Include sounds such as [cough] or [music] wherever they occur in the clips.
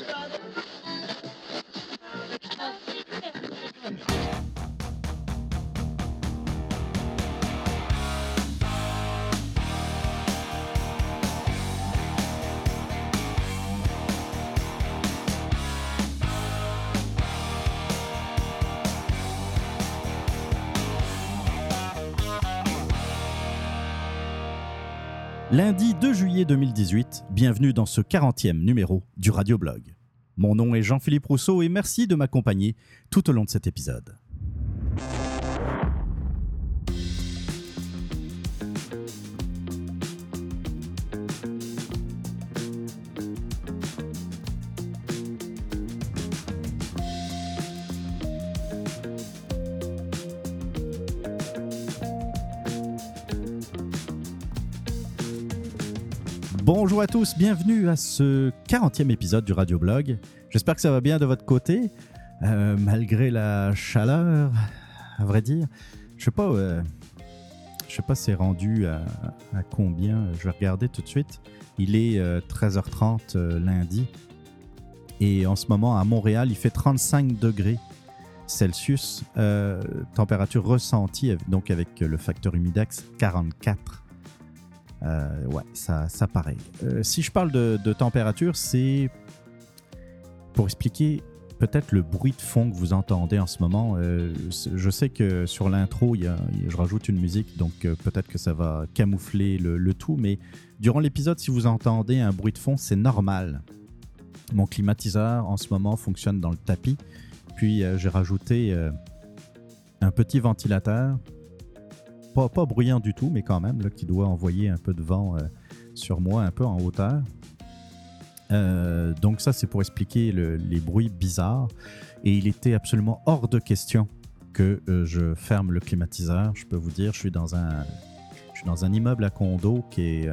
Estado. Lundi 2 juillet 2018, bienvenue dans ce 40e numéro du Radioblog. Mon nom est Jean-Philippe Rousseau et merci de m'accompagner tout au long de cet épisode. Bonjour à tous, bienvenue à ce 40e épisode du Radioblog. J'espère que ça va bien de votre côté, euh, malgré la chaleur, à vrai dire. Je sais pas, euh, je sais pas c'est rendu à, combien, je vais regarder tout de suite. Il est 13h30 euh, lundi et en ce moment à Montréal il fait 35 degrés Celsius, température ressentie donc avec le facteur humidex 44. Euh, ouais, ça, ça pareil. Euh, si je parle de, température, c'est pour expliquer peut-être le bruit de fond que vous entendez en ce moment. Euh, je sais que sur l'intro, je rajoute une musique, donc peut-être que ça va camoufler le, tout, mais durant l'épisode, si vous entendez un bruit de fond, c'est normal. Mon climatiseur en ce moment fonctionne dans le tapis, puis j'ai rajouté un petit ventilateur pas, bruyant du tout, mais quand même, là, qui doit envoyer un peu de vent euh, sur moi, un peu en hauteur. Euh, donc ça, c'est pour expliquer les bruits bizarres. Et il était absolument hors de question que euh, je ferme le climatiseur. Je peux vous dire, je suis dans un, je suis dans un immeuble à condo qui est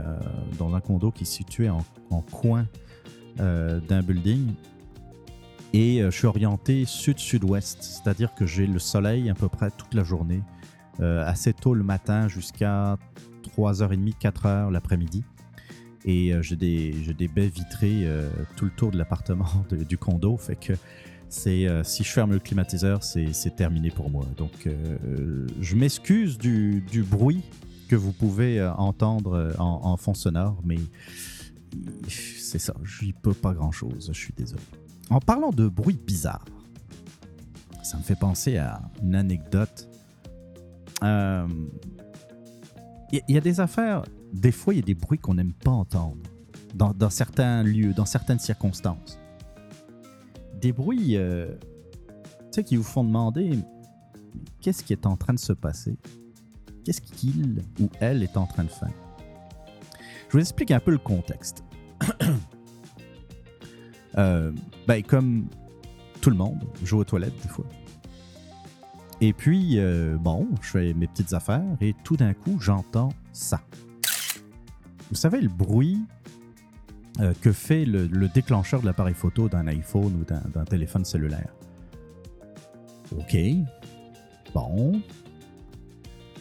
dans un condo qui est situé en coin d'un building. Et je suis orienté sud-sud-ouest, c'est-à-dire que j'ai le soleil à peu près toute la journée. Euh, assez tôt le matin jusqu'à 3h30, 4h l'après-midi. Et euh, j'ai des, des, baies vitrées euh, tout le tour de l'appartement du condo. Fait que si je ferme le climatiseur, c'est terminé pour moi. Donc je m'excuse du, du, bruit que vous pouvez entendre en, en fond sonore, mais c'est ça, je n'y peux pas grand-chose, je suis désolé. En parlant de bruit bizarre, ça me fait penser à une anecdote il euh, y, a des affaires, des fois, il y a des bruits qu'on n'aime pas entendre dans, certains lieux, dans certaines circonstances. Des bruits, euh, qui vous font demander qu'est-ce qui est en train de se passer? Qu'est-ce qu'il ou elle est en train de faire? Je vous explique un peu le contexte. [coughs] Euh, ben, comme tout le monde, je joue aux toilettes des fois. Et puis, euh, bon, je fais mes petites affaires et tout d'un coup, j'entends ça. Vous savez, le bruit euh, que fait le, déclencheur de l'appareil photo d'un iPhone ou d'un téléphone cellulaire? OK. Bon. Tu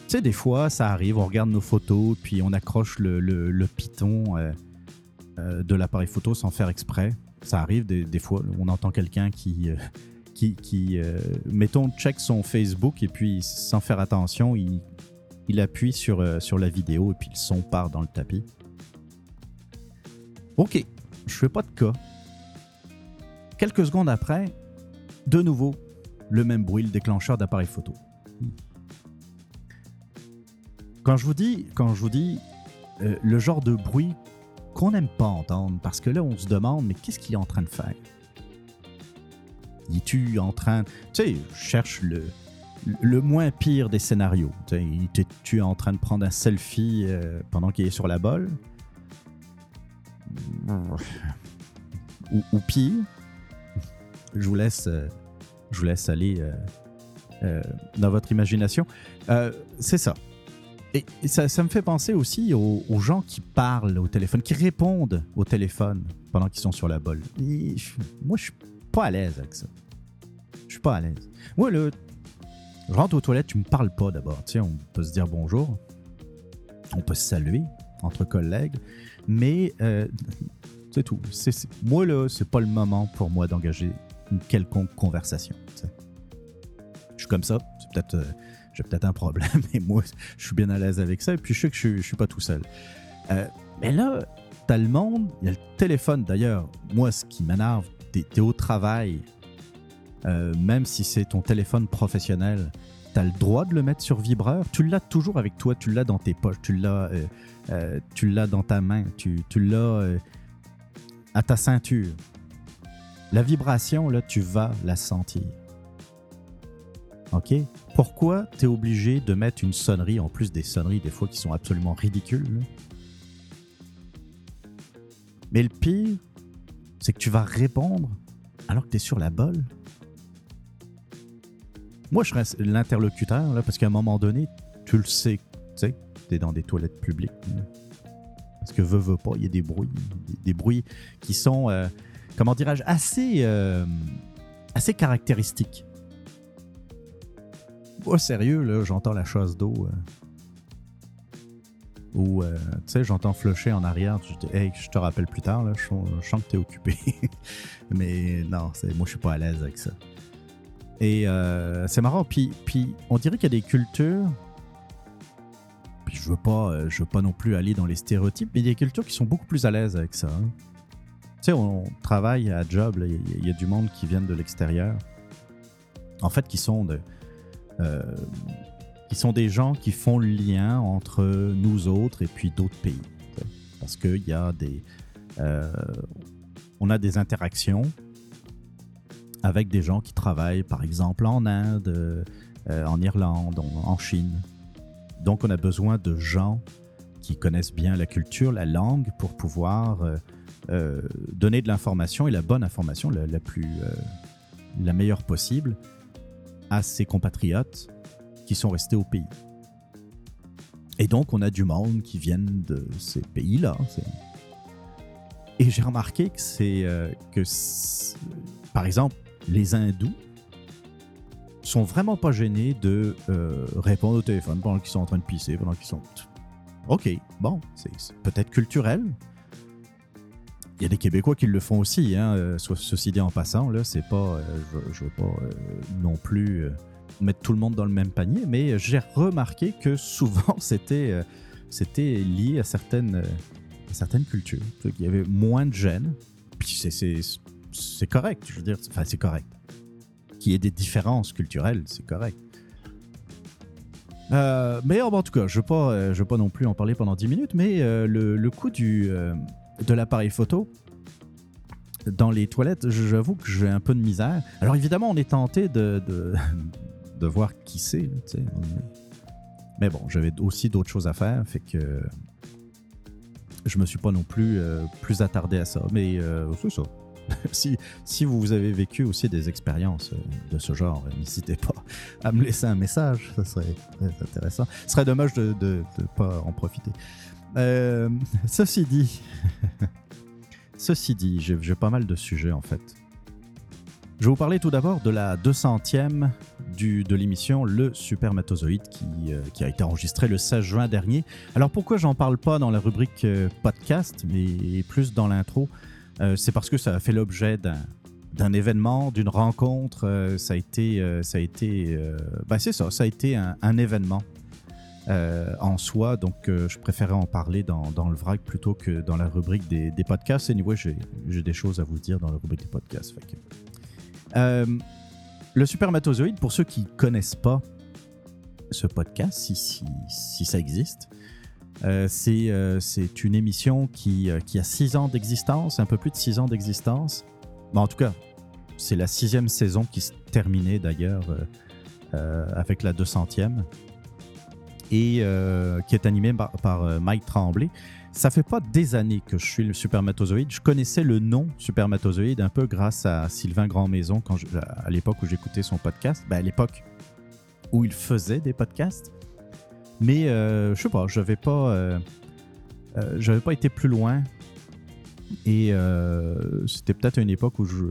sais, des fois, ça arrive, on regarde nos photos, puis on accroche le, le, piton euh, de l'appareil photo sans faire exprès. Ça arrive des, des fois, on entend quelqu'un qui qui, euh, mettons, check son Facebook et puis sans faire attention, il, appuie sur, euh, sur la vidéo et puis le son part dans le tapis. Ok, je fais pas de cas. Quelques secondes après, de nouveau, le même bruit, le déclencheur d'appareil photo. Quand je vous dis, quand je vous dis euh, le genre de bruit qu'on n'aime pas entendre, parce que là, on se demande, mais qu'est-ce qu'il est en train de faire? Es-tu en train. Tu sais, cherche le, le moins pire des scénarios. Es-tu en train de prendre un selfie euh, pendant qu'il est sur la bolle ou, pire Je vous laisse, euh, je vous laisse aller euh, dans votre imagination. C'est ça. Et ça, ça, me fait penser aussi aux, gens qui parlent au téléphone, qui répondent au téléphone pendant qu'ils sont sur la bolle. moi, je suis pas à l'aise avec ça. Je suis pas à l'aise. Moi, là, je rentre aux toilettes, tu me parles pas d'abord. Tu on peut se dire bonjour. On peut se saluer entre collègues. Mais euh, C'est tout. Moi, là, c'est pas le moment pour moi d'engager une quelconque conversation. Je suis comme ça. C'est peut-être, euh, j'ai peut-être un problème, [laughs] mais moi, je suis bien à l'aise avec ça. Et puis, je sais que je, je suis pas tout seul. Euh, mais là, t'as le monde, il y a le téléphone. D'ailleurs, moi, ce qui m'énerve, t'es, es au travail, euh, même si c'est ton téléphone professionnel, tu as le droit de le mettre sur vibreur. Tu l'as toujours avec toi, tu l'as dans tes poches, tu l'as, euh, euh, tu l'as dans ta main, tu, tu l'as à ta ceinture. La vibration, là, tu vas la sentir. OK? Pourquoi tu es obligé de mettre une sonnerie, en plus des sonneries des fois qui sont absolument ridicules? Mais le pire, c'est que tu vas répondre alors que tu es sur la bolle. Moi, je reste l'interlocuteur, parce qu'à un moment donné, tu le sais, tu sais, tu es dans des toilettes publiques. Parce que veut, veut pas, il y a des bruits, des, bruits qui sont, euh, comment dirais-je, assez, euh, caractéristiques. Moi, sérieux, là, j'entends la chasse d'eau. Euh, ou, tu sais, j'entends flusher en arrière. Je dis, hey, je te rappelle plus tard, là, je, sens que t'es occupé. [laughs] Mais non, moi, je suis pas à l'aise avec ça. Et euh, c'est marrant. Puis, puis on dirait qu'il y a des cultures. Puis je veux pas, euh, je veux pas non plus aller dans les stéréotypes, mais il y a des cultures qui sont beaucoup plus à l'aise avec ça. Hein. Tu sais, on travaille à job, il y, a du monde qui vient de l'extérieur. En fait, qui sont de, euh, qui sont des gens qui font le lien entre nous autres et puis d'autres pays. Parce qu'il y a des, on a des interactions avec des gens qui travaillent, par exemple, en Inde, euh, en Irlande, en, Chine. Donc, on a besoin de gens qui connaissent bien la culture, la langue, pour pouvoir euh, euh, donner de l'information et la bonne information, la, plus, la meilleure possible, à ses compatriotes qui sont restés au pays. Et donc, on a du monde qui viennent de ces pays-là. Et j'ai remarqué que c'est que, par exemple, les hindous sont vraiment pas gênés de euh, répondre au téléphone pendant qu'ils sont en train de pisser, pendant qu'ils sont. Ok, bon, c'est peut-être culturel. Il y a des Québécois qui le font aussi, hein, euh, ceci dit en passant, là, c'est pas. Euh, je, veux pas non plus mettre tout le monde dans le même panier, mais j'ai remarqué que souvent [laughs] c'était c'était lié à certaines, à certaines cultures. Il y avait moins de gêne. Puis c'est correct, je veux dire. Enfin, c'est correct. Qu'il y ait des différences culturelles, c'est correct. Euh, mais en tout cas, je ne euh, veux pas non plus en parler pendant 10 minutes, mais euh, le, le coup du, de l'appareil photo dans les toilettes, j'avoue que j'ai un peu de misère. Alors évidemment, on est tenté de, de voir qui c'est. Mais bon, j'avais aussi d'autres choses à faire, fait que je me suis pas non plus plus attardé à ça. Mais c'est ça. [laughs] si, si vous avez vécu aussi des expériences euh, de ce genre, n'hésitez pas à me laisser un message, ça serait très intéressant. Ce serait dommage de ne pas en profiter. Euh, [laughs] ceci dit, [laughs] ceci dit, j'ai pas mal de sujets en fait. Je vais vous parler tout d'abord de la 200e du, de l'émission Le Supermatozoïde qui, euh, qui, a été enregistrée le 16 juin dernier. Alors pourquoi j'en parle pas dans la rubrique podcast, mais plus dans l'intro? Euh, c'est parce que ça a fait l'objet d'un événement, d'une rencontre. Euh, ça a été, euh, ça a été, ben c'est ça, ça a été un, événement en soi. Donc, je préférais en parler dans, le vrac plutôt que dans la rubrique des, podcasts. Et anyway, j'ai des choses à vous dire dans la rubrique des podcasts. Le supermatozoïde, pour ceux qui ne connaissent pas ce podcast, si, si, si ça existe, euh, euh, c'est une émission qui, euh, qui a six ans d'existence, un peu plus de six ans d'existence. en tout cas, c'est la sixième saison qui se terminait d'ailleurs avec la 200e et qui est animée par, Mike Tremblay. Ça fait pas des années que je suis le supermatozoïde. Je connaissais le nom supermatozoïde un peu grâce à Sylvain Grandmaison quand à l'époque où j'écoutais son podcast. Ben, à l'époque où il faisait des podcasts. Mais euh, je sais pas, j'avais pas, euh, euh, pas été plus loin. Et c'était peut-être une époque où je,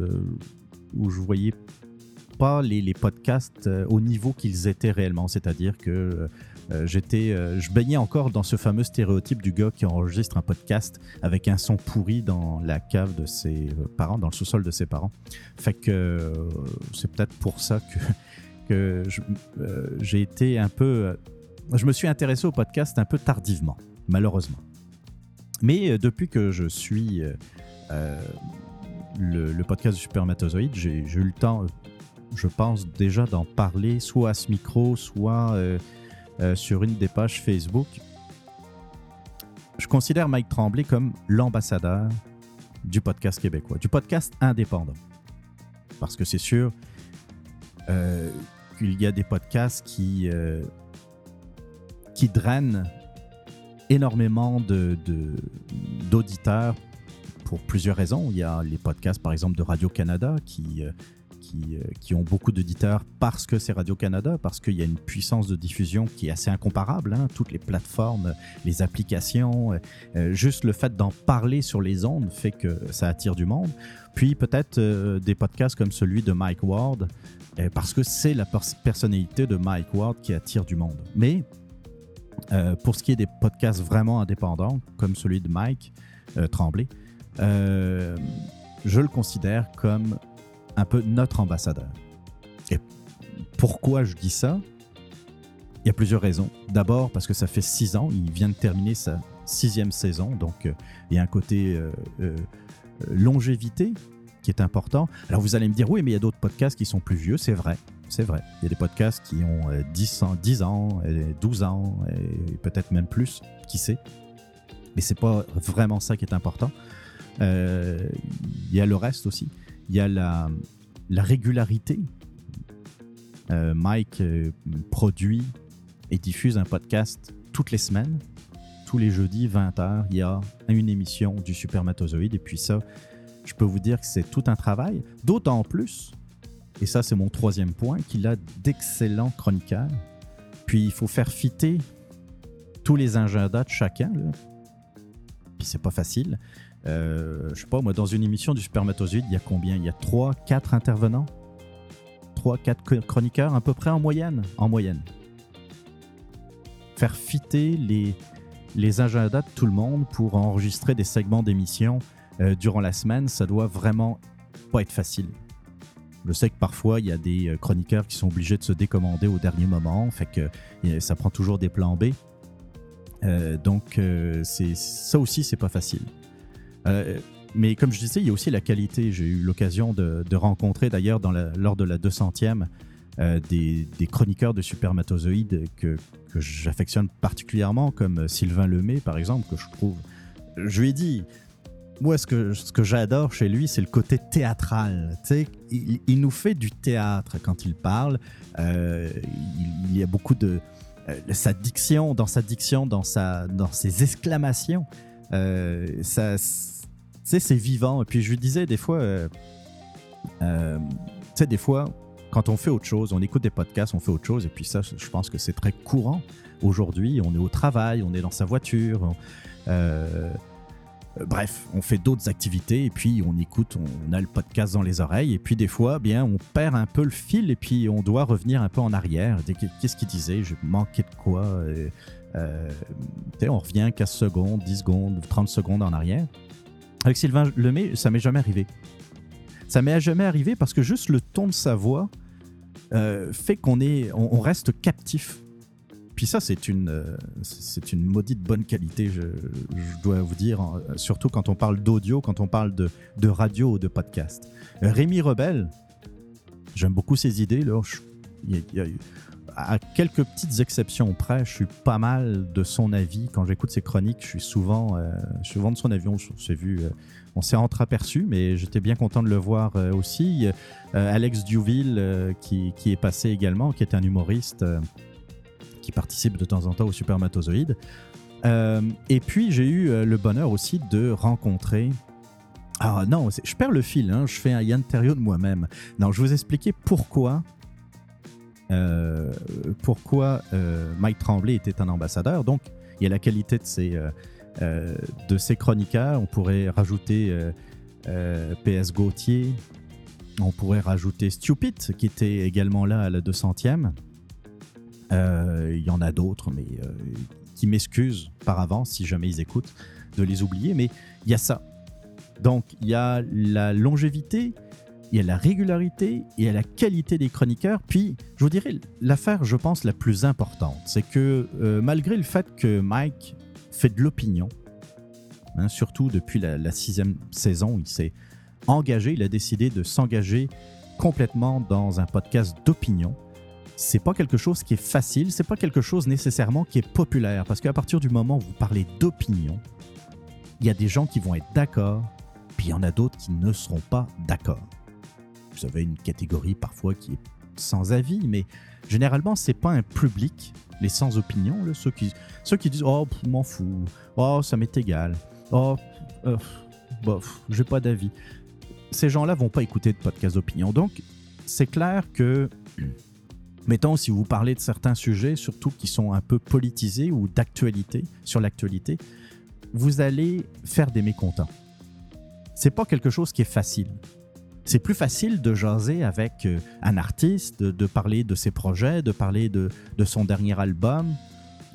où je voyais pas les, podcasts au niveau qu'ils étaient réellement. C'est-à-dire que euh, j'étais, euh, je baignais encore dans ce fameux stéréotype du gars qui enregistre un podcast avec un son pourri dans la cave de ses parents, dans le sous-sol de ses parents. Fait que c'est peut-être pour ça que, [laughs] j'ai été un peu. je me suis intéressé au podcast un peu tardivement, malheureusement. Mais depuis que je suis le, podcast du Supermatozoïde, j'ai eu le temps, je pense déjà d'en parler, soit à ce micro, soit euh, sur une des pages Facebook. Je considère Mike Tremblay comme l'ambassadeur du podcast québécois, du podcast indépendant. Parce que c'est sûr euh, qu'il y a des podcasts qui, euh, qui drainent énormément d'auditeurs pour plusieurs raisons. Il y a les podcasts, par exemple, de Radio-Canada qui euh, qui, ont beaucoup d'auditeurs parce que c'est Radio-Canada, parce qu'il y a une puissance de diffusion qui est assez incomparable. Hein. Toutes les plateformes, les applications, euh, euh, juste le fait d'en parler sur les ondes fait que ça attire du monde. Puis peut-être des podcasts comme celui de Mike Ward, parce que c'est la personnalité de Mike Ward qui attire du monde. Mais pour ce qui est des podcasts vraiment indépendants, comme celui de Mike Tremblay, je le considère comme un peu notre ambassadeur. Et pourquoi je dis ça? Il y a plusieurs raisons. D'abord parce que ça fait six ans, il vient de terminer sa sixième saison, donc euh, il y a un côté euh, euh, longévité qui est important. Alors vous allez me dire, oui, mais il y a d'autres podcasts qui sont plus vieux, c'est vrai. C'est vrai. Il y a des podcasts qui ont 10 ans, 10 ans 12 ans, et peut-être même plus, qui sait. Mais c'est pas vraiment ça qui est important. Il y a le reste aussi. Il y a la, régularité. Euh, Mike euh, produit et diffuse un podcast toutes les semaines. Tous les jeudis, 20h, il y a une émission du Supermatozoïde. Et puis ça, je peux vous dire que c'est tout un travail. D'autant plus, et ça c'est mon troisième point, qu'il a d'excellents chroniqueurs. Puis il faut faire fitter tous les agendas de chacun. Puis c'est pas facile. Euh, je sais pas, moi, dans une émission du Spermatozoïde, il y a combien? Il y a 3, 4 intervenants? 3, 4 chroniqueurs, à peu près en moyenne? En moyenne. Faire fitter les, agendas de tout le monde pour enregistrer des segments d'émission euh, durant la semaine, ça doit vraiment pas être facile. Je sais que parfois, il y a des euh, chroniqueurs qui sont obligés de se décommander au dernier moment, fait que ça prend toujours des plans B. donc, c'est ça aussi, c'est pas facile. Euh, mais comme je disais, il y a aussi la qualité. J'ai eu l'occasion de, rencontrer d'ailleurs lors de la 200e euh, des, chroniqueurs de supermatozoïdes que, que j'affectionne particulièrement, comme Sylvain Lemay par exemple, que je trouve. Je lui ai dit, moi, ce que, j'adore chez lui, c'est le côté théâtral. Il, il, nous fait du théâtre quand il parle. Euh, il, y a beaucoup de. sa diction, dans sa diction, dans ses exclamations, ça sais, c'est vivant. Et puis je lui disais des fois, euh, euh, tu des fois, quand on fait autre chose, on écoute des podcasts, on fait autre chose. Et puis ça, je pense que c'est très courant aujourd'hui. On est au travail, on est dans sa voiture. Euh, bref, on fait d'autres activités et puis on écoute, on a le podcast dans les oreilles. Et puis des fois, bien, on perd un peu le fil et puis on doit revenir un peu en arrière. Qu'est-ce qu'il disait? Je manquais de quoi On revient 15 secondes, 10 secondes, 30 secondes en arrière. Avec Sylvain Lemay, ça m'est jamais arrivé. Ça m'est jamais arrivé parce que juste le ton de sa voix euh, fait qu'on est, on, reste captif. Puis ça, c'est une, euh, c'est une maudite bonne qualité, je, dois vous dire, surtout quand on parle d'audio, quand on parle de, radio ou de podcast. Rémi Rebelle, j'aime beaucoup ses idées. Là. il a, à quelques petites exceptions près, je suis pas mal de son avis. Quand j'écoute ses chroniques, je suis souvent, euh, souvent de son avis. On s'est vu, euh, on s'est entreaperçu, mais j'étais bien content de le voir euh, aussi. Alex Duville, qui, qui, est passé également, qui est un humoriste qui participe de temps en temps au Supermatozoïde. et puis, j'ai eu le bonheur aussi de rencontrer ah non, je perds le fil, hein, je fais un Yann Terrio de moi-même. Non, je vous expliquer pourquoi euh, pourquoi euh, Mike Tremblay était un ambassadeur? Donc, il y a la qualité de ses, euh, de ses chroniqueurs. On pourrait rajouter PS Gauthier. On pourrait rajouter Stupid, qui était également là à la 200e. Euh, il y en a d'autres, mais euh, qui m'excusent par avance si jamais ils écoutent de les oublier. Mais il y a ça. Donc, il y a la longévité, il y a la régularité il y a la qualité des chroniqueurs. Puis, je vous dirais, l'affaire, je pense, la plus importante, c'est que euh, malgré le fait que Mike fait de l'opinion, hein, surtout depuis la, la, sixième saison, il s'est engagé, il a décidé de s'engager complètement dans un podcast d'opinion. C'est pas quelque chose qui est facile, c'est pas quelque chose nécessairement qui est populaire, parce qu'à partir du moment où vous parlez d'opinion, il y a des gens qui vont être d'accord, puis il y en a d'autres qui ne seront pas d'accord. Vous avez une catégorie parfois qui est sans avis, mais généralement, c'est pas un public, les sans opinion, ceux, qui, ceux qui disent Oh, m'en fous, oh, ça m'est égal, oh, euh, bof, j'ai pas d'avis. Ces gens-là vont pas écouter de podcast d'opinion. Donc, c'est clair que, [clears throat] mettons, si vous parlez de certains sujets, surtout qui sont un peu politisés ou d'actualité, sur l'actualité, vous allez faire des mécontents. C'est pas quelque chose qui est facile c'est plus facile de jaser avec euh, un artiste, de, parler de ses projets, de parler de, son dernier album,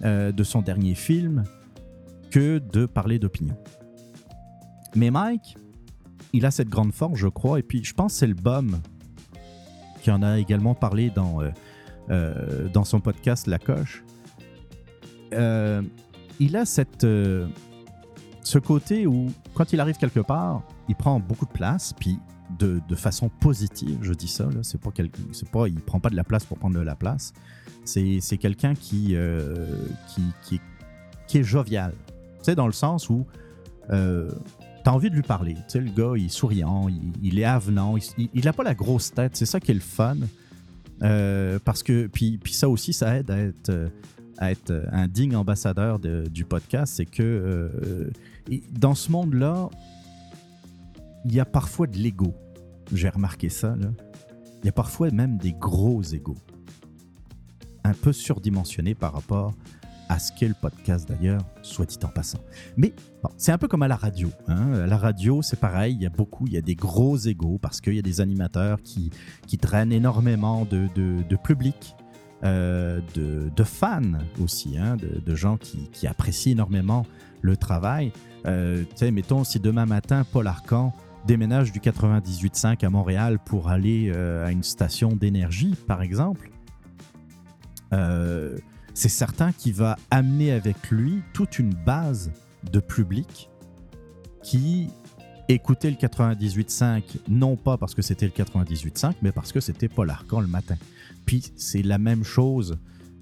euh, de son dernier film, que de parler d'opinion. Mais Mike, il a cette grande force, je crois, et puis je pense que c'est le BOM qui en a également parlé dans, euh, dans son podcast La Coche. il a cette, ce côté où, quand il arrive quelque part, il prend beaucoup de place, puis de, façon positive, je dis ça, c'est pas, c'est pas, il prend pas de la place pour prendre de la place. C'est, quelqu'un qui, euh, qui, qui, est, jovial. Tu sais, dans le sens où euh, tu as envie de lui parler. Tu le gars, il est souriant, il, est avenant, il n'a pas la grosse tête, c'est ça qui est le fun. Euh, parce que, puis, puis ça aussi, ça aide à être, à être un digne ambassadeur du podcast, c'est que dans ce monde-là, il y a parfois de l'ego. J'ai remarqué ça. Là. Il y a parfois même des gros égos. Un peu surdimensionnés par rapport à ce qu'est le podcast d'ailleurs, soit dit en passant. Mais c'est un peu comme à la radio. Hein. À la radio, c'est pareil, il y a beaucoup, il y a des gros égos parce qu'il y a des animateurs qui, qui traînent énormément de, de, public, euh, de, de, fans aussi, hein, de, gens qui, qui, apprécient énormément le travail. Euh, mettons, si demain matin, Paul Arcan déménage du 98.5 à Montréal pour aller euh, à une station d'énergie, par exemple, euh, c'est certain qu'il va amener avec lui toute une base de public qui écoutait le 98.5, non pas parce que c'était le 98.5, mais parce que c'était Paul Arcan le matin. Puis c'est la même chose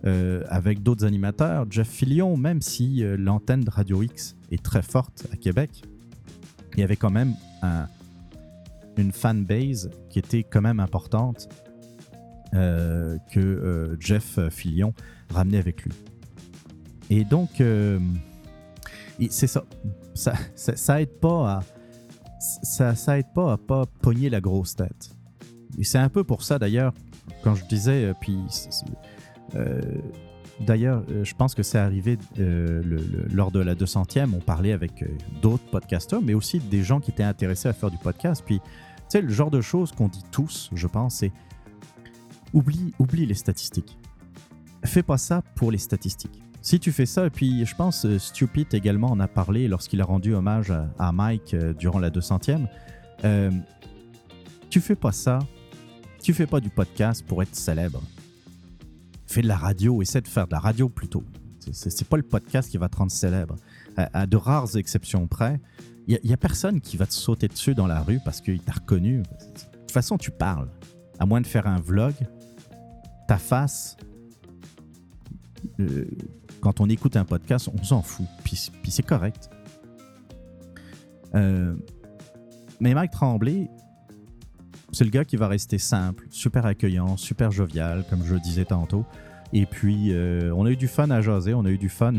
euh, avec d'autres animateurs. Jeff Fillion, même si l'antenne de Radio X est très forte à Québec, il y avait quand même un, une fanbase qui était quand même importante euh, que euh, Jeff Fillion ramenait avec lui. Et donc, euh, c'est ça. Ça, ça, aide pas à ça, ça aide pas à pas pogner la grosse tête. Et c'est un peu pour ça d'ailleurs, quand je disais, puis D'ailleurs, je pense que c'est arrivé lors de la 200e, on parlait avec d'autres podcasteurs, mais aussi des gens qui étaient intéressés à faire du podcast. Puis sais, le genre de choses qu'on dit tous, je pense, c'est oublie, les statistiques. Fais pas ça pour les statistiques. Si tu fais ça, et puis je pense euh, Stupid également en a parlé lorsqu'il a rendu hommage à, Mike euh, durant la 200e. Euh, tu fais pas ça, tu fais pas du podcast pour être célèbre. Fais de la radio, essaie de faire de la radio plutôt. C'est pas le podcast qui va te rendre célèbre. à de rares exceptions près, il n'y a, personne qui va te sauter dessus dans la rue parce qu'il t'a reconnu. De toute façon, tu parles. À moins de faire un vlog, ta face, euh, quand on écoute un podcast, on s'en fout. Puis, c'est correct. Euh, mais Mike Tremblay, c'est le gars qui va rester simple, super accueillant, super jovial, comme je disais tantôt. Et puis, euh, on a eu du fun à jaser, on a eu du fun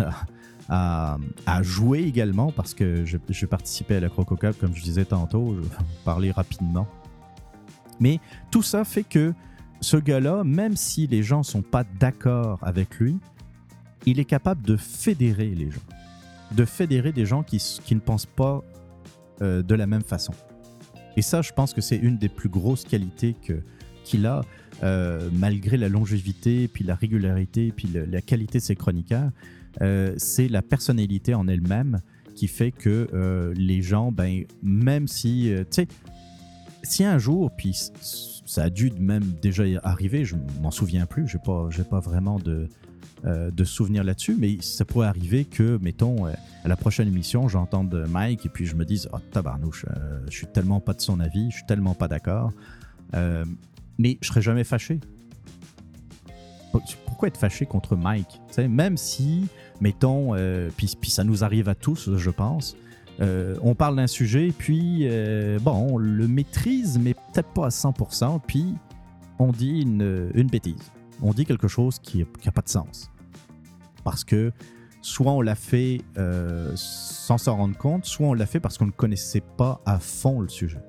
à, jouer également parce que je, participais à la Crococap, comme je disais tantôt, je vais parler rapidement. Mais tout ça fait que ce gars-là, même si les gens sont pas d'accord avec lui, il est capable de fédérer les gens, de fédérer des gens qui, qui ne pensent pas euh, de la même façon. Et ça, je pense que c'est une des plus grosses qualités qu'il a, malgré la longévité, puis la régularité, puis la qualité de ses chroniqueurs, c'est la personnalité en elle-même qui fait que les gens, ben, même si, tu sais, si un jour, puis ça a dû même déjà arriver, je m'en souviens plus, j'ai pas, j'ai pas vraiment de, euh, de souvenirs là-dessus, mais ça pourrait arriver que, mettons, euh, à la prochaine émission, j'entende Mike et puis je me dise, oh tabarnouche, euh, je suis tellement pas de son avis, je suis tellement pas d'accord, mais je serais jamais fâché. Pourquoi être fâché contre Mike? Même si, mettons, puis, ça nous arrive à tous, je pense, euh, on parle d'un sujet, puis euh, bon, on le maîtrise, mais peut-être pas à 100%, puis on dit une, bêtise. On dit quelque chose qui n'a pas de sens. Parce que soit on l'a fait euh, sans s'en rendre compte, soit on l'a fait parce qu'on ne connaissait pas à fond le sujet.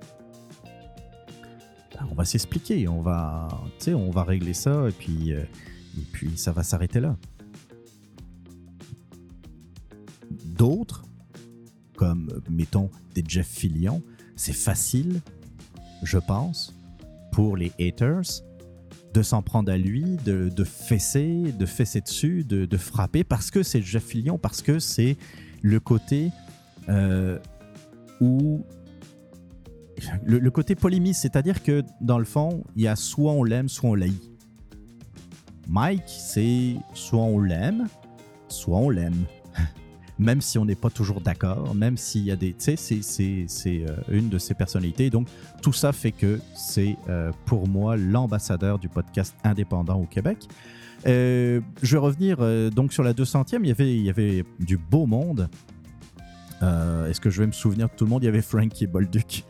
Ben, on va s'expliquer, on va, on va régler ça, et puis, et puis ça va s'arrêter là. D'autres comme, mettons, des Jeff Fillion, c'est facile, je pense, pour les haters de s'en prendre à lui, de, de, fesser, de fesser dessus, de, de frapper, parce que c'est Jeff Fillion, parce que c'est le côté euh, où... Le, côté polémiste, c'est-à-dire que dans le fond, il y a soit on l'aime, soit on l'haït. Mike, c'est soit on l'aime, soit on l'aime même si on n'est pas toujours d'accord, même s'il y a des... Tu sais, c'est euh, une de ses personnalités. Donc, tout ça fait que c'est euh, pour moi l'ambassadeur du podcast indépendant au Québec. Euh, je vais revenir donc sur la 200e. Il y avait, il y avait du beau monde. Est-ce que je vais me souvenir de tout le monde? Il y avait Frankie Bolduc.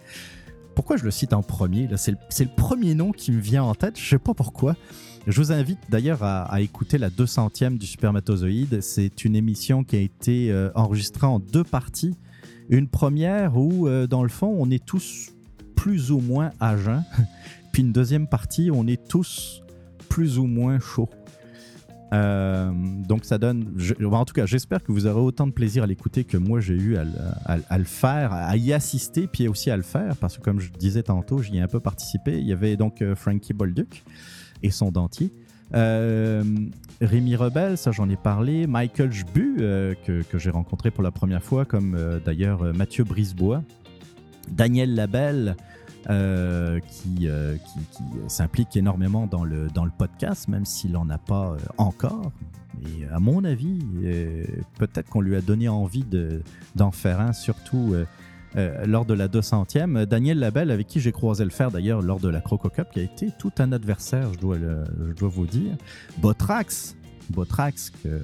Pourquoi je le cite en premier C'est le, le, premier nom qui me vient en tête. Je sais pas pourquoi. Je vous invite d'ailleurs à, écouter la 200e du Supermatozoïde. C'est une émission qui a été euh, enregistrée en deux parties. Une première où, euh, dans le fond, on est tous plus ou moins à jeun. [laughs] Puis une deuxième partie où on est tous plus ou moins chauds. Euh, donc ça donne, en tout cas, j'espère que vous aurez autant de plaisir à l'écouter que moi j'ai eu à, le faire, à y assister, puis aussi à le faire, parce que comme je disais tantôt, j'y ai un peu participé. Il y avait donc Frankie Bolduc, et son dentier. Euh, Rémi Rebel, ça j'en ai parlé. Michael Jbu, euh, que, j'ai rencontré pour la première fois, comme euh, d'ailleurs Mathieu Brisebois. Daniel Labelle, qui, qui, s'implique énormément dans le, dans le podcast, même s'il n'en a pas encore. Et à mon avis, peut-être qu'on lui a donné envie d'en faire un, surtout euh, lors de la 200e. Daniel Labelle, avec qui j'ai croisé le fer d'ailleurs lors de la Croco Cup, qui a été tout un adversaire, je dois, dois vous dire. Botrax, Botrax, que euh,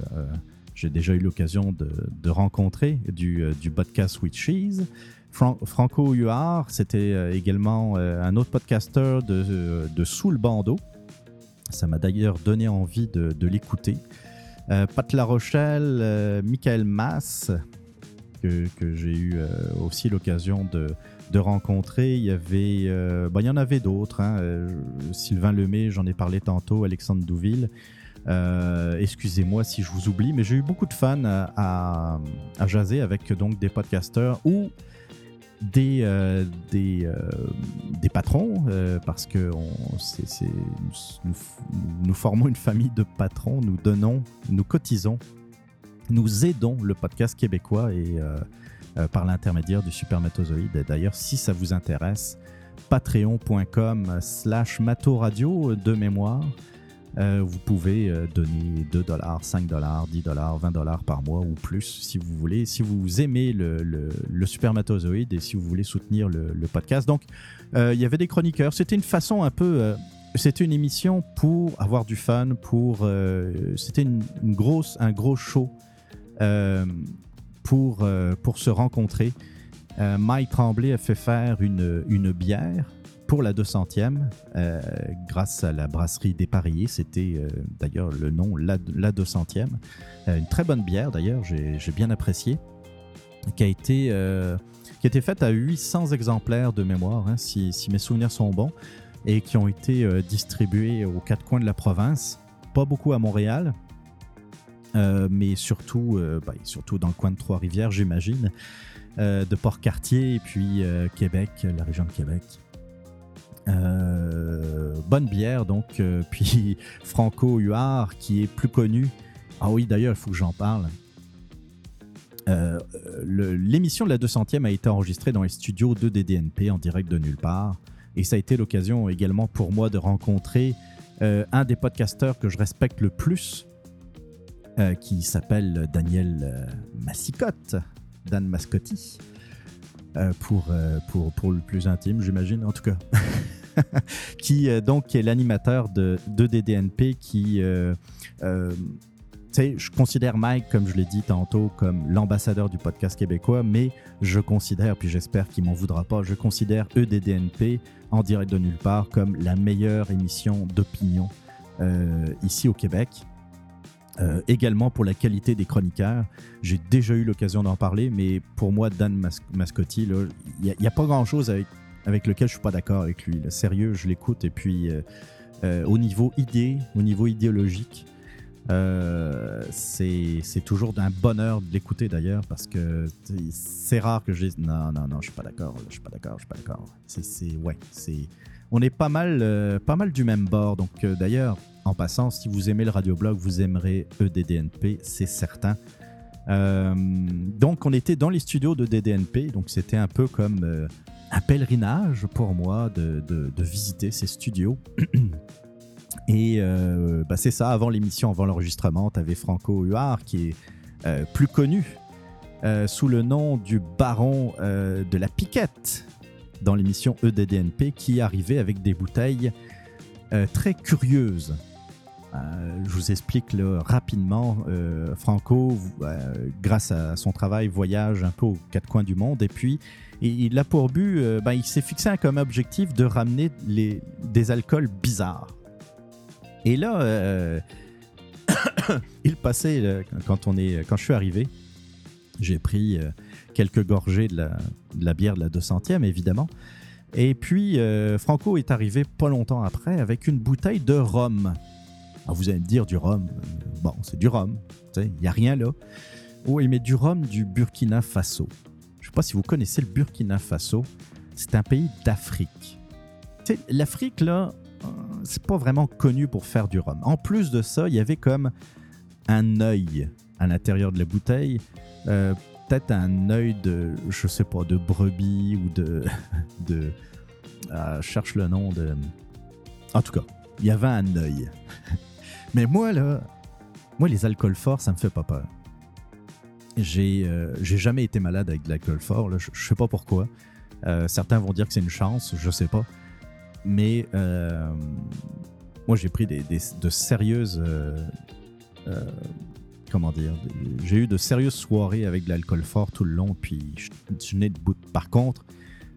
j'ai déjà eu l'occasion de, rencontrer du, euh, podcast with Cheese. Franco Huard, c'était également un autre podcaster de, de Sous le bandeau. Ça m'a d'ailleurs donné envie de, de l'écouter. Pat La Rochelle, Michael Mass, que, j'ai eu euh, aussi l'occasion de, rencontrer. Il y avait, euh, il y en avait d'autres. Hein. Euh, Sylvain Lemay, j'en ai parlé tantôt. Alexandre Douville. Excusez-moi si je vous oublie, mais j'ai eu beaucoup de fans à, jaser avec donc des podcasteurs ou des, des, des, patrons, parce que nous, nous, formons une famille de patrons, nous donnons, nous cotisons nous aidons le podcast québécois et euh, euh, par l'intermédiaire du Supermatozoïde. D'ailleurs, si ça vous intéresse, patreon.com slash matoradio de mémoire. Euh, vous pouvez donner 2 dollars, 5 dollars, 10 dollars, 20 dollars par mois ou plus si vous voulez. Si vous aimez le, le, supermatozoïde et si vous voulez soutenir le, podcast. Donc, il y avait des chroniqueurs. C'était une façon un peu c'était une émission pour avoir du fun, pour c'était une, grosse, un gros show pour, euh, pour se rencontrer. Euh, Mike Tremblay a fait faire une, une bière pour la 200e grâce à la brasserie Dépareillé. C'était d'ailleurs le nom, la, la 200e. une très bonne bière d'ailleurs, j'ai bien apprécié, qui a été, qui été faite à 800 exemplaires de mémoire, hein, si, si, mes souvenirs sont bons, et qui ont été distribués aux quatre coins de la province. Pas beaucoup à Montréal, euh, mais surtout, euh, bah, surtout dans le coin de Trois-Rivières, j'imagine, euh, de Port-Cartier et puis Québec, la région de Québec. bon, bonne bière, donc, [laughs] puis Franco Huard, qui est plus connu. Ah oui, d'ailleurs, il faut que j'en parle. L'émission de la 200e a été enregistrée dans les studios de DDNP en direct de nulle part. Et ça a été l'occasion également pour moi de rencontrer un des podcasteurs que je respecte le plus, qui s'appelle Daniel Massicotte, Dan Mascotti. Euh, pour, euh, pour, pour le plus intime, j'imagine, en tout cas. [laughs] qui euh, donc est l'animateur de, DDNP qui. je considère Mike, comme je l'ai dit tantôt, comme l'ambassadeur du podcast québécois, mais je considère, puis j'espère qu'il m'en voudra pas, je considère EDDNP en direct de nulle part comme la meilleure émission d'opinion ici au Québec. Euh, également pour la qualité des chroniqueurs. J'ai déjà eu l'occasion d'en parler, mais pour moi, Dan Mascotti, il n'y a, pas grand-chose avec, lequel je suis pas d'accord avec lui. Sérieux, je l'écoute. Et puis, euh, euh, au niveau idée, au niveau idéologique, c'est toujours d'un bonheur de l'écouter d'ailleurs, parce que c'est rare que je dise non, non, non, je suis pas d'accord, je suis pas d'accord, je suis pas d'accord. C'est, ouais, c'est on est pas mal, pas mal du même bord. Donc d'ailleurs, en passant, si vous aimez le radioblog, vous aimerez EDDNP, c'est certain. Euh, donc, on était dans les studios de DDNP, donc c'était un peu comme euh, un pèlerinage pour moi de, visiter ces studios. [clears throat] Et euh, bah, c'est ça, avant l'émission, avant l'enregistrement, tu avais Franco Huard qui est plus connu sous le nom du baron de la piquette dans l'émission EDDNP qui arrivait avec des bouteilles très curieuses. Euh, je vous explique rapidement. Euh, Franco, euh, grâce à son travail, voyage un peu aux quatre coins du monde et puis il a pour but, ben, il s'est fixé comme objectif de ramener des alcools bizarres. Et là, [coughs] il passait, quand, on est, quand je suis arrivé, j'ai pris quelques gorgées de la, de la, bière de la 200e, évidemment. Et puis, Franco est arrivé pas longtemps après avec une bouteille de rhum. Ah, vous allez me dire du rhum. Bon, c'est du rhum. Il n'y a rien là. Oui, mais du rhum du Burkina Faso. Je ne sais pas si vous connaissez le Burkina Faso. C'est un pays d'Afrique. L'Afrique, là, euh, c'est pas vraiment connu pour faire du rhum. En plus de ça, il y avait comme un œil à l'intérieur de la bouteille. Euh, peut-être un œil de, je sais pas, de brebis ou de. [laughs] de cherche le nom de. En tout cas, il y avait un œil. Mais moi, là, moi, les alcools forts, ça me fait pas peur. J'ai euh, jamais été malade avec de l'alcool fort. Je, sais pas pourquoi. Euh, certains vont dire que c'est une chance, je sais pas. Mais euh, moi, j'ai pris de sérieuses. comment dire J'ai eu de sérieuses soirées avec de l'alcool fort tout le long, puis je, je de bout. Par contre,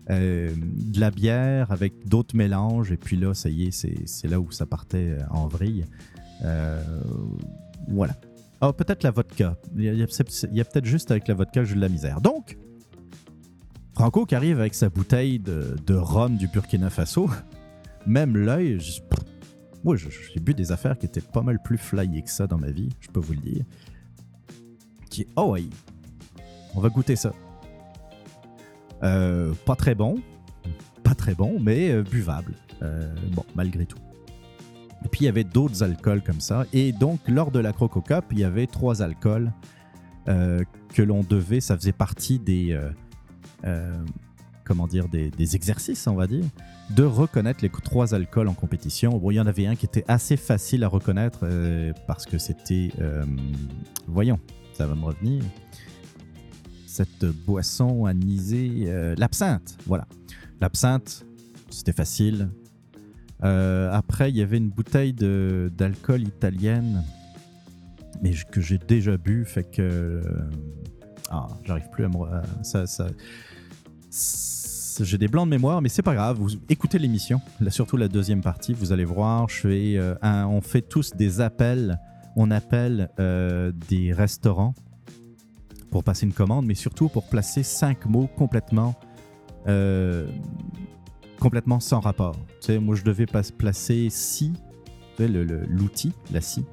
de la bière avec d'autres mélanges, et puis là, ça y est, c'est là où ça partait en vrille. Euh, voilà. Oh, peut-être la vodka. Il y a, peut-être juste avec la vodka, j'ai de la misère. Donc, Franco qui arrive avec sa bouteille de, rhum du Burkina Faso, [laughs] même l'œil, moi j'ai bu des affaires qui étaient pas mal plus flyées que ça dans ma vie, je peux vous le dire. Qui, oh oui, on va goûter ça. Euh, pas très bon, pas très bon, mais euh, buvable. bon, malgré tout. Et puis il y avait d'autres alcools comme ça. Et donc lors de la Croco Cup, il y avait trois alcools euh, que l'on devait, ça faisait partie des, euh, euh, comment dire, des, exercices, on va dire, de reconnaître les trois alcools en compétition. Bon, il y en avait un qui était assez facile à reconnaître parce que c'était, voyons, ça va me revenir, cette boisson anisée, l'absinthe, voilà. L'absinthe, c'était facile, après, il y avait une bouteille d'alcool italienne, mais que j'ai déjà bu, fait que. Euh, ah, j'arrive plus à me. Ça, ça, j'ai des blancs de mémoire, mais c'est pas grave. Vous écoutez l'émission, surtout la deuxième partie, vous allez voir. Je fais, euh, on fait tous des appels. On appelle des restaurants pour passer une commande, mais surtout pour placer cinq mots complètement complètement sans rapport. Tu sais, moi, je devais pas placer si, l'outil, la si.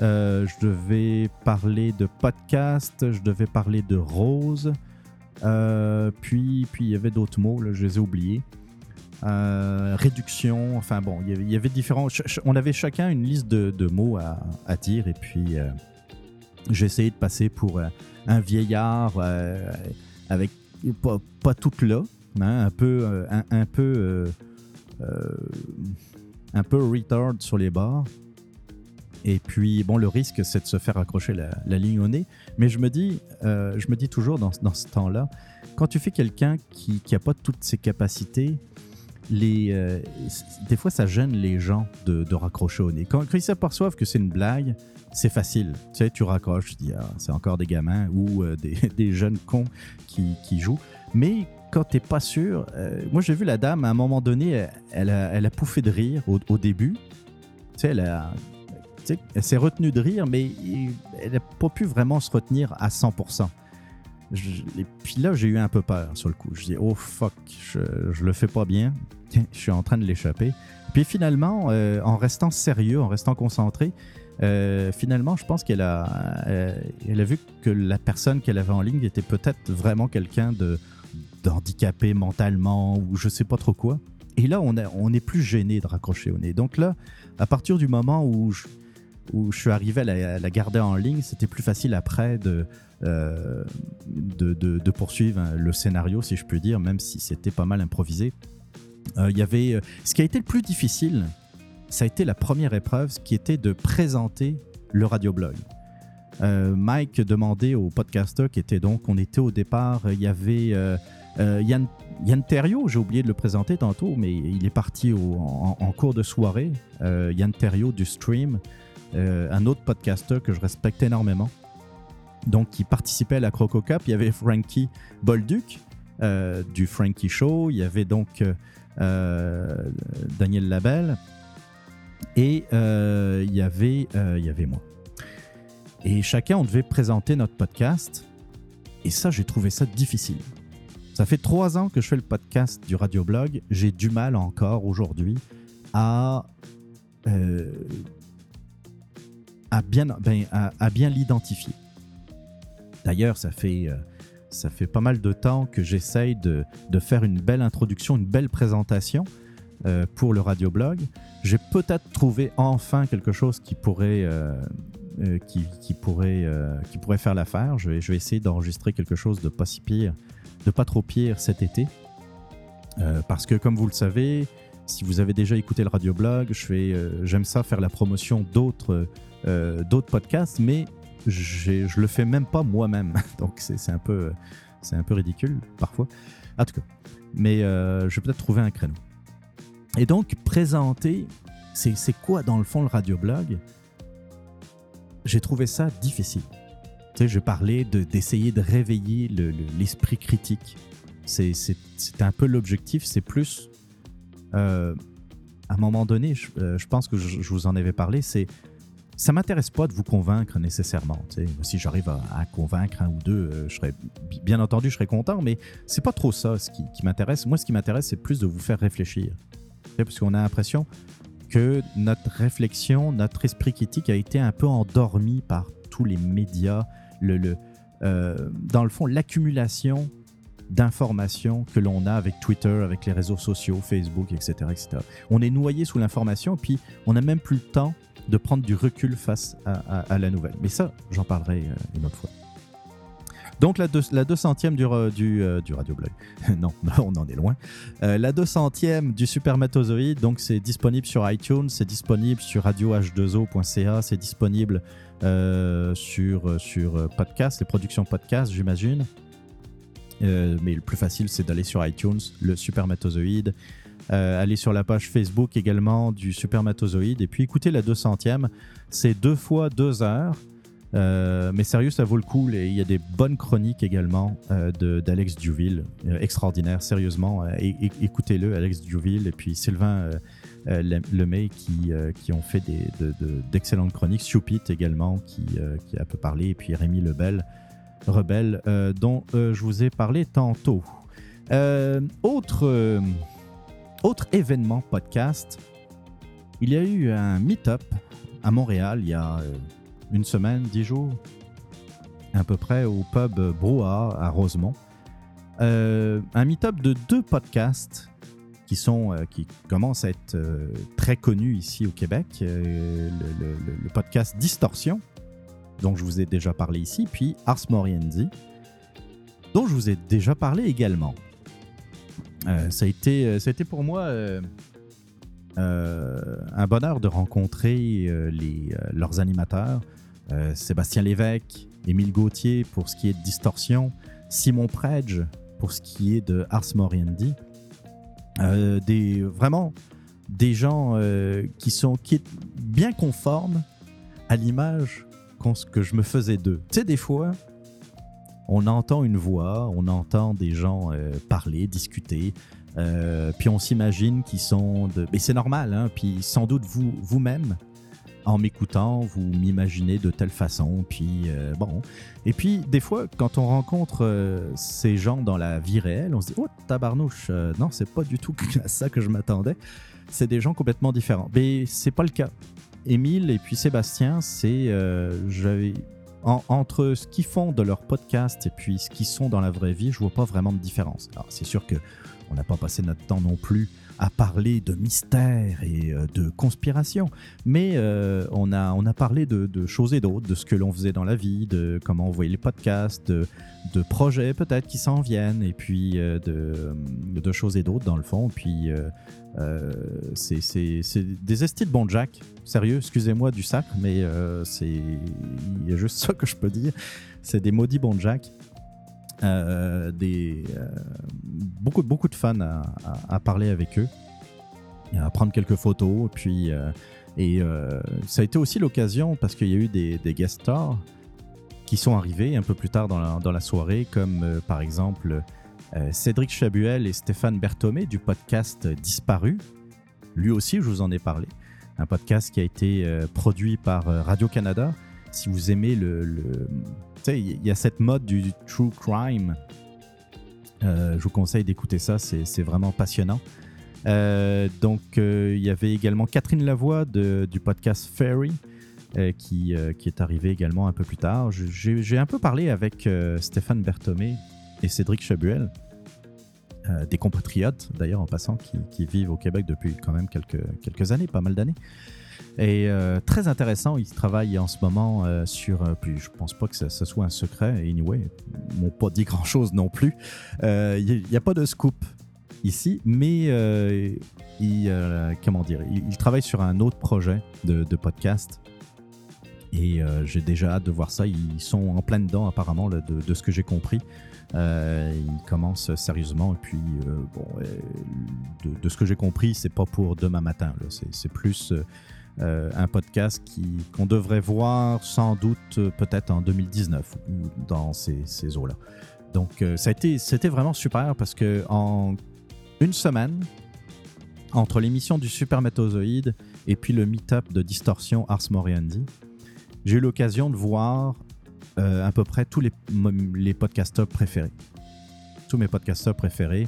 Euh, je devais parler de podcast, je devais parler de rose. Euh, puis, puis il y avait d'autres mots, là, je les ai oubliés. réduction. Enfin bon, il y avait différents. On avait chacun une liste de, mots à, dire et puis j'ai essayé de passer pour un vieillard avec pas, pas toute là, un peu, un, peu, un peu retard sur les bords. Et puis, bon, le risque, c'est de se faire accrocher la, ligne au nez. Mais je me dis, euh, je me dis toujours dans, dans ce temps-là, quand tu fais quelqu'un qui n'a pas toutes ses capacités, les, euh, des fois, ça gêne les gens de, de raccrocher au nez. Quand, ils s'aperçoivent que c'est une blague, c'est facile. Tu sais, tu raccroches, ah, c'est encore des gamins ou euh, des, [laughs] des, jeunes cons qui, qui jouent. Mais quand tu n'es pas sûr, moi j'ai vu la dame à un moment donné, elle a, elle pouffé de rire au, début. Tu sais, elle s'est retenue de rire, mais elle n'a pas pu vraiment se retenir à 100%. et puis là, j'ai eu un peu peur sur le coup. Je dis, oh fuck, je, je le fais pas bien. [laughs] je suis en train de l'échapper. Puis finalement, euh, en restant sérieux, en restant concentré, euh, finalement, je pense qu'elle a, euh, elle a vu que la personne qu'elle avait en ligne était peut-être vraiment quelqu'un de d'handicapé mentalement ou je sais pas trop quoi. Et là, on, on est plus gêné de raccrocher au nez. Donc là, à partir du moment où je, où je suis arrivé à la, garder en ligne, c'était plus facile après de, euh, de, poursuivre le scénario, si je puis dire, même si c'était pas mal improvisé. Euh, il y avait, euh, ce qui a été le plus difficile, ça a été la première épreuve, qui était de présenter le radioblog. Mike demandait au podcaster qui était donc, on était au départ, il y avait Yann, Yann j'ai oublié de le présenter tantôt, mais il est parti en, cours de soirée. Yann Terrio du stream, euh, un autre podcaster que je respecte énormément, donc qui participait à la Croco Cup. Il y avait Frankie Bolduc euh, du Frankie Show, il y avait donc euh, Daniel Labelle et il, y avait, il y avait moi. Et chacun, on devait présenter notre podcast. Et ça, j'ai trouvé ça difficile. Ça fait trois ans que je fais le podcast du radioblog. J'ai du mal encore aujourd'hui à bien, ben, à, bien l'identifier. D'ailleurs, ça fait, euh, ça fait pas mal de temps que j'essaye de, de, faire une belle introduction, une belle présentation euh, pour le radioblog. J'ai peut-être trouvé enfin quelque chose qui pourrait, euh, qui, pourrait, qui pourrait faire l'affaire. Je je vais essayer d'enregistrer quelque chose de pas si pire, de pas trop pire cet été. parce que, comme vous le savez, si vous avez déjà écouté le radioblog, j'aime ça faire la promotion d'autres euh, podcasts, mais je le fais même pas moi-même. [laughs] Donc c'est un, peu, un peu ridicule parfois. En tout cas, mais euh, je vais peut-être trouver un créneau. Et donc, présenter, c'est quoi dans le fond le radioblog? J'ai trouvé ça difficile. Sais, je parlais d'essayer de, réveiller l'esprit critique. C'est un peu l'objectif, c'est plus. Euh, à un moment donné, je, pense que je, vous en avais parlé, c'est ça m'intéresse pas de vous convaincre nécessairement. Si j'arrive à, convaincre un ou deux, euh, serais, bien entendu, je serais content, mais c'est pas trop ça ce qui, m'intéresse. Moi, ce qui m'intéresse, c'est plus de vous faire réfléchir. Parce qu'on a l'impression que notre réflexion, notre esprit critique a été un peu endormi par tous les médias. Le, euh, dans le fond, l'accumulation d'informations que l'on a avec Twitter, avec les réseaux sociaux, Facebook, etc. etc. On est noyé sous l'information, puis on n'a même plus le temps de prendre du recul face à, la nouvelle. Mais ça, j'en parlerai euh, une autre fois. Donc la, deux, la 200e du, du, euh, du radioblog. [laughs] non, [laughs] on en est loin. Euh, la 200e du Supermatozoïde, donc c'est disponible sur iTunes, c'est disponible sur radioh2o.ca, c'est disponible sur, sur podcast, les productions podcast, j'imagine. mais le plus facile, c'est d'aller sur iTunes, le Supermatozoïde. Euh, allez sur la page Facebook également du Supermatozoïde et puis écoutez la 200e. C'est deux fois deux heures. Euh, mais sérieux, ça vaut le coup. il y a des bonnes chroniques également euh, d'Alex Duville, extraordinaire, sérieusement. Écoutez-le, Alex Duville, et puis Sylvain Lemay qui, qui ont fait d'excellentes chroniques. Stupid également, qui, qui a peu parlé, et puis Rémi Lebel, Rebelle, dont je vous ai parlé tantôt. autre autre événement podcast, il y a eu un meet-up à Montréal il y a euh, une semaine, dix jours, à peu près au pub Brouhaha à Rosemont. Euh, un meet-up de deux podcasts qui, sont, qui commencent à être très connus ici au Québec. Le, podcast Distorsion, dont je vous ai déjà parlé ici, puis Ars Moriendi, dont je vous ai déjà parlé également. ça, a été, ça a été pour moi un bonheur de rencontrer les, leurs animateurs, Sébastien Lévesque, Émile Gauthier pour ce qui est de Distorsion, Simon Predge pour ce qui est de Ars Moriendi. Euh, des, vraiment des gens euh, qui sont qui bien conformes à l'image que je me faisais d'eux. Tu sais, des fois, on entend une voix, on entend des gens euh, parler, discuter, puis on s'imagine qu'ils sont de... Mais c'est normal, hein, puis sans doute vous, vous-même, en m'écoutant, vous m'imaginez de telle façon. Puis euh, bon. Et puis, des fois, quand on rencontre euh, ces gens dans la vie réelle, on se dit Oh, tabarnouche, euh, non, c'est pas du tout [laughs] à ça que je m'attendais. C'est des gens complètement différents. Mais c'est pas le cas. Émile et puis Sébastien, c'est. j'avais. entre ce qu'ils font de leur podcast et puis ce qu'ils sont dans la vraie vie, je vois pas vraiment de différence. Alors, c'est sûr que on n'a pas passé notre temps non plus à parler de mystère et euh, de conspiration, mais euh, on, a, on a parlé de, choses et d'autres, de ce que l'on faisait dans la vie, de comment on voyait les podcasts, de, projets peut-être qui s'en viennent, et puis euh, de, de, choses et d'autres dans le fond. Puis c'est des estis de bon Jack. Sérieux, excusez-moi du sac, mais c'est il y a juste ça que je peux dire. C'est des maudits bons Jack. Euh, des, euh, beaucoup, beaucoup de fans à, parler avec eux, à prendre quelques photos. Puis, euh, et ça a été aussi l'occasion, parce qu'il y a eu des, des, guest stars qui sont arrivés un peu plus tard dans la, dans la soirée, comme par exemple Cédric Chabuel et Stéphane Berthomé du podcast Disparu. Lui aussi, je vous en ai parlé. Un podcast qui a été produit par Radio-Canada. Si vous aimez le il y a cette mode du true crime. Euh, je vous conseille d'écouter ça, c'est vraiment passionnant. Euh, donc, euh, il y avait également Catherine Lavoie du podcast Fairy. qui, qui, est arrivée également un peu plus tard. J'ai un peu parlé avec Stéphane Berthomé et Cédric Chabuel, des compatriotes d'ailleurs en passant, qui, qui, vivent au Québec depuis quand même quelques, quelques années, pas mal d'années. Et euh, très intéressant, il travaille en ce moment euh, sur. Euh, puis je pense pas que ce soit un secret. Anyway, ils m'ont pas dit grand chose non plus. Il n'y a, pas de scoop ici, mais il, comment dire, il, travaille sur un autre projet de, podcast. Et j'ai déjà hâte de voir ça. Ils sont en plein dedans, apparemment, de, ce que j'ai compris. ils commencent sérieusement. Et puis, bon, de, ce que j'ai compris, c'est pas pour demain matin. C'est plus euh, un podcast qu'on devrait voir sans doute euh, peut-être en 2019 ou dans ces, eaux-là. Donc, euh, ça a été, c'était vraiment super parce que en une semaine, entre l'émission du Supermatozoïde et puis le meet-up de Distorsion Ars Moriendi, j'ai eu l'occasion de voir à peu près tous les, les podcasteurs préférés. Tous mes podcasteurs préférés.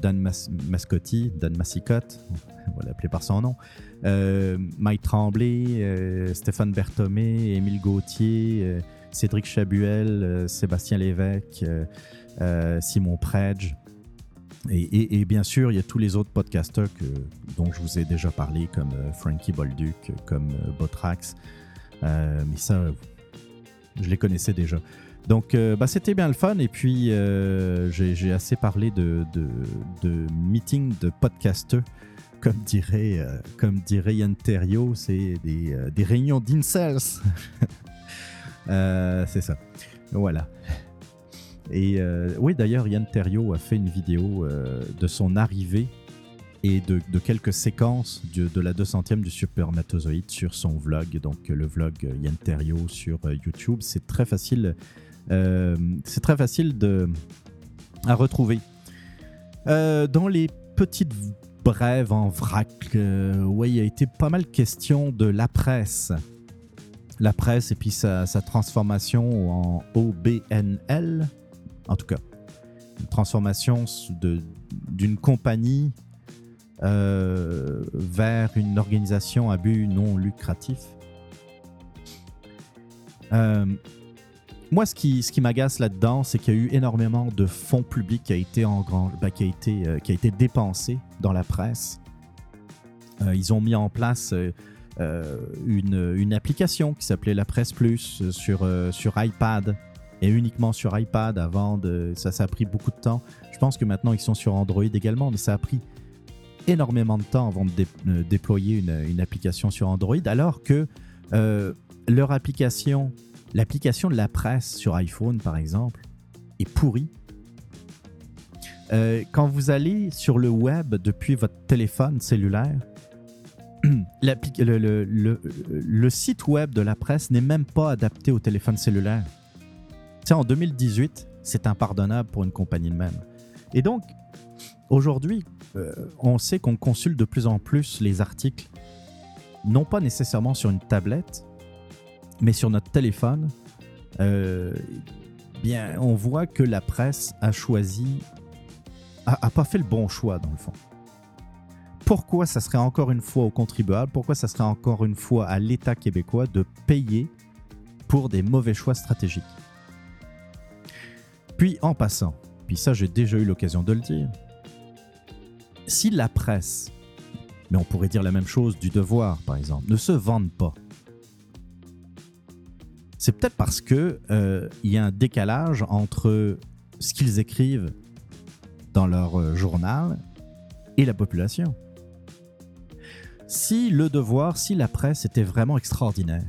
Dan Mascotti, Dan Massicotte, on va l'appeler par son nom, euh, Mike Tremblay, euh, Stéphane Berthomé, Émile Gauthier, euh, Cédric Chabuel, Sébastien Lévesque, Simon Predge. Et, bien sûr, il y a tous les autres podcasteurs que, dont je vous ai déjà parlé, comme Frankie Bolduc, comme Botrax. mais ça, je les connaissais déjà. Donc, bah, c'était bien le fun. Et puis, j'ai assez parlé de, de, de meeting de podcasteurs comme dirait, euh, comme dirait Yann c'est des, euh, des, réunions d'incels. [laughs] Euh, c'est ça. Voilà. Et oui, d'ailleurs, Yann Terrio a fait une vidéo de son arrivée et de, quelques séquences de, de la 200e du Supermatozoïde sur son vlog. Donc, le vlog Yann Terrio sur YouTube. C'est très facile. c'est très facile de, à retrouver. dans les petites brève, en vrac, euh, ouais, il a été pas mal question de la presse. La presse et puis sa, transformation en OBNL, en tout cas, une transformation d'une compagnie euh, vers une organisation à but non lucratif. Euh, moi, ce qui, ce qui m'agace là-dedans, c'est qu'il y a eu énormément de fonds publics qui a été, en ben, qui a été, euh, qui a été dépensé dans la presse. Euh, ils ont mis en place euh, une, application qui s'appelait La Presse Plus sur, sur iPad et uniquement sur iPad avant. Ça, ça a pris beaucoup de temps. Je pense que maintenant ils sont sur Android également, mais ça a pris énormément de temps avant de déployer une, application sur Android, alors que leur application L'application de la presse sur iPhone, par exemple, est pourrie. Euh, quand vous allez sur le web depuis votre téléphone cellulaire, [clears throat] le, site web de la presse n'est même pas adapté au téléphone cellulaire. Tu en 2018, c'est impardonnable pour une compagnie de même. Et donc, aujourd'hui, euh, on sait qu'on consulte de plus en plus les articles, non pas nécessairement sur une tablette, mais sur notre téléphone, euh, bien, on voit que la presse a choisi, a, pas fait le bon choix dans le fond. Pourquoi ça serait encore une fois aux contribuables, pourquoi ça serait encore une fois à l'État québécois de payer pour des mauvais choix stratégiques? Puis en passant, puis ça j'ai déjà eu l'occasion de le dire, si la presse, mais on pourrait dire la même chose du devoir par exemple, ne se vendent pas, c'est peut-être parce que euh, il y a un décalage entre ce qu'ils écrivent dans leur euh, journal et la population. Si le devoir, si la presse était vraiment extraordinaire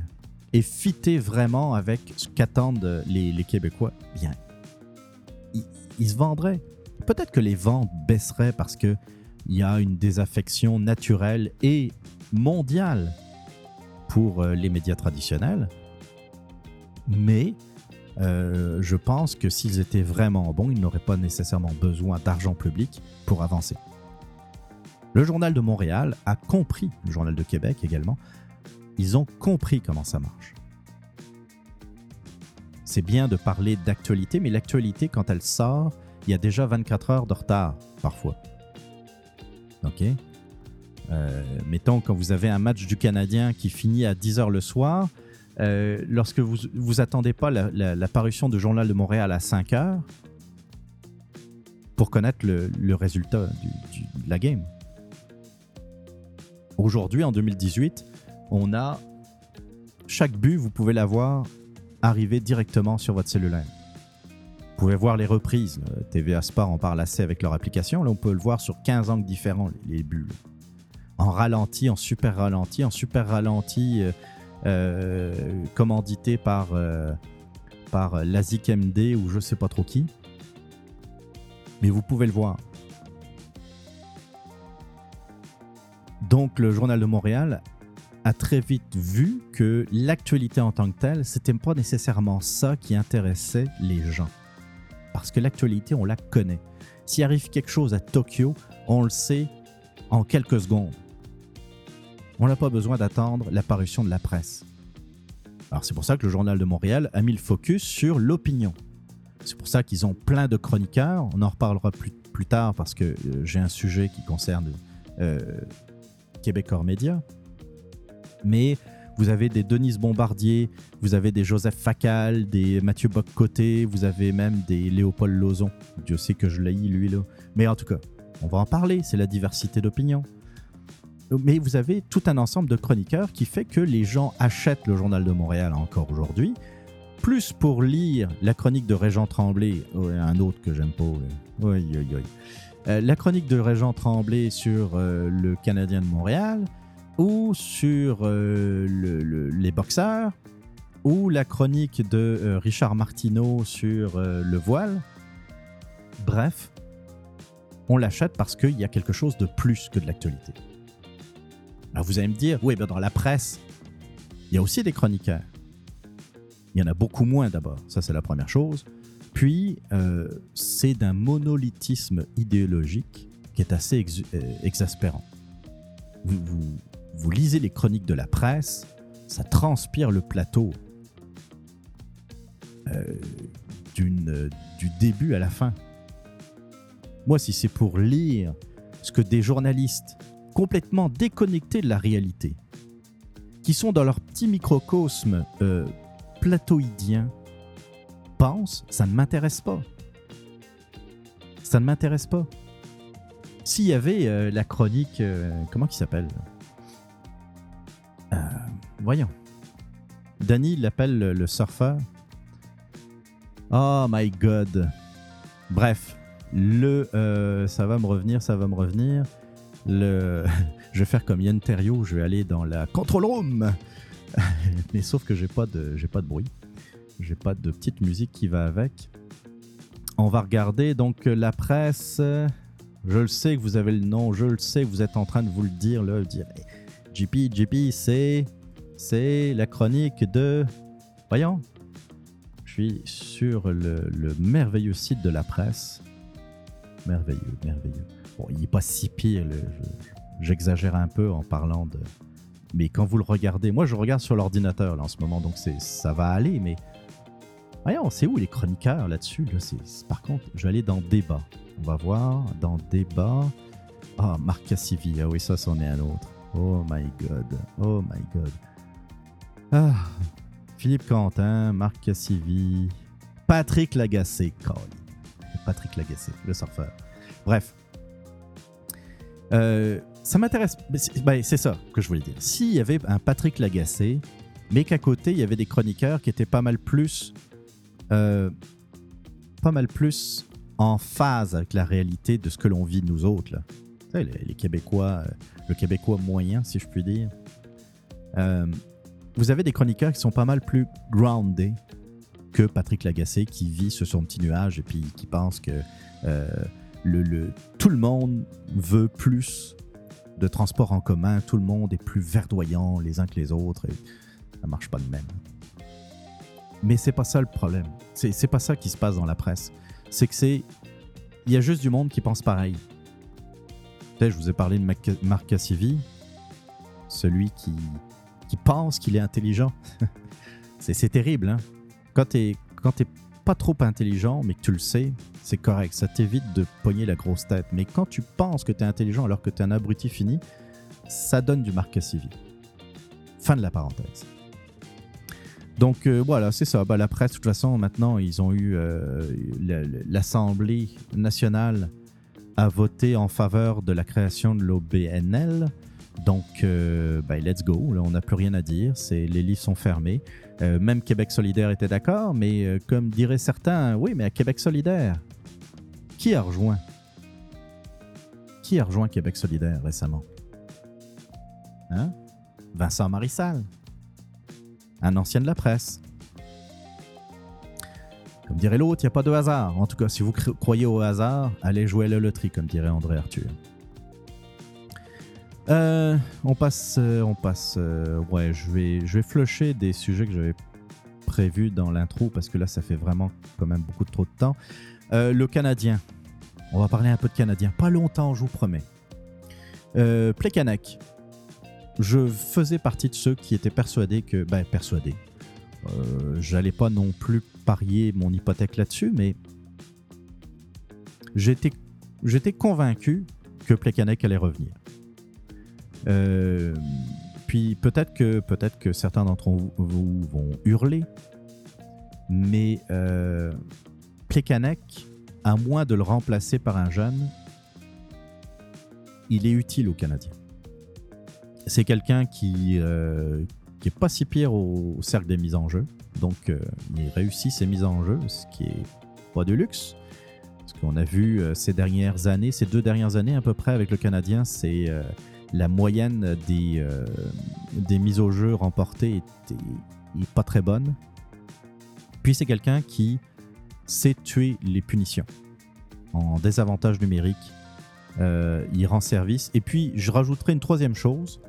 et fitait vraiment avec ce qu'attendent les, Québécois, bien, ils, se vendraient. Peut-être que les ventes baisseraient parce qu'il y a une désaffection naturelle et mondiale pour euh, les médias traditionnels mais euh, je pense que s'ils étaient vraiment bons, ils n'auraient pas nécessairement besoin d'argent public pour avancer. Le journal de Montréal a compris, le journal de Québec également, ils ont compris comment ça marche. C'est bien de parler d'actualité, mais l'actualité, quand elle sort, il y a déjà 24 heures de retard, parfois. OK? Euh, Mettons, quand vous avez un match du Canadien qui finit à 10 heures le soir, euh, lorsque vous vous attendez pas la, parution du Journal de Montréal à 5 heures pour connaître le, résultat de la game. Aujourd'hui, en 2018, on a chaque but, vous pouvez l'avoir arrivé directement sur votre cellulaire. Vous pouvez voir les reprises. TVA Sport en parle assez avec leur application. Là, on peut le voir sur 15 angles différents, les, buts. En ralenti, en super ralenti, en super ralenti. Euh, euh, commandité par, euh, par l'ASIC MD ou je sais pas trop qui. Mais vous pouvez le voir. Donc le journal de Montréal a très vite vu que l'actualité en tant que telle, c'était pas nécessairement ça qui intéressait les gens. Parce que l'actualité, on la connaît. S'il arrive quelque chose à Tokyo, on le sait en quelques secondes on n'a pas besoin d'attendre l'apparition de la presse. Alors c'est pour ça que le journal de Montréal a mis le focus sur l'opinion. C'est pour ça qu'ils ont plein de chroniqueurs. On en reparlera plus, plus tard parce que euh, j'ai un sujet qui concerne euh, Québecor Média. Mais vous avez des Denise Bombardier, vous avez des Joseph Facal, des Mathieu Boccoté, vous avez même des Léopold Lozon. Dieu sait que je l'ai lui là. Mais en tout cas, on va en parler, c'est la diversité d'opinion mais vous avez tout un ensemble de chroniqueurs qui fait que les gens achètent le Journal de Montréal encore aujourd'hui, plus pour lire la chronique de Régent Tremblay, un autre que j'aime pas. Oui, oui, oui. Euh, la chronique de Régent Tremblay sur euh, le Canadien de Montréal, ou sur euh, les boxeurs, ou la chronique de Richard Martineau sur le voile. Bref, on l'achète parce qu'il y a quelque chose de plus que de l'actualité. Alors vous allez me dire, oui, ben dans la presse, il y a aussi des chroniqueurs. Il y en a beaucoup moins d'abord, ça c'est la première chose. Puis, euh, c'est d'un monolithisme idéologique qui est assez euh, exaspérant. Vous, lisez les chroniques de la presse, ça transpire le plateau euh, du début à la fin. Moi, si c'est pour lire ce que des journalistes complètement déconnectés de la réalité, qui sont dans leur petit microcosme euh, platoïdien, pense, ça ne m'intéresse pas. Ça ne m'intéresse pas. S'il y avait euh, la chronique, euh, comment qui s'appelle? Euh, Voyons. Danny l'appelle le, surfeur. Oh my god. Bref, le, ça va me revenir, ça va me revenir. [laughs] Je vais faire comme Yann Terrio, je vais aller dans la control room. [laughs] Mais sauf que j'ai pas de, j'ai pas de bruit, j'ai pas de petite musique qui va avec. On va regarder donc la presse. Je le sais que vous avez le nom, je le sais que vous êtes en train de vous le dire là, dire JP, JP, c'est, c'est la chronique de, voyons, je suis sur le merveilleux site de la presse. Merveilleux, merveilleux. Bon, il n'est pas si pire, j'exagère un peu en parlant de. Mais quand vous le regardez, moi je regarde sur l'ordinateur là en ce moment, donc ça va aller, mais. Voyons, c'est où les chroniqueurs là-dessus Par contre, je vais aller dans débat. On va voir dans débat. Ah, Marc Cassivi, ah oui, ça, c'en est un autre. Oh my god, oh my god. Ah, Philippe Quentin, Marc Cassivi, Patrick Lagacé. Patrick Lagacé, le surfeur. Bref. Euh, ça m'intéresse. ben, c'est ça que je voulais dire. S'il y avait un Patrick Lagacé, mais qu'à côté, il y avait des chroniqueurs qui étaient pas mal plus. euh, pas mal plus en phase avec la réalité de ce que l'on vit nous autres. Les, Québécois, euh, le Québécois moyen, si je puis dire. Vous avez des chroniqueurs qui sont pas mal plus grounded que Patrick Lagacé qui vit sur son petit nuage et puis qui pense que le, tout le monde veut plus de transport en commun, tout le monde est plus verdoyant les uns que les autres et ça marche pas de même. Mais c'est pas ça le problème. C'est pas ça qui se passe dans la presse. C'est que c'est. Il y a juste du monde qui pense pareil. Je vous ai parlé de Marc Cassivi, celui qui, pense qu'il est intelligent. [laughs] c'est terrible, hein? Quand t'es pas trop intelligent, mais que tu le sais, c'est correct. Ça t'évite de pogner la grosse tête. Mais quand tu penses que t'es intelligent alors que t'es un abruti fini, ça donne du Marc Cassivi. Fin de la parenthèse. Donc euh, voilà, c'est ça. Bah, la presse, de toute façon, maintenant, ils ont eu euh, la- la- l'Assemblée nationale a voté en faveur de la création de l'OBNL. Donc, euh, bah, let's go. Là, on n'a plus rien à dire. C'est les livres sont fermés. Même Québec solidaire était d'accord, mais comme diraient certains, oui, mais à Québec solidaire, qui a rejoint? Qui a rejoint Québec solidaire récemment? Hein? Vincent Marissal un ancien de la presse. Comme dirait l'autre, il n'y a pas de hasard. En tout cas, si vous cro- croyez au hasard, allez jouer la loterie, comme dirait André Arthur. Euh, on passe, euh, on passe. euh, ouais, je vais, je vais flusher des sujets que j'avais prévus dans l'intro parce que là, ça fait vraiment quand même beaucoup trop de temps. Euh, le Canadien. On va parler un peu de Canadien. Pas longtemps, je vous promets. Euh, je faisais partie de ceux qui étaient persuadés que, ben persuadés, euh, j'allais pas non plus parier mon hypothèque là-dessus, mais j'étais, convaincu que Plekanec allait revenir. Euh, puis peut-être que, peut-être que certains d'entre vous, vont hurler, mais Plekanec, à moins de le remplacer par un jeune, il est utile aux Canadiens c'est quelqu'un qui, euh, qui est pas si pire au, cercle des mises en jeu. Donc, euh, il réussit ses mises en jeu, ce qui est pas de luxe. Parce qu'on a vu euh, ces dernières années, ces deux dernières années à peu près avec le Canadien, c'est euh, la moyenne des, des mises au jeu remportées est, est- est pas très bonne. Puis c'est quelqu'un qui sait tuer les punitions en désavantage numérique. Euh, il rend service. Et puis, je rajouterai une troisième chose.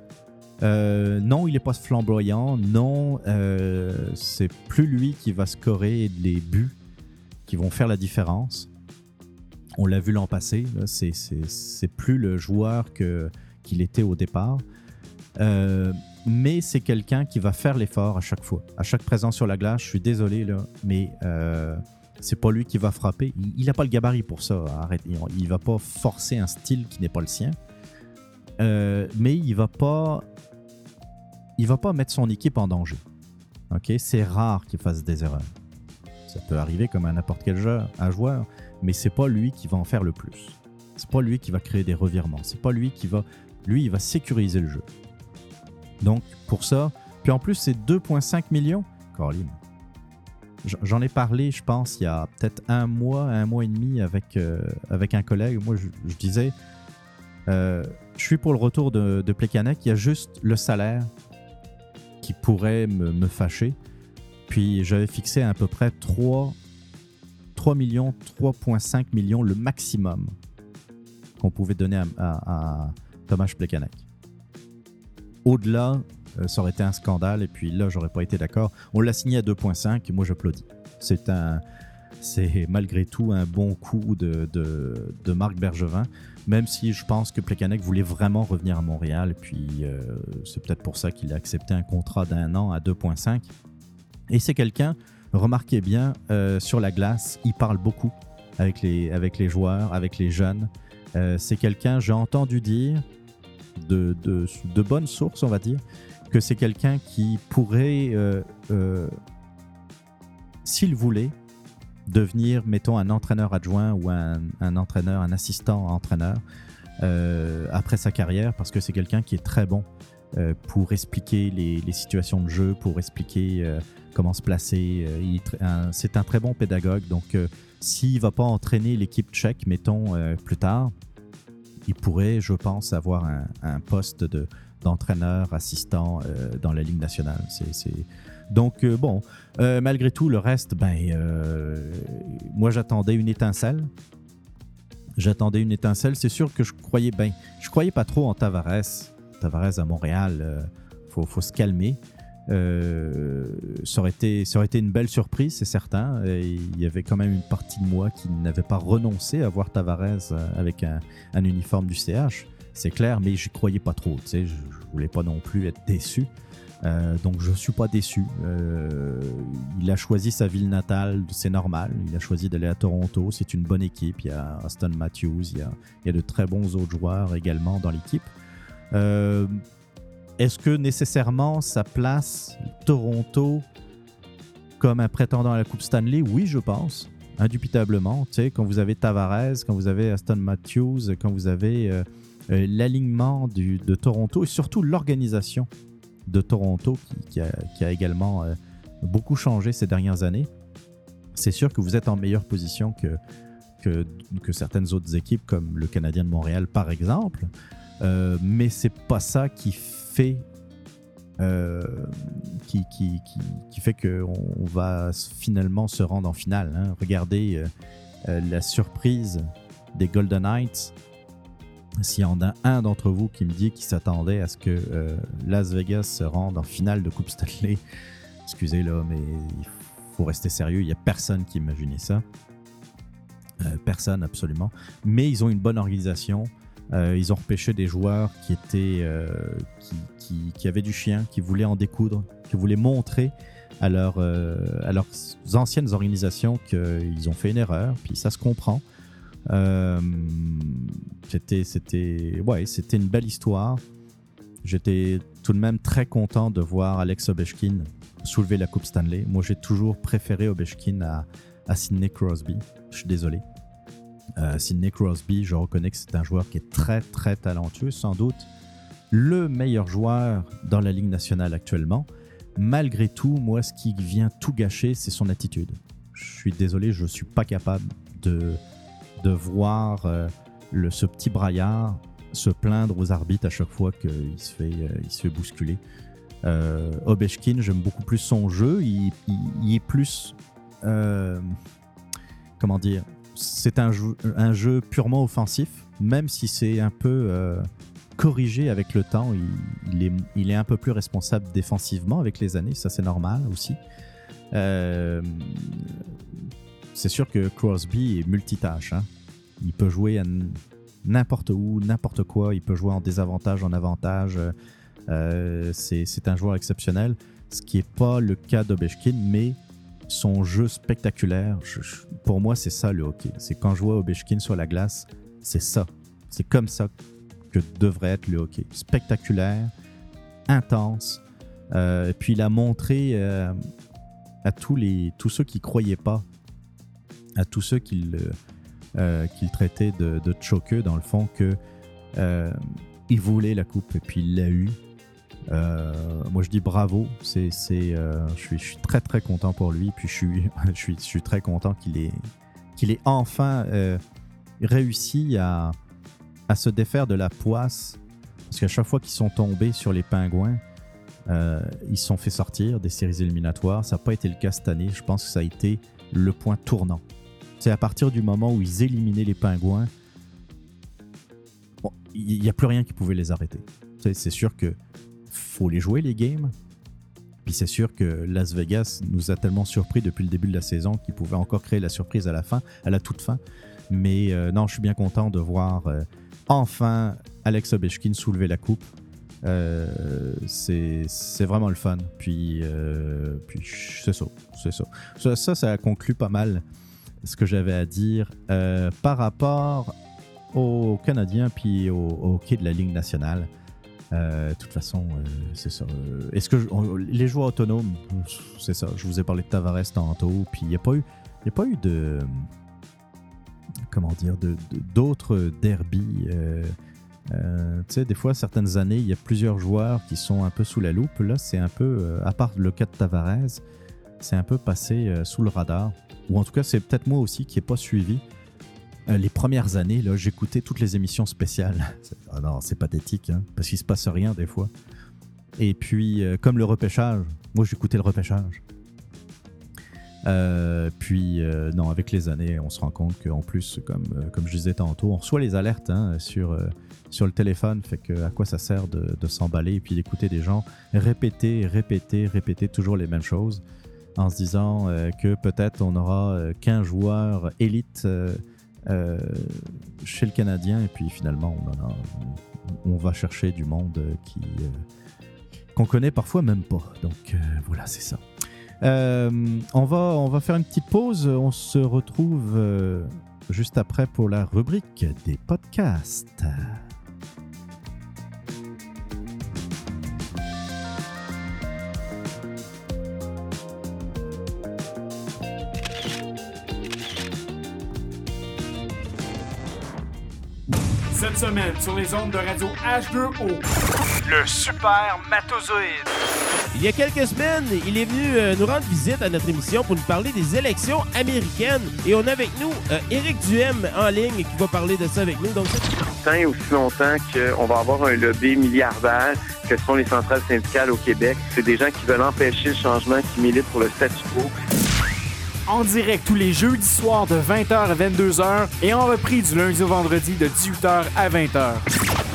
Euh, non, il n'est pas flamboyant. Non, euh, c'est plus lui qui va scorer les buts qui vont faire la différence. On l'a vu l'an passé. C'est, c'est, c'est plus le joueur qu'il était au départ. Euh, mais c'est quelqu'un qui va faire l'effort à chaque fois. À chaque présence sur la glace, je suis désolé, mais c'est pas lui qui va frapper. Il n'a pas le gabarit pour ça. Arrête. Il, va pas forcer un style qui n'est pas le sien. Euh, mais il va pas il va pas mettre son équipe en danger. Ok, c'est rare qu'il fasse des erreurs. Ça peut arriver comme à n'importe quel jeu, un joueur, mais c'est pas lui qui va en faire le plus. C'est pas lui qui va créer des revirements. C'est pas lui qui va. Lui, il va sécuriser le jeu. Donc, pour ça. Puis en plus, c'est 2,5 millions. Caroline. J'en ai parlé, je pense, il y a peut-être un mois, un mois et demi avec, euh, avec un collègue. Moi, je, disais, euh, je suis pour le retour de, de Il y a juste le salaire qui pourrait me, me fâcher. Puis j'avais fixé à, peu près 3, 3 millions, 3,5 millions le maximum qu'on pouvait donner à, Thomas Plekanec. Au-delà, ça aurait été un scandale et puis là, j'aurais pas été d'accord. On l'a signé à 2,5 et moi, j'applaudis. C'est un, c'est malgré tout un bon coup de, de, Marc Bergevin, même si je pense que Plekanec voulait vraiment revenir à Montréal. Et puis, euh, c'est peut-être pour ça qu'il a accepté un contrat d'un an à 2,5. Et c'est quelqu'un, remarquez bien, euh, sur la glace, il parle beaucoup avec les, avec les joueurs, avec les jeunes. Euh, c'est quelqu'un, j'ai entendu dire, de, de, bonnes sources, on va dire, que c'est quelqu'un qui pourrait, euh, euh, s'il voulait, devenir, mettons, un entraîneur adjoint ou un, entraîneur, un assistant entraîneur après sa carrière, parce que c'est quelqu'un qui est très bon pour expliquer les, situations de jeu, pour expliquer comment se placer. c'est un très bon pédagogue, donc s'il ne va pas entraîner l'équipe tchèque, mettons, euh, plus tard, il pourrait, je pense, avoir un, poste de, d'entraîneur assistant euh, dans la Ligue nationale. Donc, euh, bon, malgré tout, le reste, ben, moi, j'attendais une étincelle. J'attendais une étincelle. C'est sûr que je croyais, ben, je croyais pas trop en Tavares. Tavares à Montréal, faut, faut se calmer. Euh, ça, aurait été, ça aurait été une belle surprise, c'est certain. il y avait quand même une partie de moi qui n'avait pas renoncé à voir Tavares euh, avec un, uniforme du CH, c'est clair, mais je croyais pas trop. Tu sais, je, ne voulais pas non plus être déçu. Euh, donc je suis pas déçu. il a choisi sa ville natale, c'est normal. Il a choisi d'aller à Toronto. C'est une bonne équipe. Il y a Aston Matthews, il y a, il y a de très bons autres joueurs également dans l'équipe. Est-ce que nécessairement ça place Toronto comme un prétendant à la Coupe Stanley? Oui, je pense. Indubitablement. Tu sais, quand vous avez Tavares, quand vous avez Aston Matthews, quand vous avez euh, euh, l'alignement de Toronto et surtout l'organisation de Toronto qui, a, également euh, beaucoup changé ces dernières années, c'est sûr que vous êtes en meilleure position que, que, certaines autres équipes comme le Canadien de Montréal par exemple. mais c'est pas ça qui euh, qui, qui, qui, fait qu'on va finalement se rendre en finale. Hein. Regardez euh, euh, la surprise des Golden Knights. S'il y en a un d'entre vous qui me dit qu'il s'attendait à ce que Las Vegas se rende en finale de Coupe Stanley, excusez le mais il faut rester sérieux. Il n'y a personne qui imaginait ça. personne, absolument. Mais ils ont une bonne organisation. Euh, ils ont repêché des joueurs qui étaient euh, qui, qui, avaient du chien, qui voulaient en découdre, qui voulaient montrer à, leur, euh, à leurs anciennes organisations qu'ils ont fait une erreur, puis ça se comprend. C'était c'était ouais, c'était une belle histoire. J'étais tout de même très content de voir Alex Ovechkin soulever la Coupe Stanley. Moi, j'ai toujours préféré Ovechkin à, à Sidney Crosby. Je suis désolé. Euh, Sidney Crosby, je reconnais que c'est un joueur qui est très très talentueux, sans doute le meilleur joueur dans la Ligue nationale actuellement. Malgré tout, moi, ce qui vient tout gâcher, c'est son attitude. Je suis désolé, je ne suis pas capable de, de voir euh, ce petit braillard se plaindre aux arbitres à chaque fois qu'il se, fait, euh, il se fait bousculer. Euh, Obeshkin, j'aime beaucoup plus son jeu. Il, est plus. comment dire c'est un, jeu, purement offensif, même si c'est un peu euh, corrigé avec le temps. Il, est, un peu plus responsable défensivement avec les années, ça c'est normal aussi. Euh, c'est sûr que Crosby est multitâche. Hein. Il peut jouer n'importe où, n'importe quoi. Il peut jouer en désavantage, en avantage. Euh, c'est un joueur exceptionnel, ce qui n'est pas le cas d'Obeshkin, mais son jeu spectaculaire. pour moi, c'est ça le hockey. C'est quand je vois Obeshkin sur la glace, c'est ça. C'est comme ça que devrait être le hockey. Spectaculaire, intense. Euh, et puis il a montré, euh, à tous, les, tous ceux qui croyaient pas, à tous ceux qu'il euh, qu'il traitait de, de choqueux, dans le fond, que euh, il voulait la coupe et puis il l'a eu. Euh, moi, je dis bravo. C'est, c'est, je, suis, je suis très, très content pour lui. Puis je suis, [laughs] je suis, je suis très content qu'il ait, qu'il ait enfin réussi à, à se défaire de la poisse. Parce qu'à chaque fois qu'ils sont tombés sur les pingouins, euh, ils se sont fait sortir des séries éliminatoires. Ça n'a pas été le cas cette année. Je pense que ça a été le point tournant. C'est à partir du moment où ils éliminaient les pingouins, il n'y a plus rien qui pouvait les arrêter. C'est sûr que faut les jouer les games. Puis c'est sûr que Las Vegas nous a tellement surpris depuis le début de la saison qu'ils pouvaient encore créer la surprise à la fin, à la toute fin. Mais euh, non, je suis bien content de voir euh, enfin Alex Ovechkin soulever la coupe. Euh, c'est vraiment le fun. Puis, puis c'est ça, ça. ça. Ça, conclut pas mal ce que j'avais à dire euh, par rapport aux Canadiens puis au, hockey de la Ligue nationale. de toute façon, c'est ça. Est-ce que les joueurs autonomes, c'est ça. Je vous ai parlé de Tavares tantôt, puis il n'y a pas eu, il a pas eu de comment dire, d'autres de, derbies euh, tu sais, des fois, certaines années, il y a plusieurs joueurs qui sont un peu sous la loupe. Là, c'est un peu, euh, à part le cas de Tavares, c'est un peu passé euh, sous le radar. Ou en tout cas, c'est peut-être moi aussi qui n'ai pas suivi. les premières années, là, j'écoutais toutes les émissions spéciales. [laughs] Ah non, c'est pathétique, hein, parce qu'il se passe rien des fois. Et puis, comme le repêchage, moi j'écoutais le repêchage. puis, non, avec les années, on se rend compte qu'en plus, comme, comme je disais tantôt, on reçoit les alertes hein, sur sur le téléphone. Fait que à quoi ça sert de, s'emballer et puis d'écouter des gens répéter, répéter, répéter toujours les mêmes choses en se disant euh, que peut-être on aura euh, qu'un joueur élite euh, chez le Canadien et puis finalement on, on, va chercher du monde qui qu'on connaît parfois même pas. Donc voilà, c'est ça. on, va, on va faire une petite pause. On se retrouve juste après pour la rubrique des podcasts. Cette semaine, sur les ondes de radio H2O, le super matozoïde. Il y a quelques semaines, il est venu euh, nous rendre visite à notre émission pour nous parler des élections américaines. Et on a avec nous euh, Éric Duhem en ligne qui va parler de ça avec nous. Donc, tant et aussi longtemps qu'on va avoir un lobby milliardaire que sont les centrales syndicales au Québec. C'est des gens qui veulent empêcher le changement, qui militent pour le statu quo en direct tous les jeudis soirs de 20h à 22h et en repris du lundi au vendredi de 18h à 20h.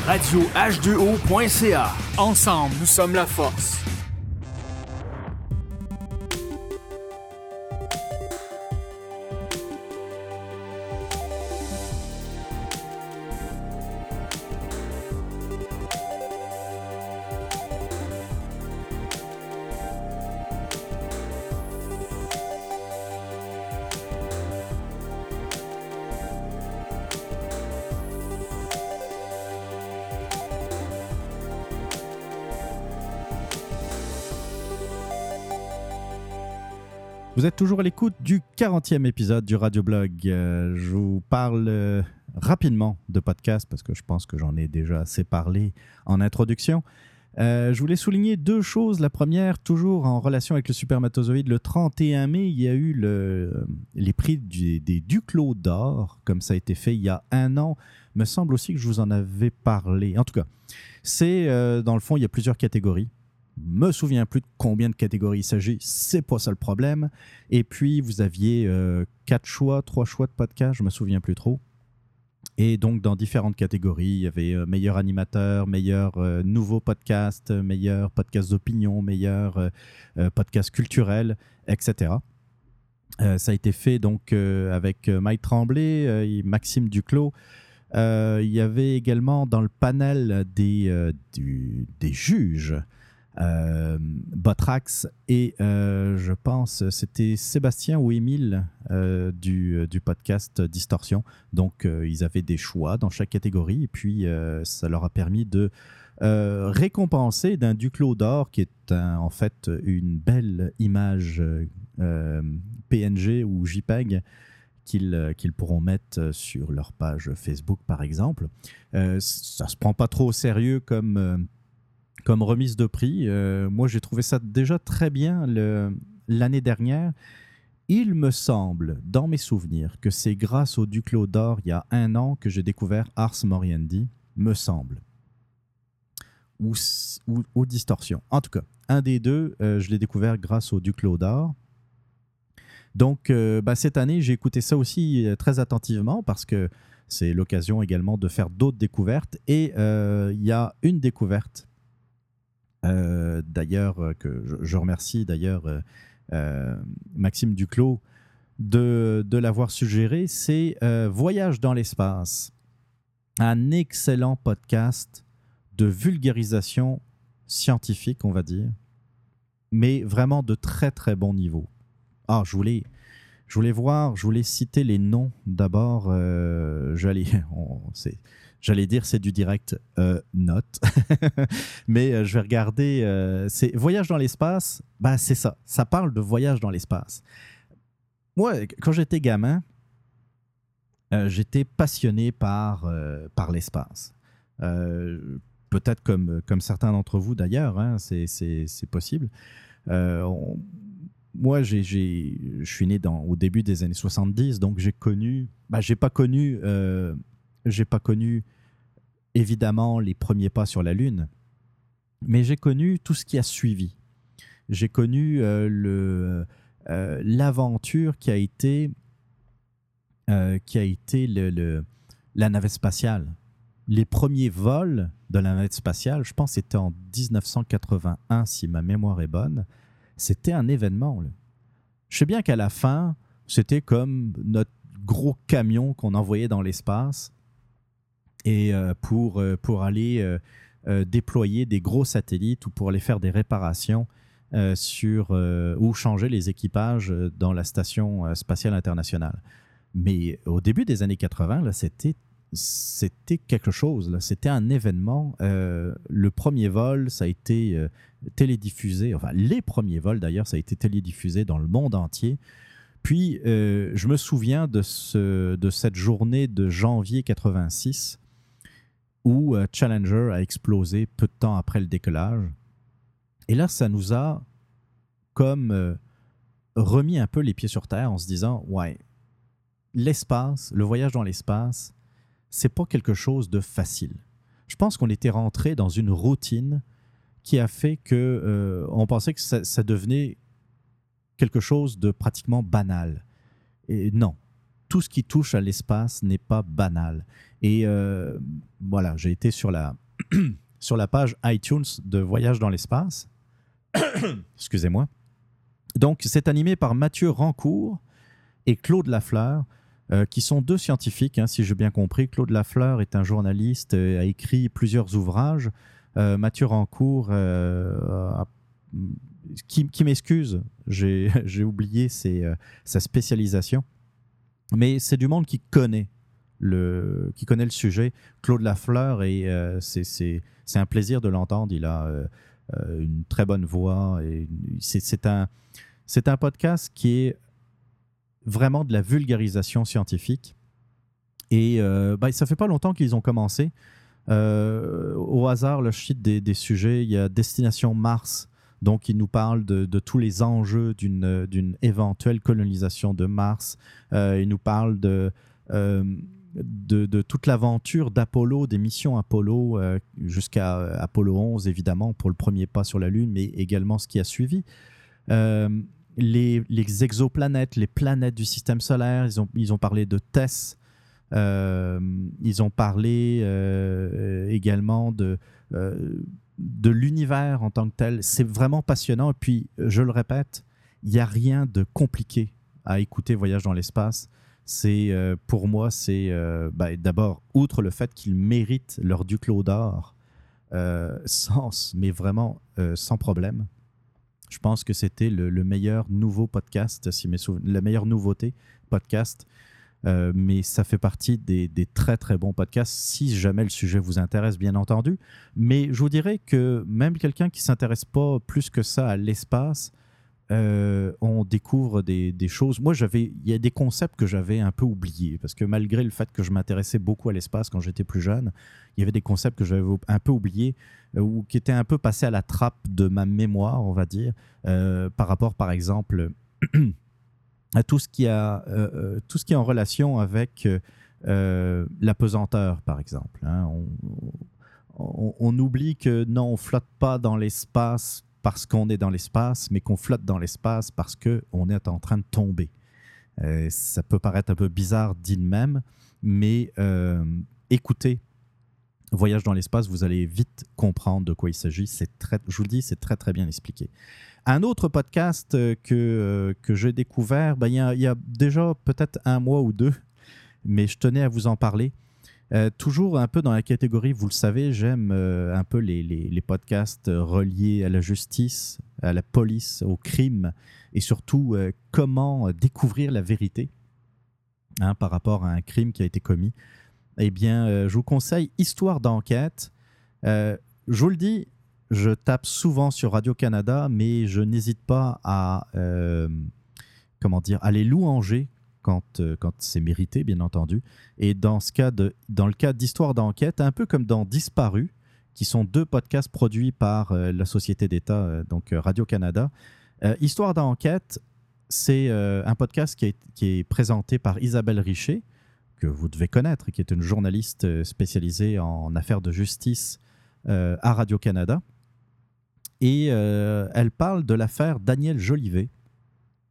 Radio H2O.ca. Ensemble, nous sommes la force. Vous êtes toujours à l'écoute du 40e épisode du Radioblog. Euh, je vous parle euh, rapidement de podcast parce que je pense que j'en ai déjà assez parlé en introduction. Euh, je voulais souligner deux choses. La première, toujours en relation avec le supermatozoïde, le 31 mai, il y a eu le, les prix des Duclos d'or, comme ça a été fait il y a un an. Me semble aussi que je vous en avais parlé. En tout cas, c'est dans le fond, il y a plusieurs catégories me souviens plus de combien de catégories il s'agit, c'est pas ça le problème. Et puis vous aviez euh, quatre choix, trois choix de podcast, je me souviens plus trop. Et donc dans différentes catégories, il y avait euh, meilleur animateur, meilleur euh, nouveau podcast, meilleur podcast d'opinion, meilleur podcast culturel, etc. ça a été fait donc avec Mike Tremblay et Maxime Duclos. il y avait également dans le panel des, des juges euh, Botrax et euh, je pense c'était Sébastien ou Émile euh, du, du, podcast Distorsion. Donc ils avaient des choix dans chaque catégorie et puis ça leur a permis de récompensé d'un Duclos d'or qui est en fait une belle image PNG ou JPEG qu'ils pourront mettre sur leur page Facebook, par exemple. ça ne se prend pas trop au sérieux comme, comme remise de prix. moi, j'ai trouvé ça déjà très bien l'année dernière. Il me semble, dans mes souvenirs, que c'est grâce au Duclos d'or il y a un an que j'ai découvert Ars Moriendi, me semble. Ou, ou, Distorsion. En tout cas, un des deux, euh, je l'ai découvert grâce au Duclos d'or. Donc, euh, bah, cette année, j'ai écouté ça aussi euh, très attentivement parce que c'est l'occasion également de faire d'autres découvertes. Et il y a une découverte, d'ailleurs, que je remercie d'ailleurs euh, Maxime Duclos de, l'avoir suggéré, c'est euh, Voyage dans l'espace, un excellent podcast de vulgarisation scientifique, on va dire, mais vraiment de très très bon niveau. Ah, je voulais, je voulais voir, je voulais citer les noms d'abord. Euh, j'allais, [laughs] j'allais dire c'est du direct, euh, note, [laughs] mais euh, je vais regarder. Euh, c'est voyage dans l'espace. Bah c'est ça. Ça parle de voyage dans l'espace. Moi, quand j'étais gamin, j'étais passionné par par l'espace. Peut-être comme comme certains d'entre vous d'ailleurs, hein, c'est possible. moi, je suis né dans, au début des années 70, donc j'ai connu, bah, j'ai pas connu, j'ai pas connu évidemment les premiers pas sur la Lune, mais j'ai connu tout ce qui a suivi. J'ai connu euh, euh, l'aventure qui a été, euh, qui a été la navette spatiale. Les premiers vols de la navette spatiale, je pense c'était en 1981, si ma mémoire est bonne, c'était un événement. Je sais bien qu'à la fin, c'était comme notre gros camion qu'on envoyait dans l'espace et euh, pour, euh, pour aller euh, déployer des gros satellites ou pour aller faire des réparations sur, ou changer les équipages dans la station spatiale internationale. Mais au début des années 80, là, c'était c'était quelque chose. C'était un événement. le premier vol, ça a été télédiffusé. Enfin, les premiers vols d'ailleurs, ça a été télédiffusé dans le monde entier. Puis, je me souviens de, ce, de cette journée de janvier 86 où euh, Challenger a explosé peu de temps après le décollage. Et là, ça nous a comme euh, remis un peu les pieds sur terre en se disant, ouais, l'espace, le voyage dans l'espace, c'est pas quelque chose de facile. Je pense qu'on était rentré dans une routine qui a fait que euh, on pensait que ça, ça, devenait quelque chose de pratiquement banal. Et non, tout ce qui touche à l'espace n'est pas banal. Et euh, voilà, j'ai été sur la, [clears throat] sur la page iTunes de Voyage dans l'espace. [clears throat] Excusez-moi. Donc, c'est animé par Mathieu Rancourt et Claude Lafleur, euh, qui sont deux scientifiques, hein, si j'ai bien compris. Claude Lafleur est un journaliste, et a écrit plusieurs ouvrages. Euh, Mathieu Rancourt, qui m'excuse, j'ai [laughs] oublié sa spécialisation. Mais c'est du monde qui connaît le, qui connaît le sujet. Claude Lafleur, et euh, c'est un plaisir de l'entendre. Il a euh, euh, une très bonne voix. C'est un, un podcast qui est vraiment de la vulgarisation scientifique. Et bah, ça fait pas longtemps qu'ils ont commencé. au hasard, le shit des, des, sujets, il y a Destination Mars donc, il nous parle de, tous les enjeux d'une éventuelle colonisation de Mars. Euh, il nous parle de, euh, de, toute l'aventure d'Apollo, des missions Apollo, euh, jusqu'à Apollo 11, évidemment, pour le premier pas sur la Lune, mais également ce qui a suivi. Les, exoplanètes, les planètes du système solaire, ils ont, ils ont parlé de TESS. ils ont parlé également de, de l'univers en tant que tel. C'est vraiment passionnant. Et puis, je le répète, il n'y a rien de compliqué à écouter Voyage dans l'espace. C'est euh, pour moi, c'est euh, bah, d'abord outre le fait qu'ils méritent leur Duclos d'or euh, sans, mais vraiment sans problème. Je pense que c'était le, meilleur nouveau podcast, si mes la meilleure nouveauté podcast mais ça fait partie des, très très bons podcasts si jamais le sujet vous intéresse, bien entendu. Mais je vous dirais que même quelqu'un qui s'intéresse pas plus que ça à l'espace, euh, on découvre des, choses. Moi, j'avais, il y a des concepts que j'avais un peu oubliés parce que malgré le fait que je m'intéressais beaucoup à l'espace quand j'étais plus jeune, il y avait des concepts que j'avais un peu oubliés euh, ou qui étaient un peu passés à la trappe de ma mémoire, on va dire, euh, par rapport, par exemple, [clears throat] tout ce qui a, tout ce qui est en relation avec la pesanteur, par exemple. Hein. On, oublie que non, on flotte pas dans l'espace parce qu'on est dans l'espace, mais qu'on flotte dans l'espace parce qu'on est en train de tomber. Euh, ça peut paraître un peu bizarre dit de même, mais euh, écoutez Voyage dans l'espace, vous allez vite comprendre de quoi il s'agit. C'est très, je vous le dis, c'est très très bien expliqué. Un autre podcast euh, que, que j'ai découvert, ben, il, y a déjà peut-être un mois ou deux, mais je tenais à vous en parler. Euh, toujours un peu dans la catégorie, vous le savez, j'aime euh, un peu les, podcasts reliés à la justice, à la police, au crime, et surtout euh, comment découvrir la vérité hein, par rapport à un crime qui a été commis. Eh bien, je vous conseille Histoire d'enquête. je vous le dis, je tape souvent sur Radio-Canada, mais je n'hésite pas à, comment dire, à les louanger quand, euh, quand c'est mérité, bien entendu. Et dans, ce cas de, dans le cas d'Histoire d'enquête, un peu comme dans Disparu, qui sont deux podcasts produits par euh, la Société d'État, euh, donc Radio-Canada. Histoire d'enquête, c'est un podcast qui est, qui est, présenté par Isabelle Richer, que vous devez connaître, qui est une journaliste spécialisée en affaires de justice à Radio-Canada. Et elle parle de l'affaire Daniel Jolivet,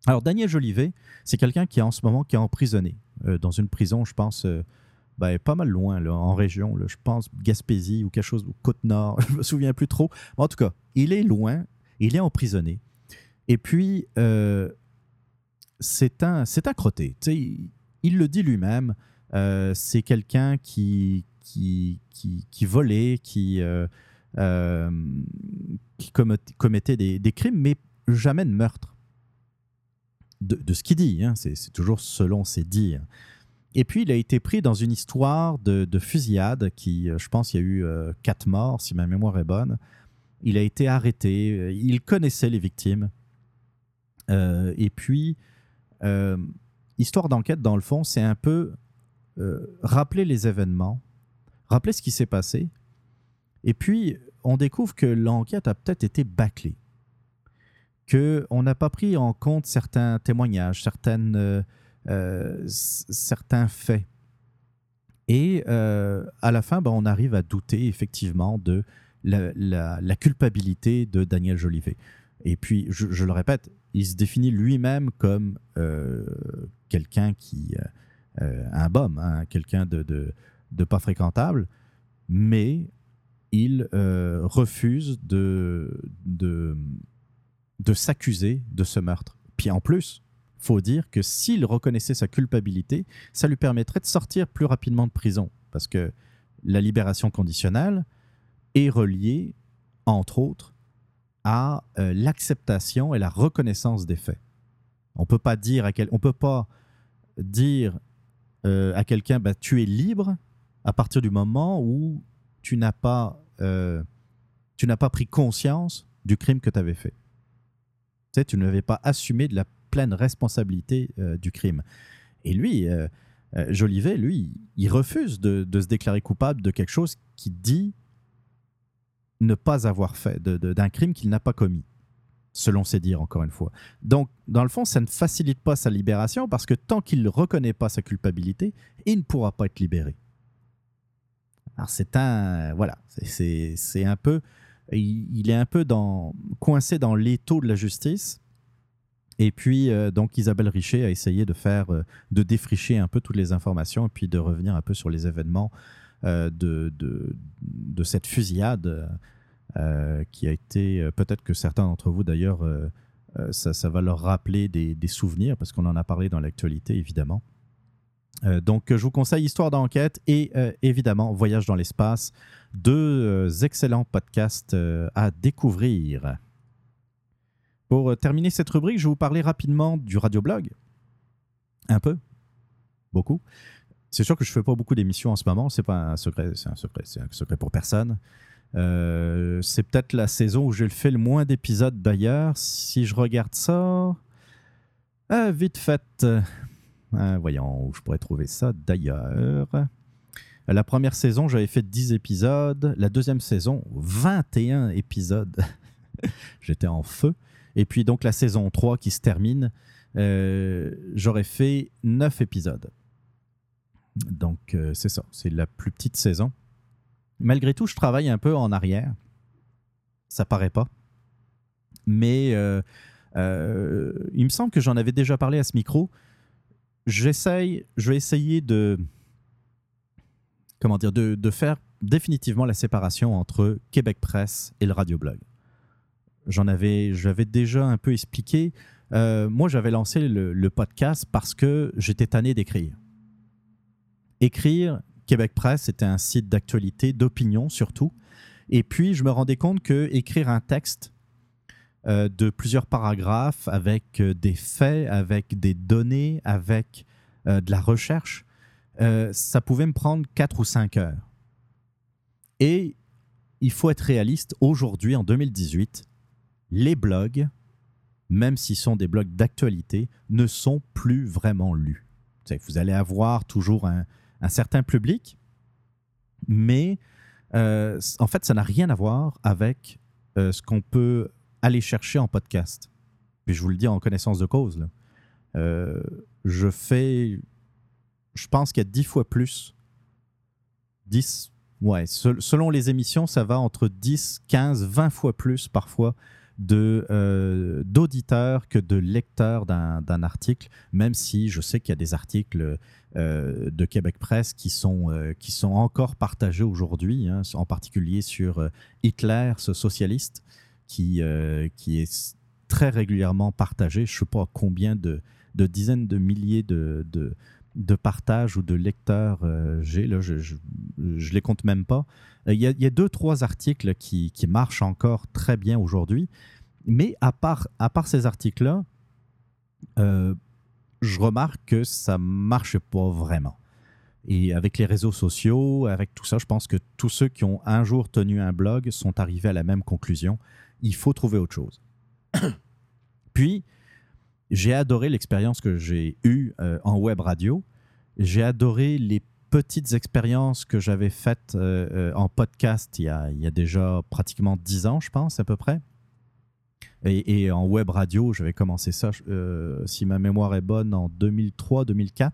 alors, Daniel Jolivet, c'est quelqu'un qui est en ce moment qui est emprisonné euh, dans une prison, je pense, euh, ben, pas mal loin, en région. je pense Gaspésie ou quelque chose, ou Côte-Nord, [laughs] je me souviens plus trop. en tout cas, il est loin, il est emprisonné. Et puis, euh, c'est un, un crotté. Il, il le dit lui-même. c'est quelqu'un qui, qui, qui, qui, volait, qui, qui commettait des, crimes, mais jamais de meurtre de, ce qu'il dit, hein. c'est toujours selon ses dires. Et puis, il a été pris dans une histoire de, fusillade qui, euh, je pense, il y a eu euh, quatre morts, si ma mémoire est bonne. Il a été arrêté, euh, il connaissait les victimes. et puis, histoire d'enquête, dans le fond, c'est un peu rappeler les événements, rappeler ce qui s'est passé. Et puis, on découvre que l'enquête a peut-être été bâclée qu'on n'a pas pris en compte certains témoignages, certaines, euh, euh, certains faits. Et euh, à la fin, ben, on arrive à douter effectivement de la, culpabilité de Daniel Jolivet. Et puis, je, le répète, il se définit lui-même comme quelqu'un qui... un bum, hein, quelqu'un de, de, pas fréquentable, mais il refuse de, de, de s'accuser de ce meurtre. Puis en plus, faut dire que s'il reconnaissait sa culpabilité, ça lui permettrait de sortir plus rapidement de prison. Parce que la libération conditionnelle est reliée, entre autres, à euh, l'acceptation et la reconnaissance des faits. On peut pas dire à quel, on peut pas dire euh, à quelqu'un bah, tu es libre à partir du moment où tu n'as pas euh, tu pas pris conscience du crime que tu avais fait tu n'avais pas assumé de la pleine responsabilité euh, du crime. Et lui, euh, Jolivet, lui, il refuse de, se déclarer coupable de quelque chose qui dit ne pas avoir fait, d'un crime qu'il n'a pas commis, selon ses dires, encore une fois. Donc, dans le fond, ça ne facilite pas sa libération parce que tant qu'il ne reconnaît pas sa culpabilité, il ne pourra pas être libéré. Alors, c'est un. Voilà, c'est un peu il, est un peu dans, coincé dans l'étau de la justice. Et puis, euh, donc, Isabelle Richer a essayé de faire, euh, de défricher un peu toutes les informations et puis de revenir un peu sur les événements euh, de, de, cette fusillade qui a été, peut-être que certains d'entre vous d'ailleurs, ça, va leur rappeler des souvenirs parce qu'on en a parlé dans l'actualité évidemment. Donc, je vous conseille Histoire d'enquête et évidemment Voyage dans l'espace deux euh, excellents podcasts euh, à découvrir. Pour euh, terminer cette rubrique, je vais vous parler rapidement du radioblog. Un peu. beaucoup. C'est sûr que je fais pas beaucoup d'émissions en ce moment. C'est pas un secret, c'est un secret, c'est un secret pour personne. Euh, c'est peut-être la saison où j'ai fait le moins d'épisodes d'ailleurs. Si je regarde ça, vite fait. Ah, voyons où je pourrais trouver ça d'ailleurs. La première saison, j'avais fait 10 épisodes. La deuxième saison, 21 épisodes. [laughs] J'étais en feu. Et puis donc la saison 3 qui se termine, euh, j'aurais fait 9 épisodes. Donc euh, c'est ça, c'est la plus petite saison. Malgré tout, je travaille un peu en arrière. Ça paraît pas. Mais euh, il me semble que j'en avais déjà parlé à ce micro. J'essaye, je vais essayer de, comment dire, de, faire définitivement la séparation entre Québec Presse et le radioblog. J'en avais, j'avais déjà un peu expliqué. Euh, moi, j'avais lancé le, podcast parce que j'étais tanné d'écrire. Écrire, Québec Presse, c'était un site d'actualité, d'opinion surtout. Et puis, je me rendais compte que écrire un texte euh, de plusieurs paragraphes avec euh, des faits, avec des données, avec de la recherche, ça pouvait me prendre 4 ou 5 heures. Et il faut être réaliste, aujourd'hui, en 2018, les blogs, même s'ils sont des blogs d'actualité, ne sont plus vraiment lus. Vous allez avoir toujours un, certain public, mais euh, en fait, ça n'a rien à voir avec euh, ce qu'on peut aller chercher en podcast. Puis je vous le dis en connaissance de cause. Euh, je fais, je pense qu'il y a dix fois plus. 10, ouais, selon les émissions, ça va entre 10, 15, 20 fois plus parfois de euh, d'auditeurs que de lecteurs d'un article, même si je sais qu'il y a des articles euh, de Québec Presse qui sont, qui sont encore partagés aujourd'hui, hein, en particulier sur Hitler, ce socialiste, qui, qui est très régulièrement partagé. Je ne sais pas combien de, de, dizaines de milliers de, de, de partages ou de lecteurs j'ai, là, je ne les compte même pas. Il y, a, deux, trois articles qui, qui, marchent encore très bien aujourd'hui. Mais à part, à part ces articles-là, euh, je remarque que ça ne marche pas vraiment. Et avec les réseaux sociaux, avec tout ça, je pense que tous ceux qui ont un jour tenu un blog sont arrivés à la même conclusion. Il faut trouver autre chose. [coughs] Puis, j'ai adoré l'expérience que j'ai eue euh, en web radio. J'ai adoré les petites expériences que j'avais faites euh, en podcast il y, a, déjà pratiquement dix ans, je pense, à peu près. Et, en web radio, j'avais commencé ça, euh, si ma mémoire est bonne, en 2003-2004.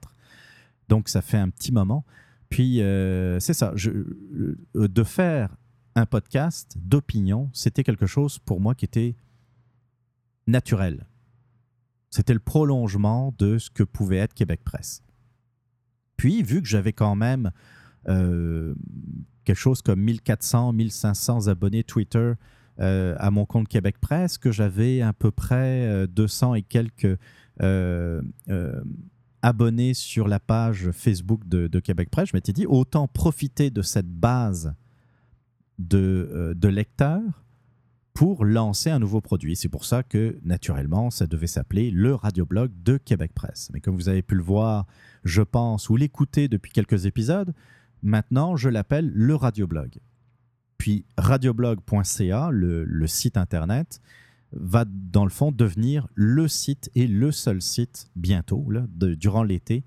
Donc, ça fait un petit moment. Puis, euh, c'est ça. Je, euh, de faire un podcast d'opinion, c'était quelque chose pour moi qui était naturel. C'était le prolongement de ce que pouvait être Québec Presse. Puis, vu que j'avais quand même quelque chose comme 1400, 1500 abonnés Twitter, euh, à mon compte Québec Presse que j'avais à peu près 200 euh, et quelques euh, abonnés sur la page Facebook de, Québec Presse. Je m'étais dit, autant profiter de cette base de, de lecteurs pour lancer un nouveau produit. C'est pour ça que, naturellement, ça devait s'appeler le radioblog de Québec Presse. Mais comme vous avez pu le voir, je pense, ou l'écouter depuis quelques épisodes, maintenant, je l'appelle le radioblog. Puis radioblog.ca, le, site internet, va dans le fond devenir le site et le seul site bientôt, durant l'été,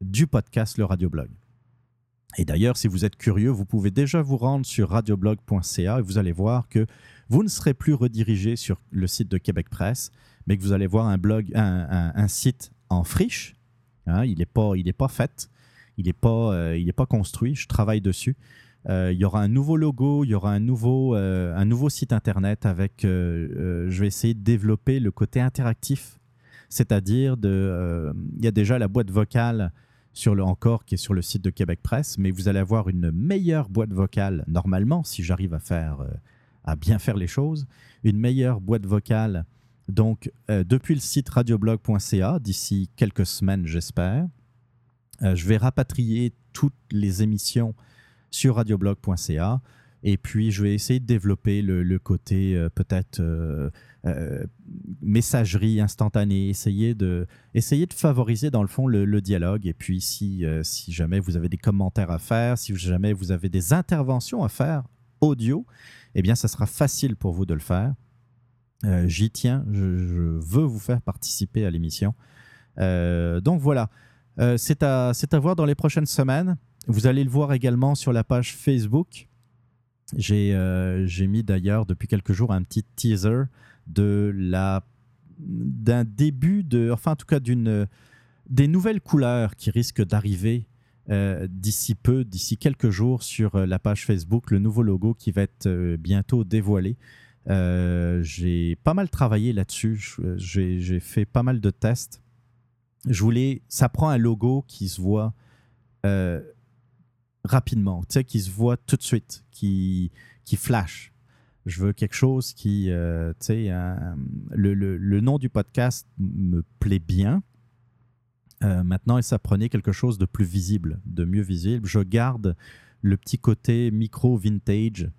du podcast Le Radioblog. Et d'ailleurs, si vous êtes curieux, vous pouvez déjà vous rendre sur radioblog.ca et vous allez voir que vous ne serez plus redirigé sur le site de Québec Presse, mais que vous allez voir un blog, un, site en friche. Hein, il n'est pas, pas fait, il n'est pas, euh, pas construit. Je travaille dessus. Euh, il y aura un nouveau logo, il y aura un nouveau, euh, un nouveau site internet avec. Je vais essayer de développer le côté interactif, c'est-à-dire de. Il y a déjà la boîte vocale sur le encore qui est sur le site de Québec Presse, mais vous allez avoir une meilleure boîte vocale normalement si j'arrive à faire à bien faire les choses, une meilleure boîte vocale donc depuis le site radioblog.ca d'ici quelques semaines j'espère. je vais rapatrier toutes les émissions sur radioblog.ca. Et puis, je vais essayer de développer le, côté peut-être messagerie instantanée, essayer de, essayer de favoriser dans le fond le, dialogue. Et puis, si, si jamais vous avez des commentaires à faire, si jamais vous avez des interventions à faire audio, eh bien, ça sera facile pour vous de le faire. Euh, j'y tiens, je, veux vous faire participer à l'émission. Euh, donc voilà, euh, c'est à, à voir dans les prochaines semaines. Vous allez le voir également sur la page Facebook. J'ai mis d'ailleurs depuis quelques jours un petit teaser de la d'un début de, enfin en tout cas d'une des nouvelles couleurs qui risquent d'arriver d'ici peu, d'ici quelques jours sur la page Facebook, le nouveau logo qui va être bientôt dévoilé. Euh, j'ai pas mal travaillé là-dessus. J'ai fait pas mal de tests. Je voulais. Ça prend un logo qui se voit euh, rapidement, tu sais, qui se voit tout de suite, qui, qui flash. Je veux quelque chose qui. Euh, tu sais, le, le, nom du podcast me plaît bien. maintenant, ça prenait quelque chose de plus visible, de mieux visible. Je garde le petit côté micro vintage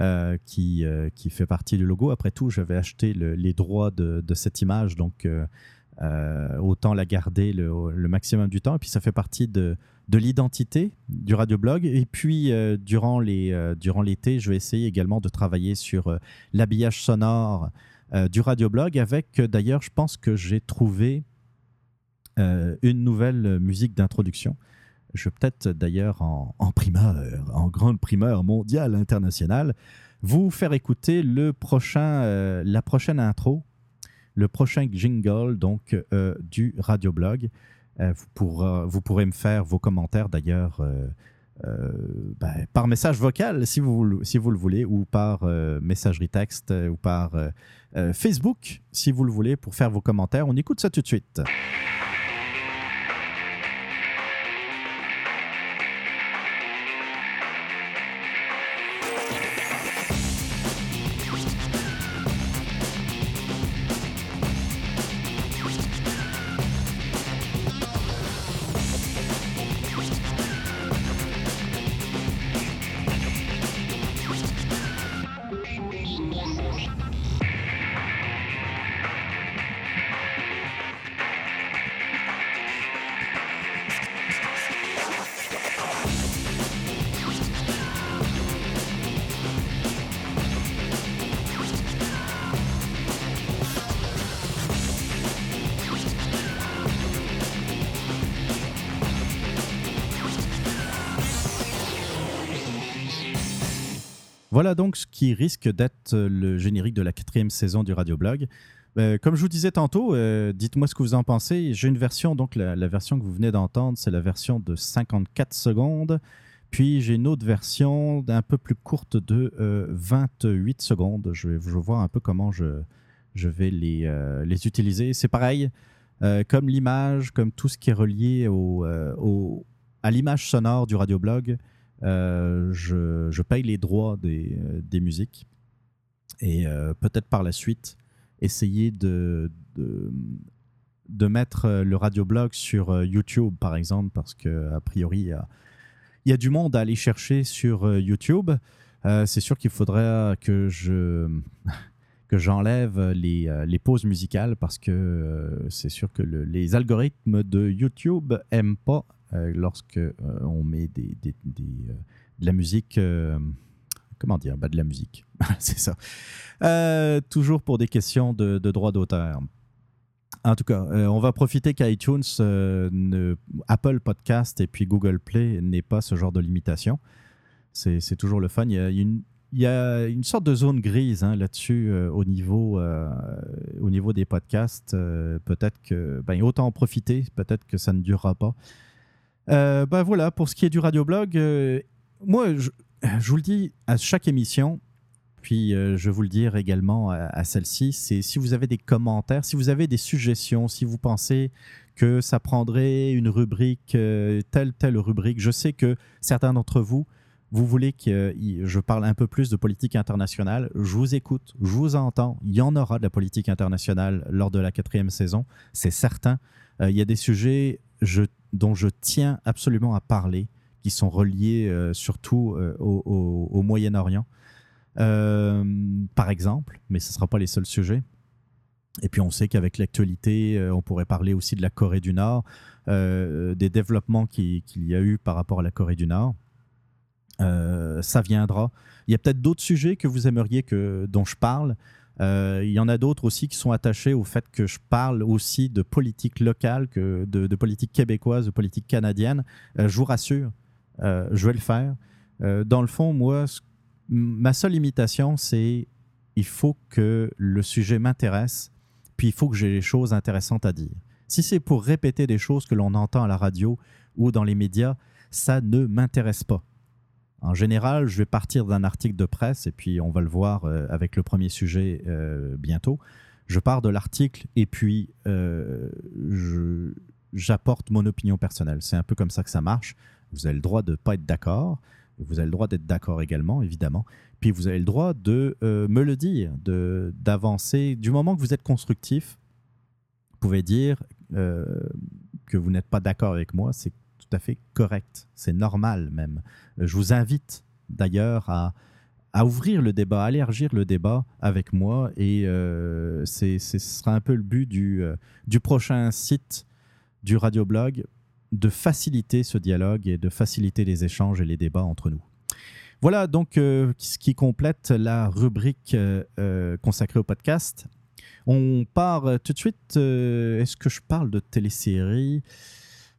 euh, qui, euh, qui fait partie du logo. Après tout, j'avais acheté les droits de, de, cette image, donc euh, autant la garder le, le, maximum du temps. Et puis, ça fait partie de, de l'identité du radioblog. Et puis, durant, les, durant l'été, je vais essayer également de travailler sur l'habillage sonore du radioblog avec, d'ailleurs, je pense que j'ai trouvé une nouvelle musique d'introduction je vais peut-être d'ailleurs en, primeur, en grande primeur mondiale, internationale, vous faire écouter le prochain, euh, la prochaine intro, le prochain jingle donc euh, du radioblog. Euh, vous, pourrez me faire vos commentaires d'ailleurs ben, par message vocal si vous le voulez, ou par messagerie texte, ou par Facebook si vous le voulez, pour faire vos commentaires. On écoute ça tout de suite. Voilà donc ce qui risque d'être le générique de la quatrième saison du Radioblog. Euh, comme je vous disais tantôt, euh, dites-moi ce que vous en pensez. J'ai une version, donc la, version que vous venez d'entendre, c'est la version de 54 secondes. Puis j'ai une autre version d'un peu plus courte de 28 euh, secondes. Je vais, voir un peu comment je, vais les, utiliser. C'est pareil, comme l'image, comme tout ce qui est relié au à l'image sonore du radioblog. Euh, je, paye les droits des, euh, musiques et euh, peut-être par la suite essayer de, mettre le radioblog sur YouTube, par exemple, parce qu'a priori, il y a, a, du monde à aller chercher sur YouTube. c'est sûr qu'il faudrait que je [laughs] que j'enlève les, les, pauses musicales parce que c'est sûr que les algorithmes de YouTube n'aiment pas euh, lorsque euh, on met des, euh, de la musique comment dire? Bah, De la musique, [laughs] c'est ça. toujours pour des questions de, de droit d'auteur. En tout cas, on va profiter qu'iTunes, Apple Podcast et puis Google Play n'aient pas ce genre de limitation. C'est toujours le fun. Il y a une, il y a une sorte de zone grise hein, là-dessus au, niveau, au niveau des podcasts. peut-être que, ben, autant en profiter, peut-être que ça ne durera pas. Euh, ben voilà, pour ce qui est du radioblog, euh, moi, je, vous le dis à chaque émission, puis euh, je vous le dire également à, celle-ci, c'est si vous avez des commentaires, si vous avez des suggestions, si vous pensez que ça prendrait une rubrique, telle, telle rubrique, je sais que certains d'entre vous, vous voulez que je parle un peu plus de politique internationale, je vous écoute, je vous entends, il y en aura de la politique internationale lors de la quatrième saison, c'est certain. il y a des sujets je, dont je tiens absolument à parler, qui sont reliés surtout au, au Moyen-Orient, par exemple, mais ce ne sera pas les seuls sujets. Et puis on sait qu'avec l'actualité, on pourrait parler aussi de la Corée du Nord, des développements qu'il y a eu par rapport à la Corée du Nord. ça viendra. Il y a peut-être d'autres sujets que vous aimeriez que, dont je parle. Euh, il y en a d'autres aussi qui sont attachés au fait que je parle aussi de politique locale, de, politique québécoise, de politique canadienne. Euh, je vous rassure, euh, je vais le faire. dans le fond, moi, ma seule limitation, c'est il faut que le sujet m'intéresse, puis il faut que j'ai des choses intéressantes à dire. Si c'est pour répéter des choses que l'on entend à la radio ou dans les médias, ça ne m'intéresse pas. En général, je vais partir d'un article de presse, et puis on va le voir euh, avec le premier sujet euh, bientôt. Je pars de l'article et puis euh, j'apporte mon opinion personnelle. C'est un peu comme ça que ça marche. Vous avez le droit de ne pas être d'accord. Vous avez le droit d'être d'accord également, évidemment. Puis vous avez le droit de me le dire, d'avancer. Du moment que vous êtes constructif, vous pouvez dire que vous n'êtes pas d'accord avec moi. Tout à fait correct. C'est normal même. Euh, je vous invite d'ailleurs à, ouvrir le débat, à élargir le débat avec moi. Et euh, ce sera un peu le but du, euh, du prochain site du radioblog, de faciliter ce dialogue et de faciliter les échanges et les débats entre nous. Voilà donc ce qui complète la rubrique consacrée au podcast. On part tout de suite. Est-ce que je parle de télésérie?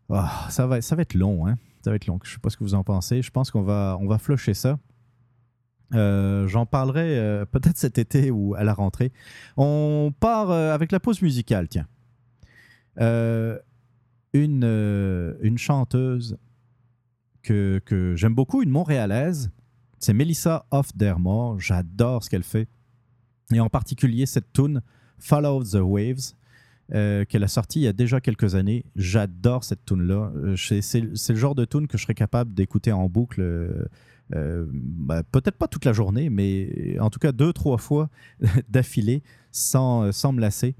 Ah, ça, va, ça va être long, hein? Ça va être long. Je ne sais pas ce que vous en pensez. Je pense qu'on va, on va flusher ça. Euh, j'en parlerai euh, peut-être cet été ou à la rentrée. On part euh, avec la pause musicale, tiens. une, une chanteuse que, que j'aime beaucoup, une Montréalaise, c'est Melissa Hoff-Dermore. J'adore ce qu'elle fait. Et en particulier cette tune Follow the Waves. Euh, qu'elle a sorti il y a déjà quelques années. J'adore cette tune-là. Euh, c'est le genre de tune que je serais capable d'écouter en boucle. Euh, bah, peut-être pas toute la journée, mais en tout cas deux, trois fois [laughs] d'affilée sans, sans me lasser.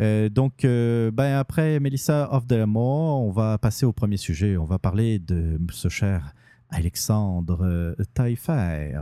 donc, ben après Melissa of the Moor, on va passer au premier sujet. On va parler de ce cher Alexandre Taillefer.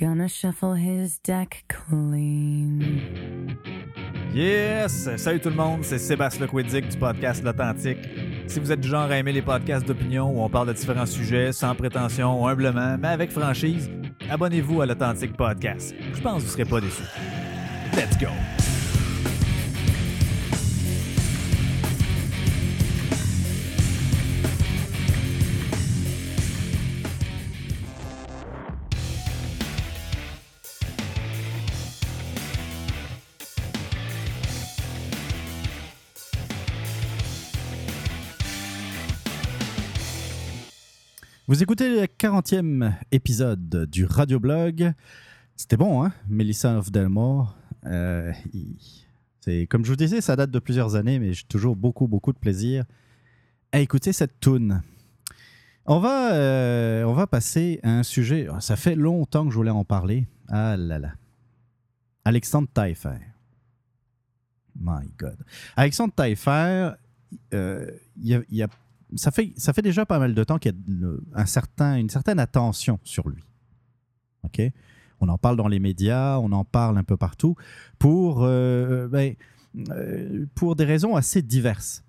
Gonna shuffle his deck clean. Yes! Salut tout le monde, c'est Sébastien Lequidic du podcast L'Authentique. Si vous êtes du genre à aimer les podcasts d'opinion où on parle de différents sujets sans prétention, humblement, mais avec franchise, abonnez-vous à l'Authentique Podcast. Je pense que vous serez pas déçus. Let's go! Vous écoutez le 40e épisode du Radioblog. C'était bon, hein? Melissa of Delmore. Euh, c'est, comme je vous disais, ça date de plusieurs années, mais j'ai toujours beaucoup, beaucoup de plaisir à écouter cette tune. On va, euh, on va passer à un sujet. Ça fait longtemps que je voulais en parler. Ah là là. Alexandre Taillefer. My God. Alexandre Taillefer, euh, il y a ça fait, déjà pas mal de temps qu'il y a une certaine attention sur lui. OK? On en parle dans les médias, on en parle un peu partout pour, euh, ben, euh, des raisons assez diverses.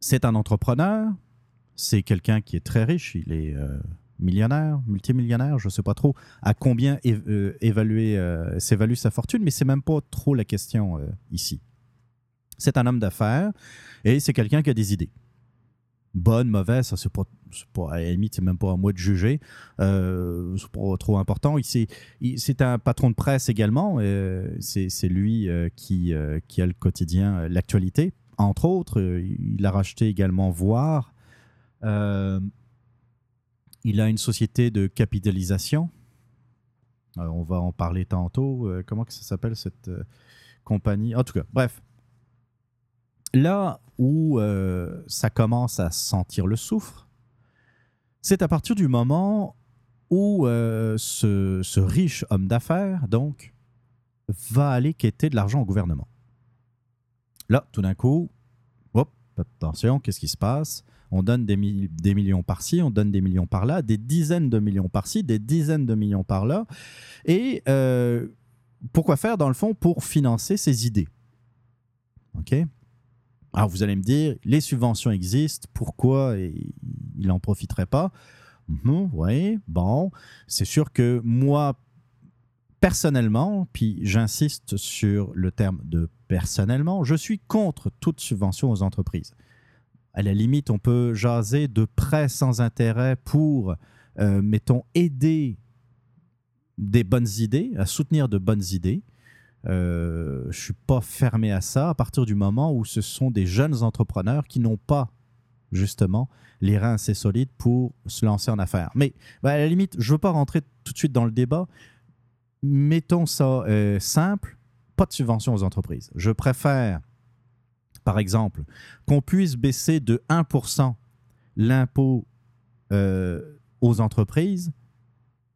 C'est un entrepreneur, c'est quelqu'un qui est très riche, il est euh, millionnaire, multimillionnaire, je ne sais pas trop à combien évaluer, s'évalue sa fortune, mais c'est même pas trop la question ici. C'est un homme d'affaires et c'est quelqu'un qui a des idées bonne, mauvaise, ça c'est pas, à la limite, c'est même pas à moi de juger. Euh, c'est pas trop important. C'est, un patron de presse également. euh, c'est, lui euh, qui, euh, qui a le quotidien, l'actualité. Entre autres, il a racheté également Voir. Il a une société de capitalisation. On va en parler tantôt. Comment que ça s'appelle cette compagnie? En tout cas, bref. Là où euh, ça commence à sentir le soufre, c'est à partir du moment où euh, ce, riche homme d'affaires, donc, va aller quêter de l'argent au gouvernement. Là, tout d'un coup, hop, attention, qu'est-ce qui se passe? On donne des millions par-ci, on donne des millions par-là, des dizaines de millions par-ci, des dizaines de millions par-là. Et euh, pourquoi faire, dans le fond, pour financer ses idées? OK? Alors vous allez me dire, les subventions existent, pourquoi il n'en profiterait pas? Oui, bon, c'est sûr que moi, personnellement, puis j'insiste sur le terme de personnellement, je suis contre toute subvention aux entreprises. À la limite, on peut jaser de prêts sans intérêt pour, euh, mettons, aider des bonnes idées, à soutenir de bonnes idées. Euh, je suis pas fermé à ça à partir du moment où ce sont des jeunes entrepreneurs qui n'ont pas justement les reins assez solides pour se lancer en affaires. Mais ben, à la limite, je veux pas rentrer tout de suite dans le débat. Mettons ça euh, simple, pas de subvention aux entreprises. Je préfère, par exemple, qu'on puisse baisser de 1% l'impôt euh, aux entreprises,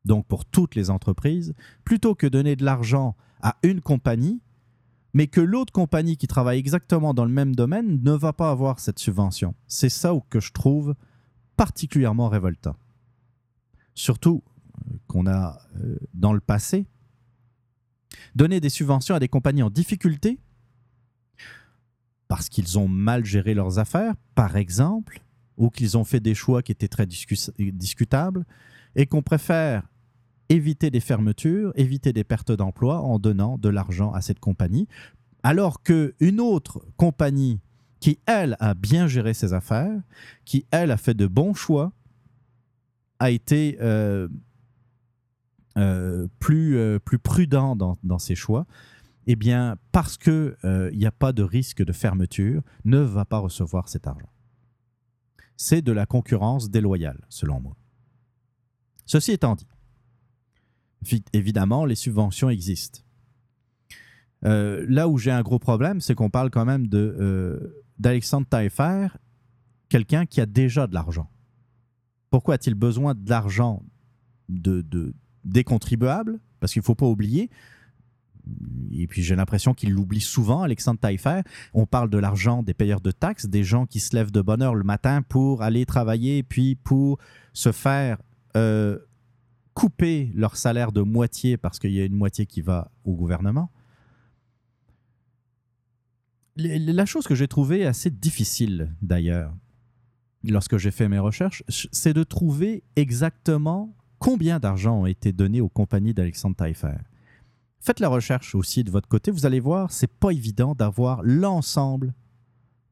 donc pour toutes les entreprises, plutôt que donner de l'argent à une compagnie, mais que l'autre compagnie qui travaille exactement dans le même domaine ne va pas avoir cette subvention. C'est ça que je trouve particulièrement révoltant. Surtout euh, qu'on a, euh, dans le passé, donné des subventions à des compagnies en difficulté parce qu'ils ont mal géré leurs affaires, par exemple, ou qu'ils ont fait des choix qui étaient très discutables, et qu'on préfère éviter des fermetures, éviter des pertes d'emplois en donnant de l'argent à cette compagnie, alors qu'une autre compagnie qui, elle, a bien géré ses affaires, qui, elle, a fait de bons choix, a été euh, euh, plus, euh, plus prudent dans, dans ses choix, eh bien, parce qu'il n'y a pas de risque de fermeture, ne va pas recevoir cet argent. C'est de la concurrence déloyale, selon moi. Ceci étant dit, évidemment, les subventions existent. Euh, là où j'ai un gros problème, c'est qu'on parle quand même euh, d'Alexandre Taillefer, quelqu'un qui a déjà de l'argent. Pourquoi a-t-il besoin de l'argent de- des contribuables? Parce qu'il ne faut pas oublier, et puis j'ai l'impression qu'il l'oublie souvent, Alexandre Taillefer, on parle de l'argent des payeurs de taxes, des gens qui se lèvent de bonne heure le matin pour aller travailler, puis pour se faire euh, couper leur salaire de moitié parce qu'il y a une moitié qui va au gouvernement. La chose que j'ai trouvée assez difficile d'ailleurs, lorsque j'ai fait mes recherches, c'est de trouver exactement combien d'argent a été donné aux compagnies d'Alexandre Taillefer. Faites la recherche aussi de votre côté, vous allez voir, c'est pas évident d'avoir l'ensemble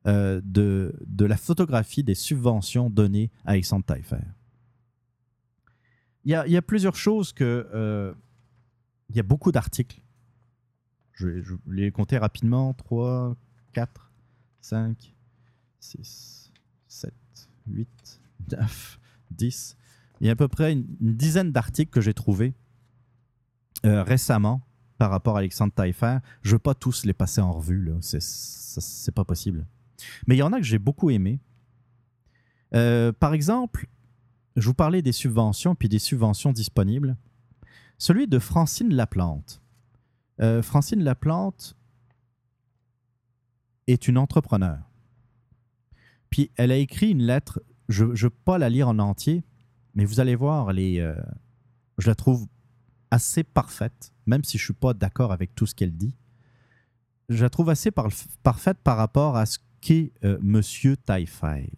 euh, de, de la photographie des subventions données à Alexandre Taillefer. Il y, a, y a, plusieurs choses que. Euh, il y a beaucoup d'articles. Je vais, je les compter rapidement 3, 4, 5, 6, 7, 8, 9, 10. Il y a à peu près une, une dizaine d'articles que j'ai trouvés euh, récemment par rapport à Alexandre Taillefer. Je ne veux pas tous les passer en revue, c'est pas possible. Mais il y en a que j'ai beaucoup aimé. Euh, par exemple, je vous parlais des subventions puis des subventions disponibles. Celui de Francine Laplante. Euh, Francine Laplante est une entrepreneur. Puis elle a écrit une lettre, je ne vais pas la lire en entier, mais vous allez voir, euh, je la trouve assez parfaite, même si je ne suis pas d'accord avec tout ce qu'elle dit. Je la trouve assez par, parfaite par rapport à ce qu'est euh, Monsieur Taillefer.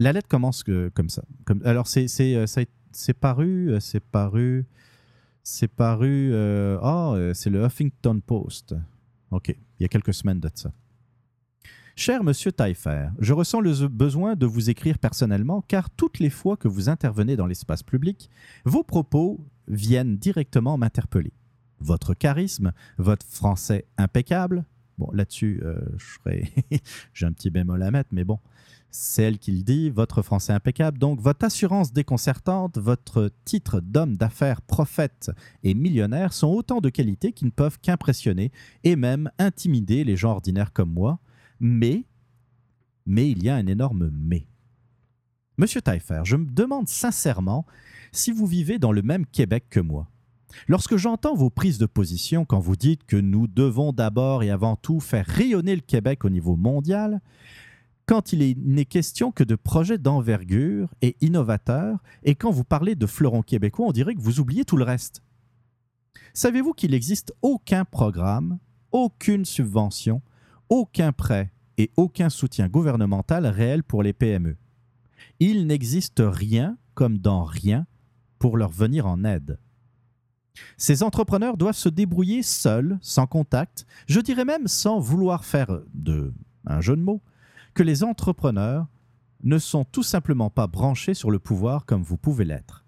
La lettre commence comme ça. Alors, c'est paru, c'est paru, c'est paru, euh, oh, c'est le Huffington Post. OK, il y a quelques semaines de ça. Cher Monsieur Taillefer, je ressens le besoin de vous écrire personnellement car toutes les fois que vous intervenez dans l'espace public, vos propos viennent directement m'interpeller. Votre charisme, votre français impeccable, bon là-dessus, euh, [laughs] j'ai un petit bémol à mettre, mais bon, c'est elle qui le dit, votre français impeccable, donc votre assurance déconcertante, votre titre d'homme d'affaires prophète et millionnaire sont autant de qualités qui ne peuvent qu'impressionner et même intimider les gens ordinaires comme moi, mais, mais il y a un énorme mais. Monsieur Taillefer, je me demande sincèrement si vous vivez dans le même Québec que moi. Lorsque j'entends vos prises de position quand vous dites que nous devons d'abord et avant tout faire rayonner le Québec au niveau mondial, quand il n'est question que de projets d'envergure et innovateurs, et quand vous parlez de fleurons québécois, on dirait que vous oubliez tout le reste. Savez-vous qu'il n'existe aucun programme, aucune subvention, aucun prêt et aucun soutien gouvernemental réel pour les PME. Il n'existe rien comme dans rien pour leur venir en aide. Ces entrepreneurs doivent se débrouiller seuls, sans contact, je dirais même sans vouloir faire de un jeu de mots, que les entrepreneurs ne sont tout simplement pas branchés sur le pouvoir comme vous pouvez l'être.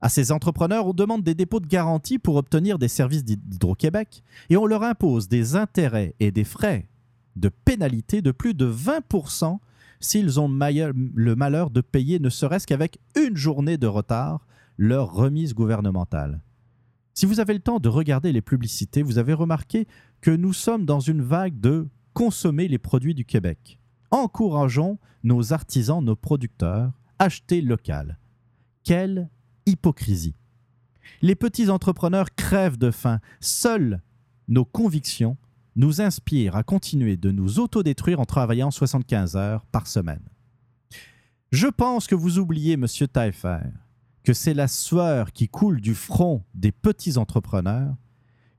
À ces entrepreneurs, on demande des dépôts de garantie pour obtenir des services d'Hydro-Québec et on leur impose des intérêts et des frais de pénalité de plus de 20% s'ils ont le malheur de payer ne serait-ce qu'avec une journée de retard leur remise gouvernementale. Si vous avez le temps de regarder les publicités, vous avez remarqué que nous sommes dans une vague de consommer les produits du Québec. Encourageons nos artisans, nos producteurs, acheter local. Quelle hypocrisie. Les petits entrepreneurs crèvent de faim. Seules nos convictions nous inspirent à continuer de nous autodétruire en travaillant 75 heures par semaine. Je pense que vous oubliez, Monsieur Taillefer, que c'est la sueur qui coule du front des petits entrepreneurs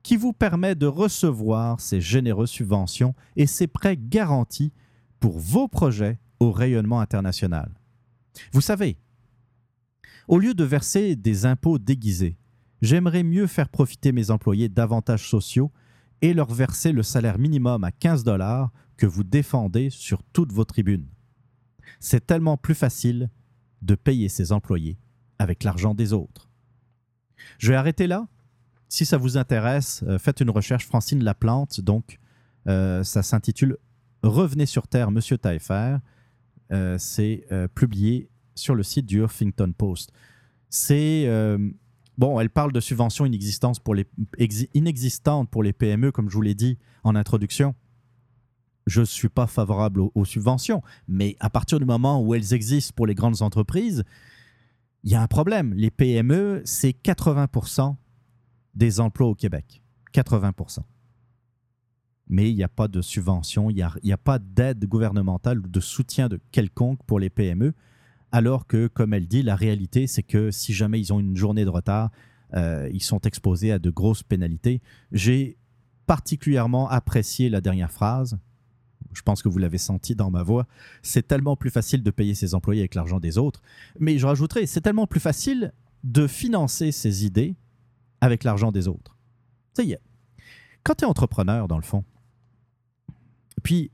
qui vous permet de recevoir ces généreuses subventions et ces prêts garantis pour vos projets au rayonnement international. Vous savez, au lieu de verser des impôts déguisés, j'aimerais mieux faire profiter mes employés d'avantages sociaux et leur verser le salaire minimum à 15 dollars que vous défendez sur toutes vos tribunes. C'est tellement plus facile de payer ses employés avec l'argent des autres. Je vais arrêter là. Si ça vous intéresse, euh, faites une recherche Francine Laplante. Donc, euh, ça s'intitule Revenez sur Terre, Monsieur Taillefer. Euh, c'est publié sur le site du Huffington Post. C'est. Bon, elle parle de subventions inexistantes pour, les, PME, comme je vous l'ai dit en introduction. Je ne suis pas favorable aux, subventions, mais à partir du moment où elles existent pour les grandes entreprises, il y a un problème. Les PME, c'est 80% des emplois au Québec. 80%. mais il n'y a pas de subvention, il n'y a, pas d'aide gouvernementale ou de soutien de quelconque pour les PME, alors que, comme elle dit, la réalité, c'est que si jamais ils ont une journée de retard, euh, ils sont exposés à de grosses pénalités. J'ai particulièrement apprécié la dernière phrase. Je pense que vous l'avez senti dans ma voix. C'est tellement plus facile de payer ses employés avec l'argent des autres. Mais je rajouterai, c'est tellement plus facile de financer ses idées avec l'argent des autres. Ça y est. Quand tu es entrepreneur, dans le fond, puis,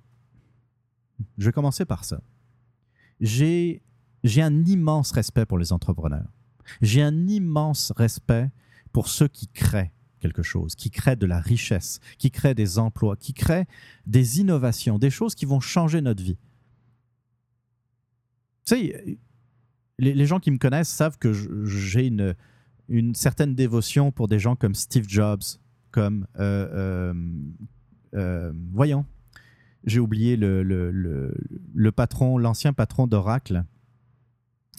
je vais commencer par ça. J'ai un immense respect pour les entrepreneurs. J'ai un immense respect pour ceux qui créent quelque chose, qui créent de la richesse, qui créent des emplois, qui créent des innovations, des choses qui vont changer notre vie. Tu sais, les, gens qui me connaissent savent que j'ai une, une certaine dévotion pour des gens comme Steve Jobs, comme, euh, euh, euh, voyons, j'ai oublié le, le, le, patron, l'ancien patron d'Oracle,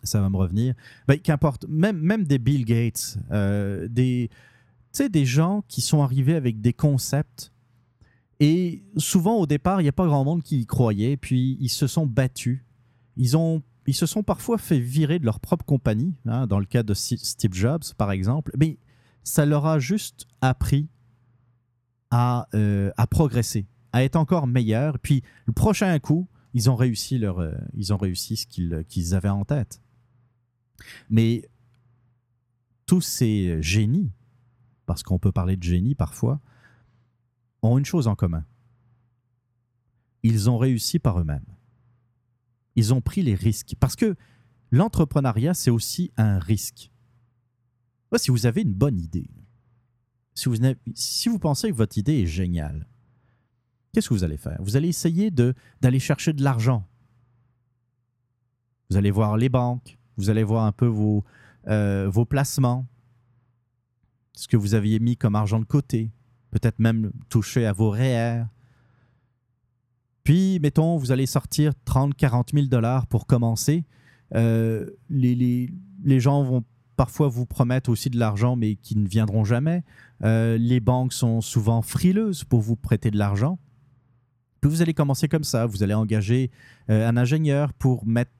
ça va me revenir, ben, qu'importe, même, même des Bill Gates, des, des gens qui sont arrivés avec des concepts et souvent au départ, il n'y a pas grand monde qui y croyait, puis ils se sont battus. Ils, ont, ils se sont parfois fait virer de leur propre compagnie, hein, dans le cas de Steve Jobs par exemple, mais ça leur a juste appris à, euh, progresser, à être encore meilleurs. Puis le prochain coup, ils ont réussi, leur, euh, ils ont réussi ce qu'ils avaient en tête. Mais tous ces génies, parce qu'on peut parler de génie parfois, ont une chose en commun. Ils ont réussi par eux-mêmes. Ils ont pris les risques. Parce que l'entrepreneuriat, c'est aussi un risque. si vous avez une bonne idée, si vous, pensez que votre idée est géniale, qu'est-ce que vous allez faire? Vous allez essayer d'aller chercher de l'argent. Vous allez voir les banques, vous allez voir un peu vos, euh, vos placements, ce que vous aviez mis comme argent de côté, peut-être même toucher à vos REER. Puis, mettons, vous allez sortir 30, 40 000 dollars pour commencer. Euh, les, les, les, gens vont parfois vous promettre aussi de l'argent, mais qui ne viendront jamais. Euh, les banques sont souvent frileuses pour vous prêter de l'argent. Puis vous allez commencer comme ça. Vous allez engager un ingénieur pour mettre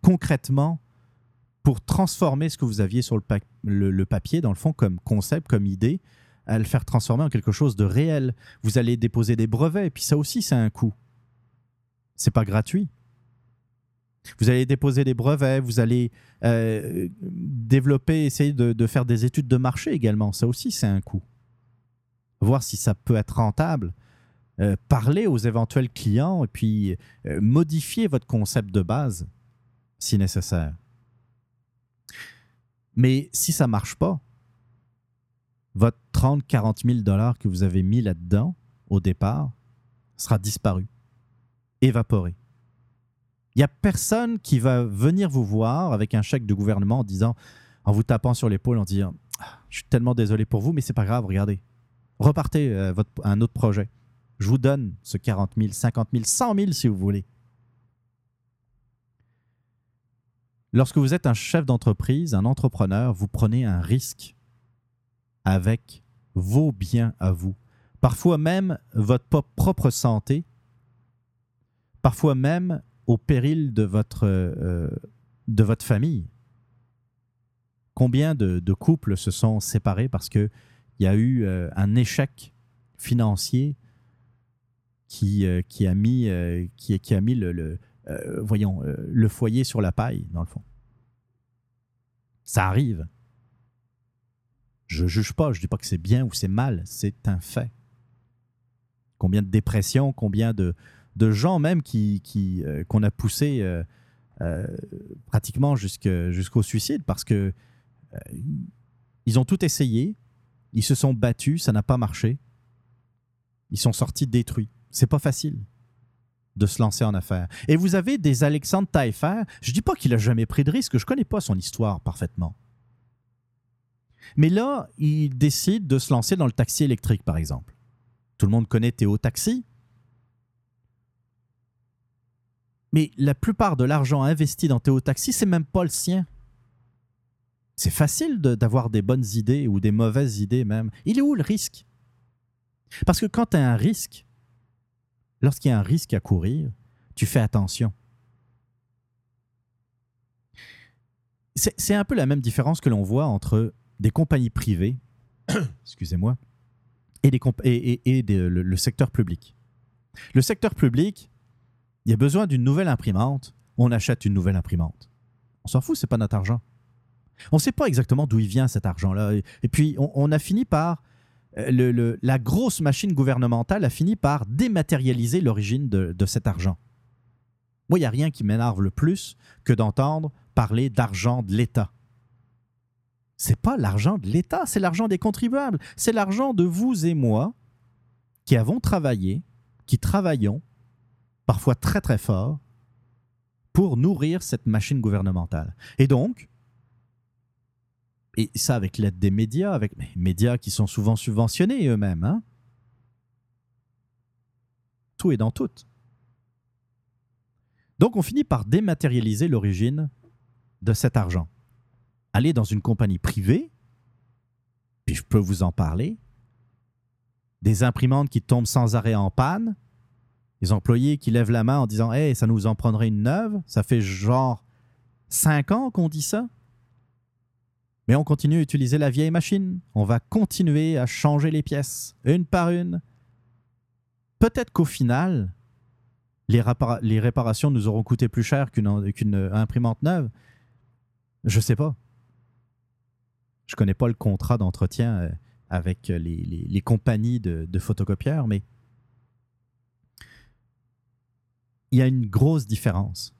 concrètement pour transformer ce que vous aviez sur le, papier, dans le fond, comme concept, comme idée, à le faire transformer en quelque chose de réel. Vous allez déposer des brevets, et puis ça aussi, c'est un coût. C'est pas gratuit. Vous allez déposer des brevets, vous allez euh, développer, essayer de, faire des études de marché également. Ça aussi, c'est un coût. Voir si ça peut être rentable. Euh, parler aux éventuels clients et puis euh, modifier votre concept de base si nécessaire. Mais si ça ne marche pas, votre 30, 40 000 dollars que vous avez mis là-dedans au départ sera disparu, évaporé. Il n'y a personne qui va venir vous voir avec un chèque de gouvernement en disant, en vous tapant sur l'épaule, en disant ah, Je suis tellement désolé pour vous, mais c'est pas grave, regardez. Repartez euh, votre, un autre projet. Je vous donne ce 40 000, 50 000, 100 000 si vous voulez. Lorsque vous êtes un chef d'entreprise, un entrepreneur, vous prenez un risque avec vos biens à vous. Parfois même votre propre santé, parfois même au péril de votre, euh, de votre famille. Combien de, couples se sont séparés parce qu'il y a eu euh, un échec financier qui, euh, qui a mis, qui, a mis le voyons, le foyer sur la paille, dans le fond. Ça arrive. Je ne juge pas, je ne dis pas que c'est bien ou c'est mal, c'est un fait. Combien de dépressions, combien de, de gens même qui, qui, euh, qu'on a poussé pratiquement jusqu'au suicide parce que ils ont tout essayé, ils se sont battus, ça n'a pas marché, ils sont sortis détruits. C'est pas facile de se lancer en affaires. Et vous avez des Alexandre Taillefer. Je dis pas qu'il a jamais pris de risque, je connais pas son histoire parfaitement. Mais là, il décide de se lancer dans le taxi électrique, par exemple. Tout le monde connaît Théo Taxi. Mais la plupart de l'argent investi dans Théo Taxi, c'est même pas le sien. C'est facile d'avoir des bonnes idées ou des mauvaises idées même. Il est où le risque? Parce que quand tu as un risque, lorsqu'il y a un risque à courir, tu fais attention. C'est un peu la même différence que l'on voit entre des compagnies privées, [coughs] excusez-moi, et, et, le, secteur public. Le secteur public, il y a besoin d'une nouvelle imprimante, on achète une nouvelle imprimante. On s'en fout, c'est pas notre argent. On ne sait pas exactement d'où il vient cet argent-là. Et, puis, on, a fini par. Euh, la grosse machine gouvernementale a fini par dématérialiser l'origine de, cet argent. Moi, il n'y a rien qui m'énerve le plus que d'entendre parler d'argent de l'État. C'est pas l'argent de l'État, c'est l'argent des contribuables. C'est l'argent de vous et moi qui avons travaillé, qui travaillons, parfois très très fort, pour nourrir cette machine gouvernementale. Et donc, et ça avec l'aide des médias, avec médias qui sont souvent subventionnés eux-mêmes, hein? tout est dans tout. Donc on finit par dématérialiser l'origine de cet argent. Aller dans une compagnie privée, puis je peux vous en parler, des imprimantes qui tombent sans arrêt en panne, les employés qui lèvent la main en disant Hey, ça nous en prendrait une neuve? Ça fait genre cinq ans qu'on dit ça? Mais on continue à utiliser la vieille machine. On va continuer à changer les pièces, une par une. Peut-être qu'au final, les, réparations nous auront coûté plus cher qu'une imprimante neuve. Je sais pas. Je connais pas le contrat d'entretien euh, avec les, compagnies de, de photocopieurs, mais il y a une grosse différence.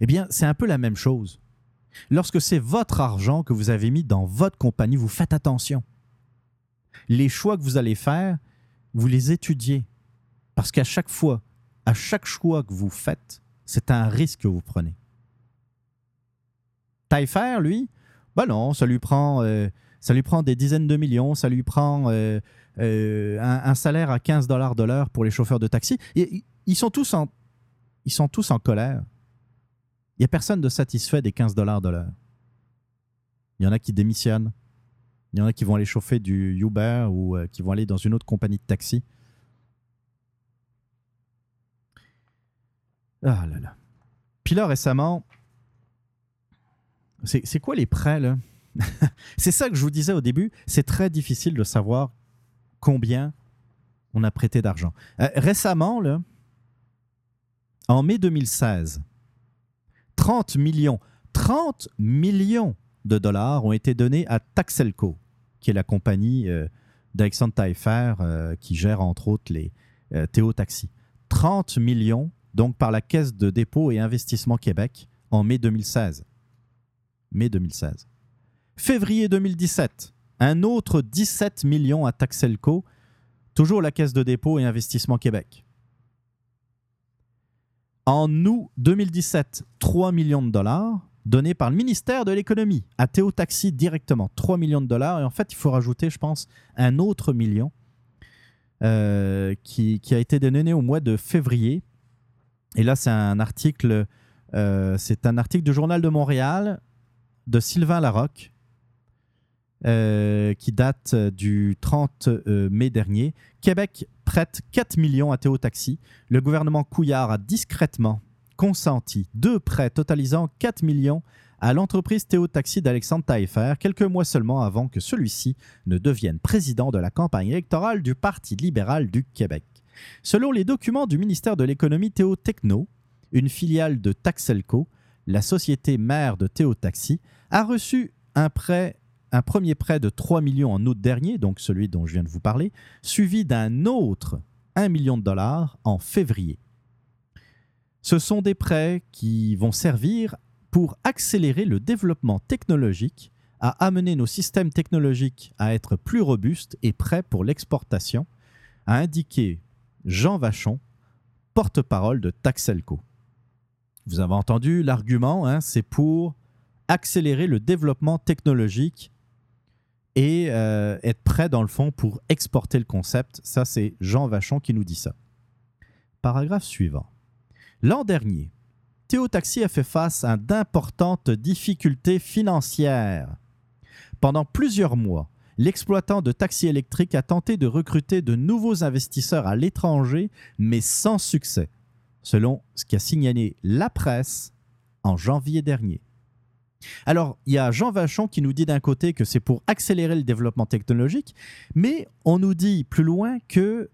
Eh bien, c'est un peu la même chose. Lorsque c'est votre argent que vous avez mis dans votre compagnie, vous faites attention. Les choix que vous allez faire, vous les étudiez. Parce qu'à chaque fois, à chaque choix que vous faites, c'est un risque que vous prenez. Taillefer, lui, ben non, ça lui prend, euh, des dizaines de millions, ça lui prend euh, euh, un, salaire à 15 dollars de l'heure pour les chauffeurs de taxi. Ils sont tous en, ils sont tous en colère. Il n'y a personne de satisfait des 15 dollars de l'heure. Il y en a qui démissionnent. Il y en a qui vont aller chauffer du Uber ou euh, qui vont aller dans une autre compagnie de taxi. Ah là là. Puis là, récemment, c'est quoi les prêts, là? [laughs] c'est ça que je vous disais au début. C'est très difficile de savoir combien on a prêté d'argent. Euh, récemment, là, en mai 2016, 30 millions, 30 millions de dollars ont été donnés à Taxelco, qui est la compagnie euh, d'Alexandre euh, qui gère entre autres les euh, Théo Taxi. 30 millions, donc par la Caisse de dépôt et investissement Québec, en mai 2016. Mai 2016. Février 2017, un autre 17 millions à Taxelco, toujours la Caisse de dépôt et investissement Québec. En août 2017, 3 millions de dollars donnés par le ministère de l'économie à Théo Taxi directement. 3 millions de dollars. Et en fait, il faut rajouter, je pense, un autre million euh, qui, a été donné au mois de février. Et là, c'est un article, euh, c'est article du Journal de Montréal de Sylvain Larocque euh, qui date du 30 euh, mai dernier. Québec prête 4 millions à Théo Taxi. Le gouvernement Couillard a discrètement consenti deux prêts totalisant 4 millions à l'entreprise Théo Taxi d'Alexandre Taillefer, quelques mois seulement avant que celui-ci ne devienne président de la campagne électorale du Parti libéral du Québec. Selon les documents du ministère de l'économie Théo Techno, une filiale de Taxelco, la société mère de Théo Taxi, a reçu un prêt un premier prêt de 3 millions en août dernier, donc celui dont je viens de vous parler, suivi d'un autre 1 million de dollars en février. Ce sont des prêts qui vont servir pour accélérer le développement technologique, à amener nos systèmes technologiques à être plus robustes et prêts pour l'exportation, a indiqué Jean Vachon, porte-parole de Taxelco. Vous avez entendu l'argument, hein, c'est pour accélérer le développement technologique et euh, être prêt dans le fond pour exporter le concept. Ça, c'est Jean Vachon qui nous dit ça. Paragraphe suivant. L'an dernier, Théo Taxi a fait face à d'importantes difficultés financières. Pendant plusieurs mois, l'exploitant de taxis électriques a tenté de recruter de nouveaux investisseurs à l'étranger, mais sans succès, selon ce qu'a signalé la presse en janvier dernier. Alors, il y a Jean Vachon qui nous dit d'un côté que c'est pour accélérer le développement technologique, mais on nous dit plus loin que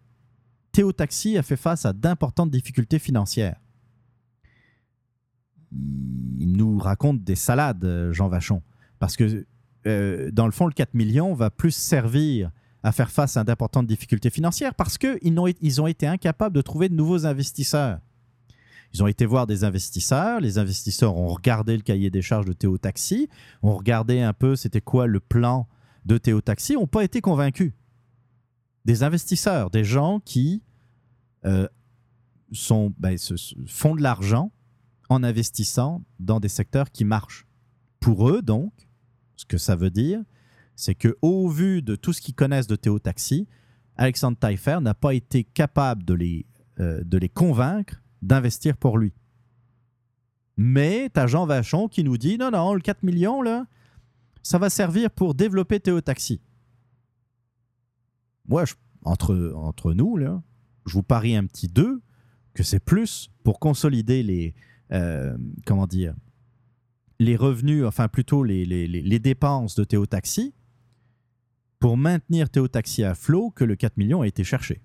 Théo Taxi a fait face à d'importantes difficultés financières. Il nous raconte des salades, euh, Jean Vachon, parce que euh, dans le fond, le 4 millions va plus servir à faire face à d'importantes difficultés financières parce qu'ils ont, été incapables de trouver de nouveaux investisseurs. Ils ont été voir des investisseurs. Les investisseurs ont regardé le cahier des charges de Théo Taxi, ont regardé un peu c'était quoi le plan de Théo Taxi, n'ont pas été convaincus. Des investisseurs, des gens qui euh, sont, ben, font de l'argent en investissant dans des secteurs qui marchent. Pour eux, donc, ce que ça veut dire, c'est que au vu de tout ce qu'ils connaissent de Théo Taxi, Alexandre Taillefer n'a pas été capable de les, euh, de les convaincre d'investir pour lui. Mais tu as Jean Vachon qui nous dit non, non, le 4 millions, là, ça va servir pour développer Théo Taxi. Moi, entre, entre nous, là, je vous parie un petit 2 que c'est plus pour consolider les, euh, comment dire, les revenus, enfin plutôt les, les, dépenses de Théo Taxi pour maintenir Théo Taxi à flot que le 4 millions a été cherché.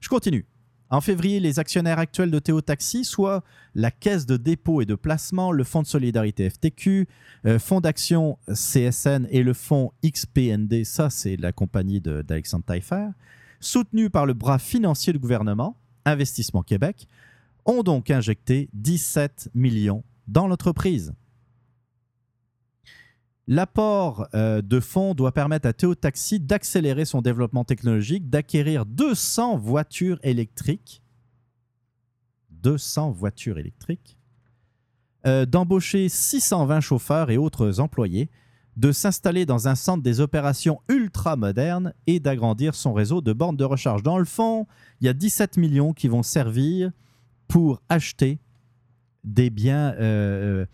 Je continue. En février, les actionnaires actuels de Théo Taxi, soit la Caisse de dépôt et de placement, le Fonds de solidarité FTQ, euh, Fonds d'action CSN et le Fonds XPND, ça c'est la compagnie d'Alexandre Taillefer, soutenus par le bras financier du gouvernement, Investissement Québec, ont donc injecté 17 millions dans l'entreprise. L'apport euh, de fonds doit permettre à Théo Taxi d'accélérer son développement technologique, d'acquérir 200 voitures électriques, 200 voitures électriques, euh, d'embaucher 620 chauffeurs et autres employés, de s'installer dans un centre des opérations ultra moderne et d'agrandir son réseau de bornes de recharge. Dans le fond, il y a 17 millions qui vont servir pour acheter des biens, euh,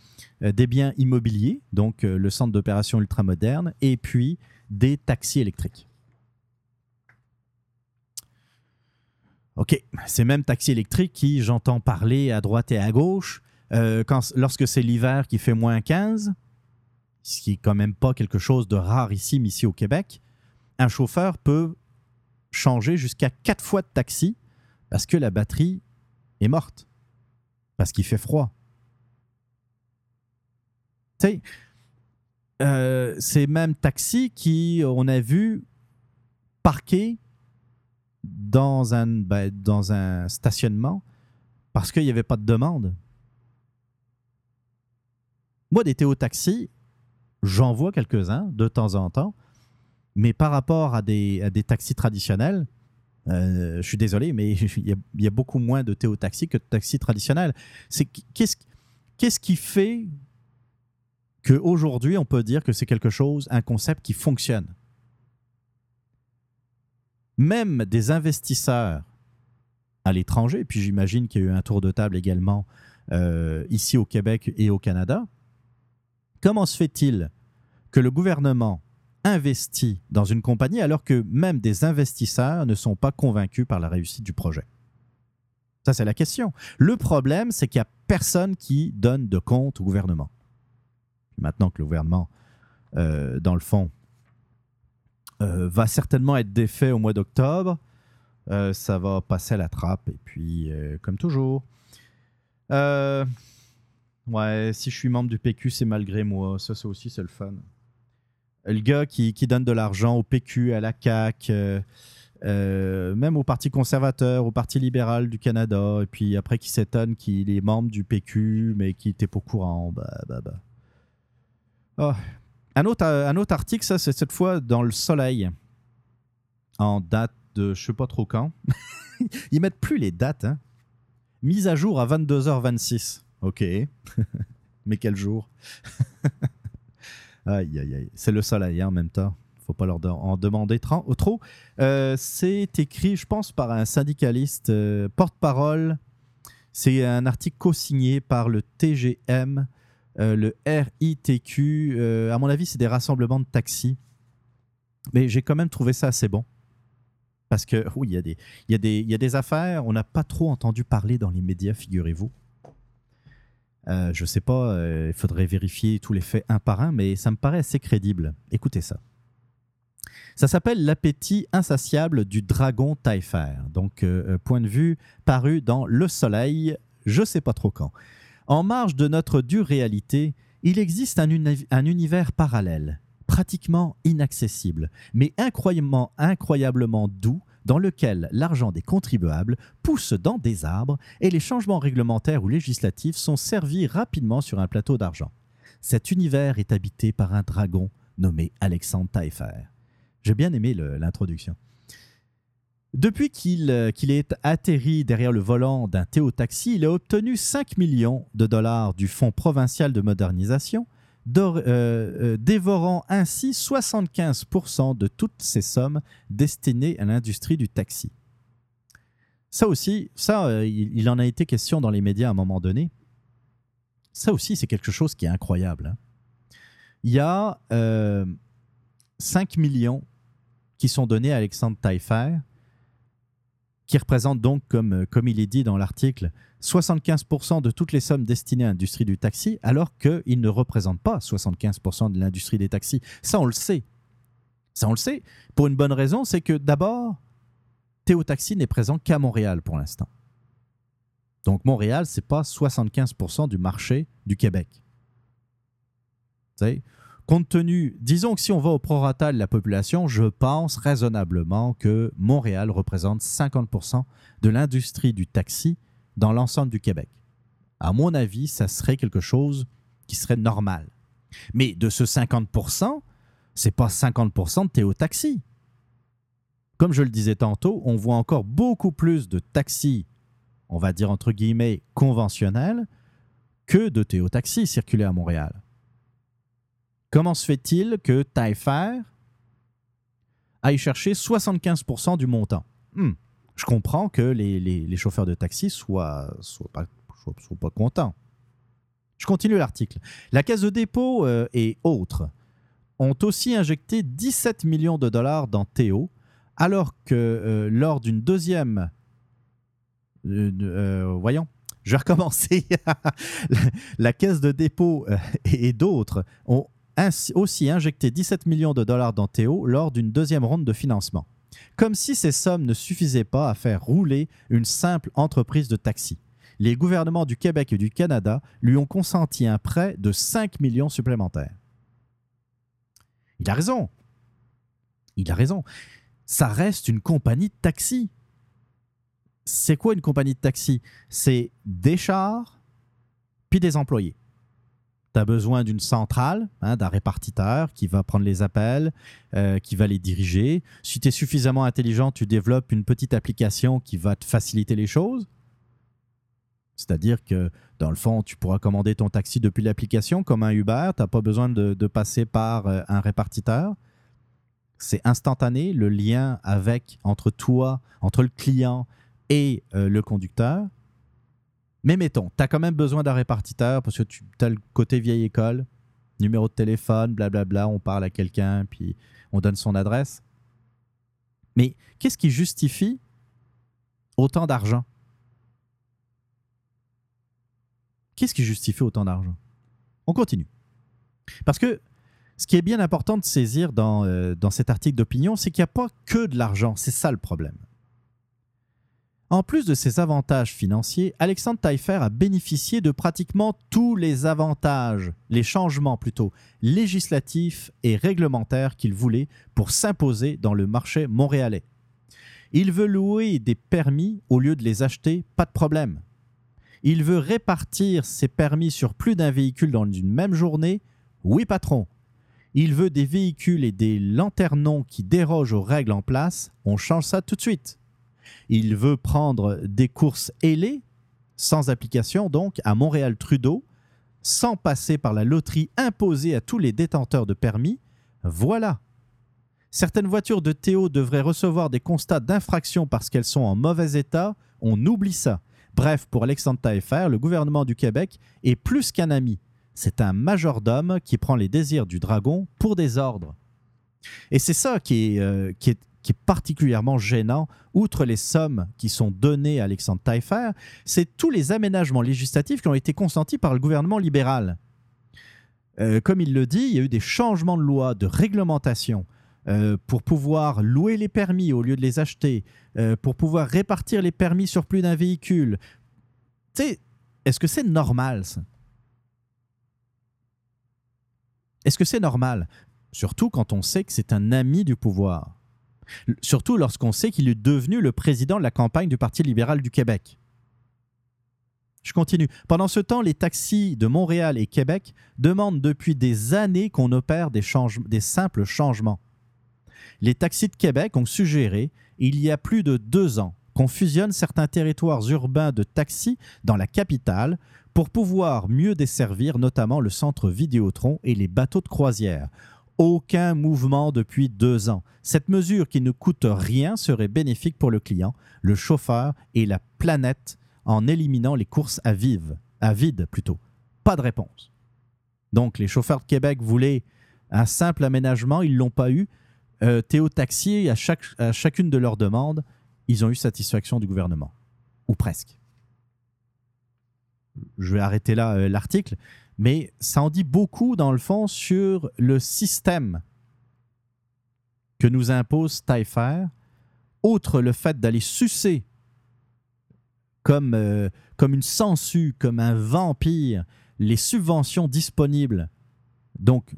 euh, des biens immobiliers, donc euh, le centre d'opération ultramoderne, et puis des taxis électriques. OK, ces mêmes taxis électriques qui, j'entends parler à droite et à gauche, lorsque c'est l'hiver qui fait moins 15, ce qui est quand même pas quelque chose de rarissime ici au Québec, un chauffeur peut changer jusqu'à quatre fois de taxi parce que la batterie est morte parce qu'il fait froid. Tu euh, ces mêmes taxis qui, on a vu, parqués dans un, ben, dans un stationnement parce qu'il n'y avait pas de demande. Moi, des Théo-taxis, j'en vois quelques-uns de temps en temps, mais par rapport à des taxis traditionnels, euh, je suis désolé, mais [laughs] il y, a, beaucoup moins de Théo-taxi que de taxis traditionnels. C'est qu'est-ce qu'est-ce qui fait qu'aujourd'hui on peut dire que c'est quelque chose, un concept qui fonctionne? Même des investisseurs à l'étranger, puis j'imagine qu'il y a eu un tour de table également euh, ici au Québec et au Canada. Comment se fait-il que le gouvernement investi dans une compagnie alors que même des investisseurs ne sont pas convaincus par la réussite du projet Ça, c'est la question. Le problème, c'est qu'il n'y a personne qui donne de compte au gouvernement. Maintenant que le gouvernement, euh, dans le fond, euh, va certainement être défait au mois d'octobre, euh, ça va passer à la trappe. Et puis, comme toujours, ouais, si je suis membre du PQ, c'est malgré moi. Ça, c'est aussi, c'est le fun le gars qui, donne de l'argent au PQ, à la CAQ, euh, euh, même au Parti conservateur, au Parti libéral du Canada, et puis après qui s'étonne qu'il est membre du PQ, mais qui n'était pas au courant. Bah, bah, bah. Oh. Un, autre, un autre article, ça, c'est cette fois dans Le Soleil, en date de je sais pas trop quand. [laughs] Ils mettent plus les dates. Hein. Mise à jour à 22h26. Ok. [laughs] mais quel jour? [laughs] Aïe, aïe, aïe. C'est le soleil hein, en même temps. faut pas leur en demander trop. Euh, c'est écrit, je pense, par un syndicaliste euh, porte-parole. C'est un article co-signé par le TGM, euh, le RITQ. à mon avis, c'est des rassemblements de taxis. Mais j'ai quand même trouvé ça assez bon. Parce que, oui, il y a des affaires, on n'a pas trop entendu parler dans les médias, figurez-vous. Euh, je sais pas, euh, il faudrait vérifier tous les faits un par un, mais ça me paraît assez crédible. Écoutez ça. Ça s'appelle L'appétit insatiable du dragon Taillefer. Donc, euh, point de vue paru dans Le Soleil, je sais pas trop quand. En marge de notre dure réalité, il existe un, un univers parallèle, pratiquement inaccessible, mais incroyablement, incroyablement doux, dans lequel l'argent des contribuables pousse dans des arbres et les changements réglementaires ou législatifs sont servis rapidement sur un plateau d'argent. Cet univers est habité par un dragon nommé Alexandre Taillefer. J'ai bien aimé l'introduction. Depuis qu'il euh, qu'il est atterri derrière le volant d'un Théo-Taxi, il a obtenu 5 millions de dollars du Fonds provincial de modernisation, euh, euh, dévorant ainsi 75% de toutes ces sommes destinées à l'industrie du taxi. Ça aussi, ça, euh, il, en a été question dans les médias à un moment donné. Ça aussi, c'est quelque chose qui est incroyable. hein. Il y a euh, 5 millions qui sont donnés à Alexandre Taillefer, qui représente donc, comme, comme il est dit dans l'article, 75% de toutes les sommes destinées à l'industrie du taxi, alors qu'il ne représente pas 75% de l'industrie des taxis. Ça, on le sait. Ça, on le sait. Pour une bonne raison, c'est que d'abord, Théo Taxi n'est présent qu'à Montréal pour l'instant. Donc Montréal, c'est pas 75% du marché du Québec. Vous savez, compte tenu, disons que si on va au prorata de la population, je pense raisonnablement que Montréal représente 50% de l'industrie du taxi dans l'ensemble du Québec. À mon avis, ça serait quelque chose qui serait normal. Mais de ce 50%, c'est pas 50% de Théo Taxi. Comme je le disais tantôt, on voit encore beaucoup plus de taxis, on va dire entre guillemets conventionnels, que de Théo Taxi circuler à Montréal. Comment se fait-il que Taillefer aille chercher 75% du montant? Hmm, Je comprends que les, les- chauffeurs de taxi soient, soient, pas, soient- pas contents. Je continue l'article. La caisse de dépôt euh, et autres ont aussi injecté 17 millions de dollars dans Théo, alors que euh, lors d'une deuxième... euh, voyons, je vais recommencer. [laughs] la, caisse de dépôt et, et d'autres ont ainsi- aussi injecté 17 millions de dollars dans Théo lors d'une deuxième ronde de financement. Comme si ces sommes ne suffisaient pas à faire rouler une simple entreprise de taxi. Les gouvernements du Québec et du Canada lui ont consenti un prêt de 5 millions supplémentaires. Il a raison. Il a raison. Ça reste une compagnie de taxi. C'est quoi une compagnie de taxi? C'est des chars puis des employés. Tu as besoin d'une centrale, hein, d'un répartiteur qui va prendre les appels, euh, qui va les diriger. Si tu es suffisamment intelligent, tu développes une petite application qui va te faciliter les choses. C'est-à-dire que, dans le fond, tu pourras commander ton taxi depuis l'application comme un Uber. Tu n'as pas besoin de, passer par euh, un répartiteur. C'est instantané, le lien avec, entre toi, entre le client et euh, le conducteur. Mais mettons, tu as quand même besoin d'un répartiteur parce que tu as le côté vieille école, numéro de téléphone, blablabla, on parle à quelqu'un, puis on donne son adresse. Mais qu'est-ce qui justifie autant d'argent? Qu'est-ce qui justifie autant d'argent? On continue. Parce que ce qui est bien important de saisir dans, euh, dans cet article d'opinion, c'est qu'il n'y a pas que de l'argent. C'est ça le problème. En plus de ses avantages financiers, Alexandre Taillefer a bénéficié de pratiquement tous les avantages, les changements plutôt, législatifs et réglementaires qu'il voulait pour s'imposer dans le marché montréalais. Il veut louer des permis au lieu de les acheter, pas de problème. Il veut répartir ses permis sur plus d'un véhicule dans une même journée, oui patron. Il veut des véhicules et des lanternons qui dérogent aux règles en place, on change ça tout de suite. Il veut prendre des courses ailées, sans application donc, à Montréal-Trudeau, sans passer par la loterie imposée à tous les détenteurs de permis. Voilà. Certaines voitures de Théo devraient recevoir des constats d'infraction parce qu'elles sont en mauvais état. On oublie ça. Bref, pour Alexandre Taillefer, le gouvernement du Québec est plus qu'un ami. C'est un majordome qui prend les désirs du dragon pour des ordres. Et c'est ça qui euh, qui, est, qui est particulièrement gênant, outre les sommes qui sont données à Alexandre Taillefer, c'est tous les aménagements législatifs qui ont été consentis par le gouvernement libéral. Euh, comme il le dit, il y a eu des changements de loi, de réglementation euh, pour pouvoir louer les permis au lieu de les acheter, euh, pour pouvoir répartir les permis sur plus d'un véhicule. Tu sais, est-ce que c'est normal ça? Est-ce que c'est normal? Surtout quand on sait que c'est un ami du pouvoir. Surtout lorsqu'on sait qu'il est devenu le président de la campagne du Parti libéral du Québec. Je continue. Pendant ce temps, les taxis de Montréal et Québec demandent depuis des années qu'on opère des, des simples changements. Les taxis de Québec ont suggéré, il y a plus de deux ans, qu'on fusionne certains territoires urbains de taxis dans la capitale pour pouvoir mieux desservir notamment le centre Vidéotron et les bateaux de croisière. Aucun mouvement depuis deux ans. Cette mesure qui ne coûte rien serait bénéfique pour le client, le chauffeur et la planète en éliminant les courses à à vide plutôt. Pas de réponse. Donc les chauffeurs de Québec voulaient un simple aménagement, ils l'ont pas eu. Euh, Théo Taxi, à, chaque, à chacune de leurs demandes, ils ont eu satisfaction du gouvernement. Ou presque. Je vais arrêter là euh, l'article, mais ça en dit beaucoup dans le fond sur le système que nous impose Taillefer, outre le fait d'aller sucer comme, euh, comme une sangsue, comme un vampire, les subventions disponibles, donc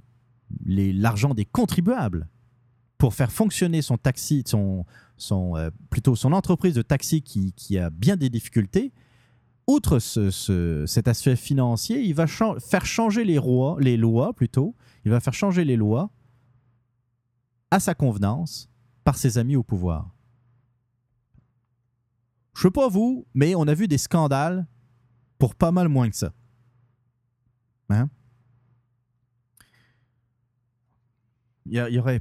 l'argent des contribuables, pour faire fonctionner son taxi, son, euh, plutôt son entreprise de taxi qui a bien des difficultés, outre ce- ce- cet aspect financier, il va faire changer les, lois, plutôt, il va faire changer les lois à sa convenance par ses amis au pouvoir. Je sais pas vous, mais on a vu des scandales pour pas mal moins que ça. Hein? Il y, aurait.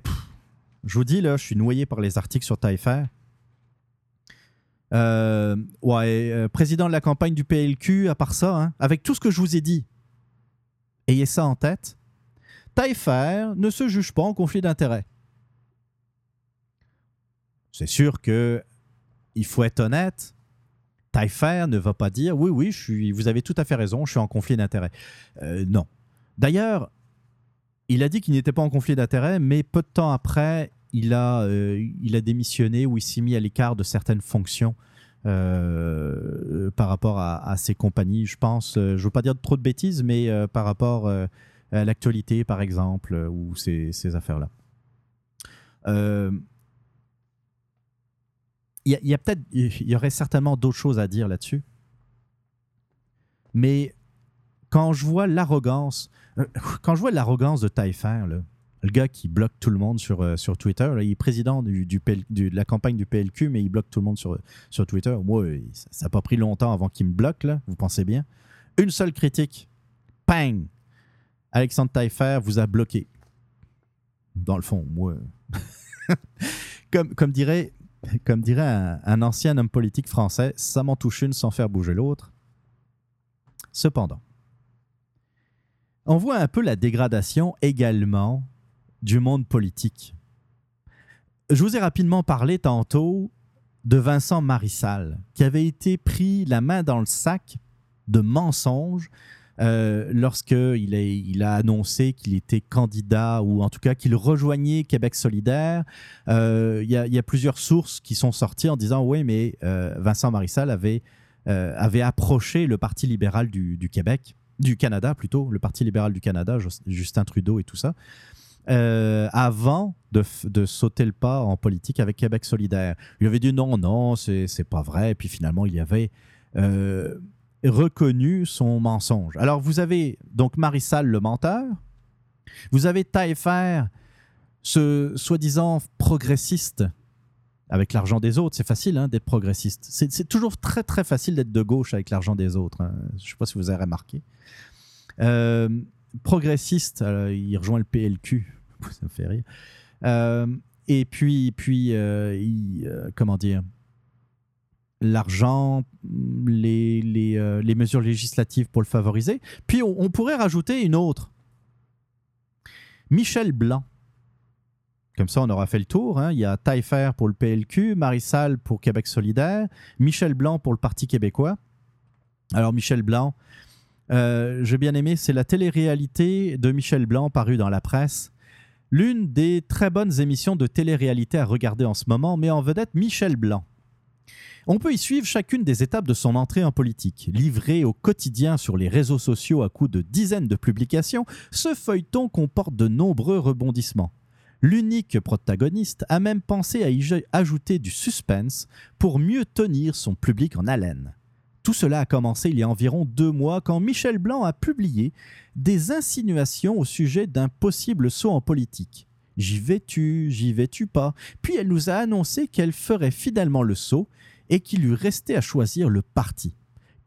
je vous dis, là, je suis noyé par les articles sur Taillefer. Euh, ouais, euh, président de la campagne du PLQ, à part ça, hein, avec tout ce que je vous ai dit, ayez ça en tête. Taillefer ne se juge pas en conflit d'intérêts. C'est sûr que il faut être honnête. Taillefer ne va pas dire oui, oui, je vous avez tout à fait raison, je suis en conflit d'intérêts. Euh, non. D'ailleurs, il a dit qu'il n'était pas en conflit d'intérêts, mais peu de temps après, il a, euh, il a démissionné ou il s'est mis à l'écart de certaines fonctions euh, par rapport à, à ses compagnies. Je pense, euh, je ne veux pas dire trop de bêtises, mais euh, par rapport euh, à l'actualité, par exemple, euh, ou ces, ces affaires-là. Euh, il y, a- peut-être, il y aurait certainement d'autres choses à dire là-dessus. Mais quand je vois l'arrogance, euh, quand je vois l'arrogance de Taillefer, là, le gars qui bloque tout le monde sur, euh, sur Twitter, il est président de la campagne du PLQ, mais il bloque tout le monde sur, sur Twitter. Moi, euh, ça n'a pas pris longtemps avant qu'il me bloque, vous pensez bien? Une seule critique, pang, Alexandre Taillefer vous a bloqué. Dans le fond, moi. [laughs] comme, comme dirait, comme dirait un ancien homme politique français, ça m'en touche une sans faire bouger l'autre. Cependant, on voit un peu la dégradation également du monde politique. Je vous ai rapidement parlé tantôt de Vincent Marissal, qui avait été pris la main dans le sac de mensonges euh, lorsqu'il a, il a annoncé qu'il était candidat ou en tout cas qu'il rejoignait Québec solidaire. Euh, Il y, a- plusieurs sources qui sont sorties en disant oui, mais euh, Vincent Marissal avait, approché le Parti libéral du, Québec, du Canada plutôt, le Parti libéral du Canada, Just- Justin Trudeau et tout ça, euh, avant de, sauter le pas en politique avec Québec solidaire. Il avait dit non, non, c'est pas vrai. Et puis finalement, il avait euh, reconnu son mensonge. Alors, vous avez donc Marissal le menteur, vous avez Taillefer, ce soi-disant progressiste, avec l'argent des autres. C'est facile hein, d'être progressiste. C'est toujours très, très facile d'être de gauche avec l'argent des autres. hein. Je ne sais pas si vous avez remarqué. Euh, progressiste, euh, il rejoint le PLQ. [laughs] Ça me fait rire. Euh, et puis, puis euh, comment dire l'argent, les, les, les mesures législatives pour le favoriser. Puis on, on pourrait rajouter une autre. Michel Blanc. Comme ça, on aura fait le tour. hein. Il y a Taillefer pour le PLQ, Marissal pour Québec solidaire, Michel Blanc pour le Parti québécois. Alors, Michel Blanc, euh, j'ai bien aimé, c'est la télé-réalité de Michel Blanc parue dans la presse. L'une des très bonnes émissions de télé-réalité à regarder en ce moment, mais en vedette Michel Blanc. On peut y suivre chacune des étapes de son entrée en politique. Livré au quotidien sur les réseaux sociaux à coups de dizaines de publications, ce feuilleton comporte de nombreux rebondissements. L'unique protagoniste a même pensé à y ajouter du suspense pour mieux tenir son public en haleine. Tout cela a commencé il y a environ deux mois quand Michel Blanc a publié des insinuations au sujet d'un possible saut en politique. J'y vais-tu, j'y vais-tu pas? Puis elle nous a annoncé qu'elle ferait finalement le saut et qu'il lui restait à choisir le parti.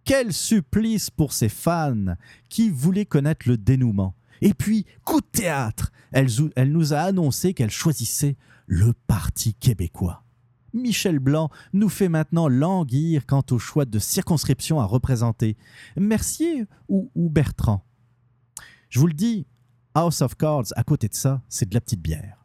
Quel supplice pour ses fans qui voulaient connaître le dénouement. Et puis, coup de théâtre, elle, elle nous a annoncé qu'elle choisissait le Parti québécois. Michel Blanc nous fait maintenant languir quant au choix de circonscription à représenter. Mercier ou, Bertrand? Je vous le dis, House of Cards, à côté de ça, c'est de la petite bière.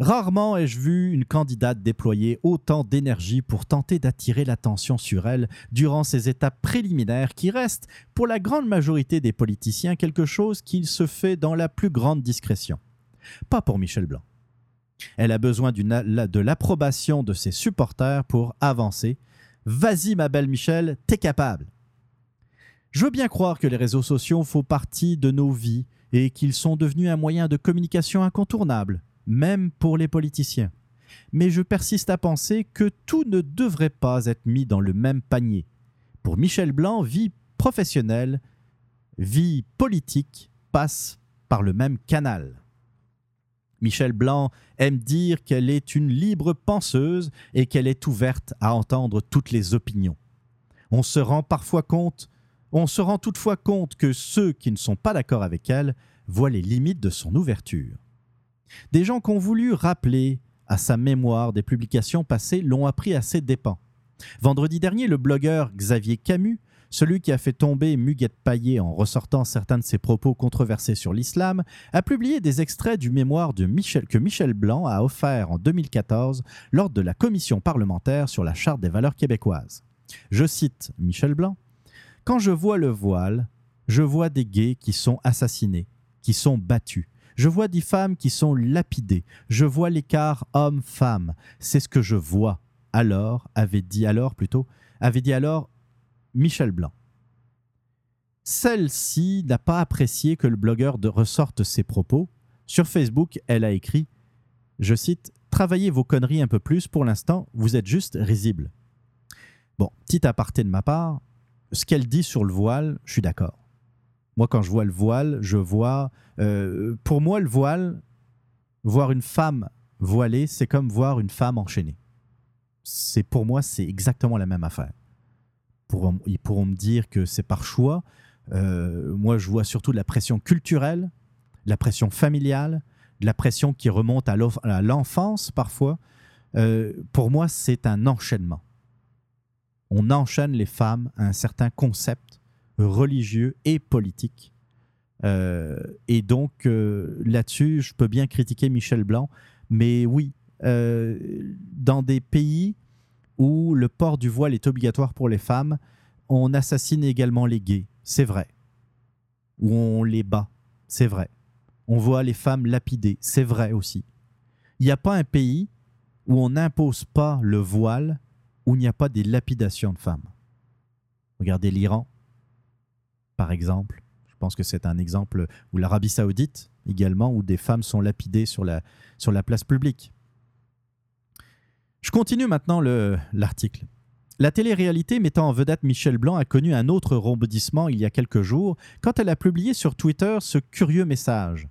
Rarement ai-je vu une candidate déployer autant d'énergie pour tenter d'attirer l'attention sur elle durant ces étapes préliminaires qui restent, pour la grande majorité des politiciens, quelque chose qui se fait dans la plus grande discrétion. Pas pour Michel Blanc. Elle a besoin de l'approbation de ses supporters pour avancer. Vas-y, ma belle Michel, t'es capable. Je veux bien croire que les réseaux sociaux font partie de nos vies et qu'ils sont devenus un moyen de communication incontournable, même pour les politiciens. Mais je persiste à penser que tout ne devrait pas être mis dans le même panier. Pour Michel Blanc, vie professionnelle, vie politique passe par le même canal. Michel Blanc aime dire qu'elle est une libre penseuse et qu'elle est ouverte à entendre toutes les opinions. On se rend parfois compte, on se rend toutefois compte que ceux qui ne sont pas d'accord avec elle voient les limites de son ouverture. Des gens qui ont voulu rappeler à sa mémoire des publications passées l'ont appris à ses dépens. Vendredi dernier, le blogueur Xavier Camus, celui qui a fait tomber Muguette Paillet en ressortant certains de ses propos controversés sur l'islam, a publié des extraits du mémoire de Michel, que Michel Blanc a offert en 2014 lors de la commission parlementaire sur la Charte des valeurs québécoises. Je cite Michel Blanc Quand je vois le voile, je vois des gays qui sont assassinés, qui sont battus. Je vois des femmes qui sont lapidées. Je vois l'écart homme-femme. C'est ce que je vois. Alors, avait dit alors plutôt, avait dit alors Michel Blanc. Celle-ci n'a pas apprécié que le blogueur de ressorte ses propos. Sur Facebook, elle a écrit, je cite, Travaillez vos conneries un peu plus, pour l'instant, vous êtes juste risible. Bon, petit aparté de ma part, ce qu'elle dit sur le voile, je suis d'accord. Moi, quand je vois le voile, je vois... euh, pour moi, le voile, voir une femme voilée, c'est comme voir une femme enchaînée. C'est Pour moi, c'est exactement la même affaire. Ils pourront me dire que c'est par choix. Euh, moi, je vois surtout de la pression culturelle, de la pression familiale, de la pression qui remonte à l'enfance parfois. Euh, pour moi, c'est un enchaînement. On enchaîne les femmes à un certain concept religieux et politique. Euh, et donc, là-dessus, je peux bien critiquer Michel Blanc, mais oui, dans des pays où le port du voile est obligatoire pour les femmes, on assassine également les gays, c'est vrai. Ou on les bat, c'est vrai. On voit les femmes lapidées, c'est vrai aussi. Il n'y a pas un pays où on n'impose pas le voile, où il n'y a pas des lapidations de femmes. Regardez l'Iran, par exemple. Je pense que c'est un exemple, ou l'Arabie saoudite également, où des femmes sont lapidées sur la, sur la place publique. Je continue maintenant le- l'article. La télé-réalité mettant en vedette Michel Blanc a connu un autre rebondissement il y a quelques jours quand elle a publié sur Twitter ce curieux message.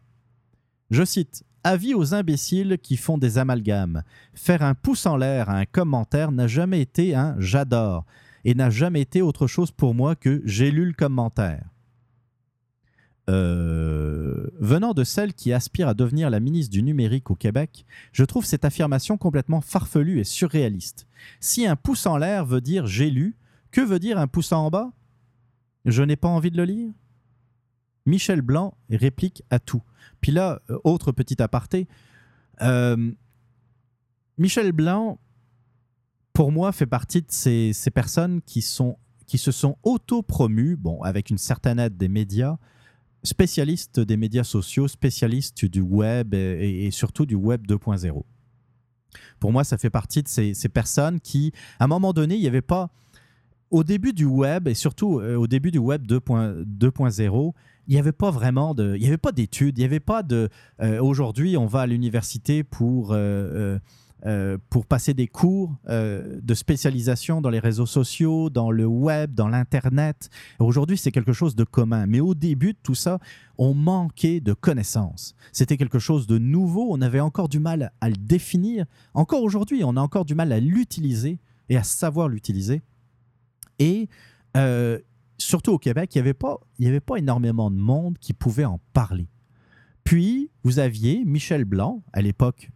Je cite Avis aux imbéciles qui font des amalgames. Faire un pouce en l'air à un commentaire n'a jamais été un j'adore et n'a jamais été autre chose pour moi que j'ai lu le commentaire. Euh, venant de celle qui aspire à devenir la ministre du numérique au Québec, je trouve cette affirmation complètement farfelue et surréaliste. Si un pouce en l'air veut dire j'ai lu, que veut dire un pouce en bas? Je n'ai pas envie de le lire? Michel Blanc réplique à tout. Puis là, euh, autre petit aparté, euh, Michel Blanc, pour moi, fait partie de ces, personnes qui se sont auto-promues, bon, avec une certaine aide des médias, spécialistes des médias sociaux, spécialistes du web et, surtout du web 2.0. Pour moi, ça fait partie de ces, personnes qui, à un moment donné, il n'y avait pas au début du web et surtout euh, au début du web 2.0, il n'y avait pas vraiment de, il n'y avait pas d'études, il n'y avait pas de. euh, Aujourd'hui, on va à l'université pour euh, euh, pour passer des cours euh, de spécialisation dans les réseaux sociaux, dans le web, dans l'internet. Aujourd'hui, c'est quelque chose de commun. Mais au début de tout ça, on manquait de connaissances. C'était quelque chose de nouveau. On avait encore du mal à le définir. Encore aujourd'hui, on a encore du mal à l'utiliser et à savoir l'utiliser. Et euh, surtout au Québec, il n'y avait, pas- énormément de monde qui pouvait en parler. Puis, vous aviez Michel Blanc, à l'époque,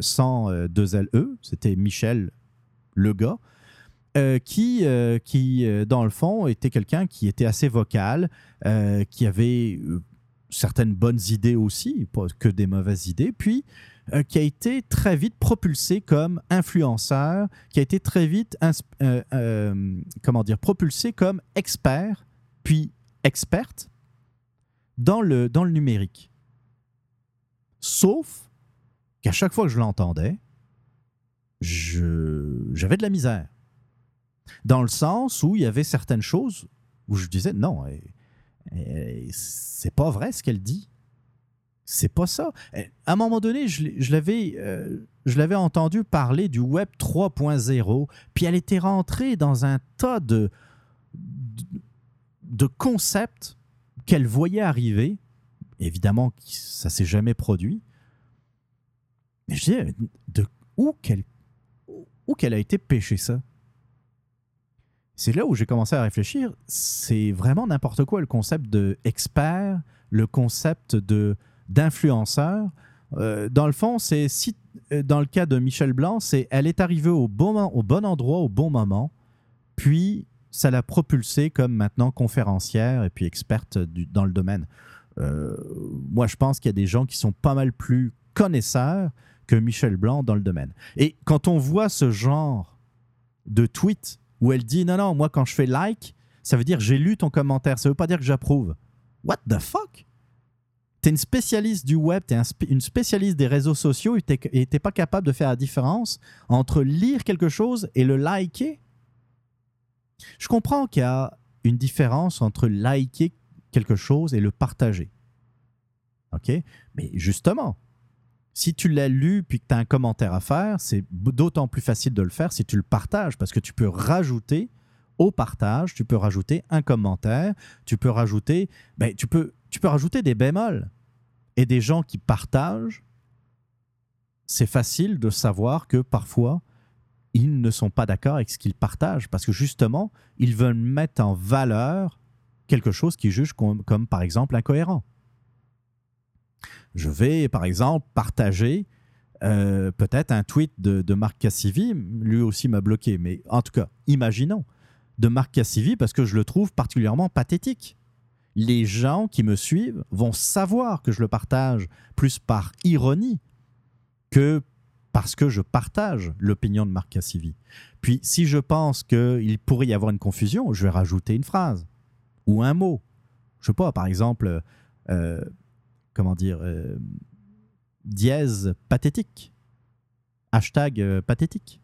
sans euh, deux LE, c'était Michel le euh, qui, euh, qui euh, dans le fond, était quelqu'un qui était assez vocal, euh, qui avait euh, certaines bonnes idées aussi, pas que des mauvaises idées, puis euh, qui a été très vite propulsé comme influenceur, qui a été très vite, euh, euh, comment dire, propulsé comme expert, puis experte dans le, dans le numérique. Sauf qu'à chaque fois que je l'entendais, j'avais de la misère. Dans le sens où il y avait certaines choses où je disais non, eh, eh, c'est pas vrai ce qu'elle dit. C'est pas ça. Eh, À un moment donné, je, l'avais, euh, entendu parler du Web 3.0, puis elle était rentrée dans un tas de, de, de concepts qu'elle voyait arriver. Évidemment, ça s'est jamais produit. Mais je disais, de où qu'elle, où qu'elle a été pêcher ça? C'est là où j'ai commencé à réfléchir. C'est vraiment n'importe quoi le concept de expert, le concept de d'influenceur. Euh, dans le fond, c'est si euh, dans le cas de Michel Blanc, c'est elle est arrivée au bon, au bon endroit au bon moment, puis ça l'a propulsée comme maintenant conférencière et puis experte dans le domaine. Euh, moi, je pense qu'il y a des gens qui sont pas mal plus connaisseurs que Michel Blanc dans le domaine. Et quand on voit ce genre de tweet où elle dit non, non, moi quand je fais like, ça veut dire j'ai lu ton commentaire, ça veut pas dire que j'approuve. What the fuck? T'es une spécialiste du web, t'es une spécialiste des réseaux sociaux et t'es pas capable de faire la différence entre lire quelque chose et le liker? Je comprends qu'il y a une différence entre liker quelque chose et le partager. OK? Mais justement, si tu l'as lu puis que tu as un commentaire à faire, c'est d'autant plus facile de le faire si tu le partages parce que tu peux rajouter au partage, tu peux rajouter un commentaire, tu peux rajouter, ben, tu peux, tu peux rajouter des bémols. Et des gens qui partagent, c'est facile de savoir que parfois, ils ne sont pas d'accord avec ce qu'ils partagent parce que justement, ils veulent mettre en valeur quelque chose qu'ils jugent comme, comme, par exemple incohérent. Je vais par exemple partager euh, peut-être un tweet de, Marc Cassivi, lui aussi m'a bloqué, mais en tout cas, imaginons, de Marc Cassivi parce que je le trouve particulièrement pathétique. Les gens qui me suivent vont savoir que je le partage plus par ironie que parce que je partage l'opinion de Marc Cassivi. Puis, si je pense qu'il pourrait y avoir une confusion, je vais rajouter une phrase ou un mot. Je sais pas, par exemple, euh, comment dire, euh, dièse pathétique. Hashtag euh, pathétique.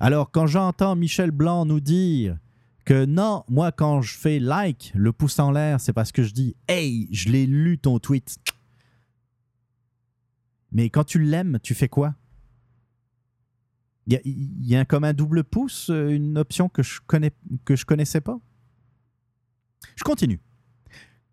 Alors, quand j'entends Michel Blanc nous dire que non, moi, quand je fais like, le pouce en l'air, c'est parce que je dis Hey, je l'ai lu ton tweet. Mais quand tu l'aimes, tu fais quoi? Il y a, comme un double pouce, euh, une option que je connais que je connaissais pas? Je continue.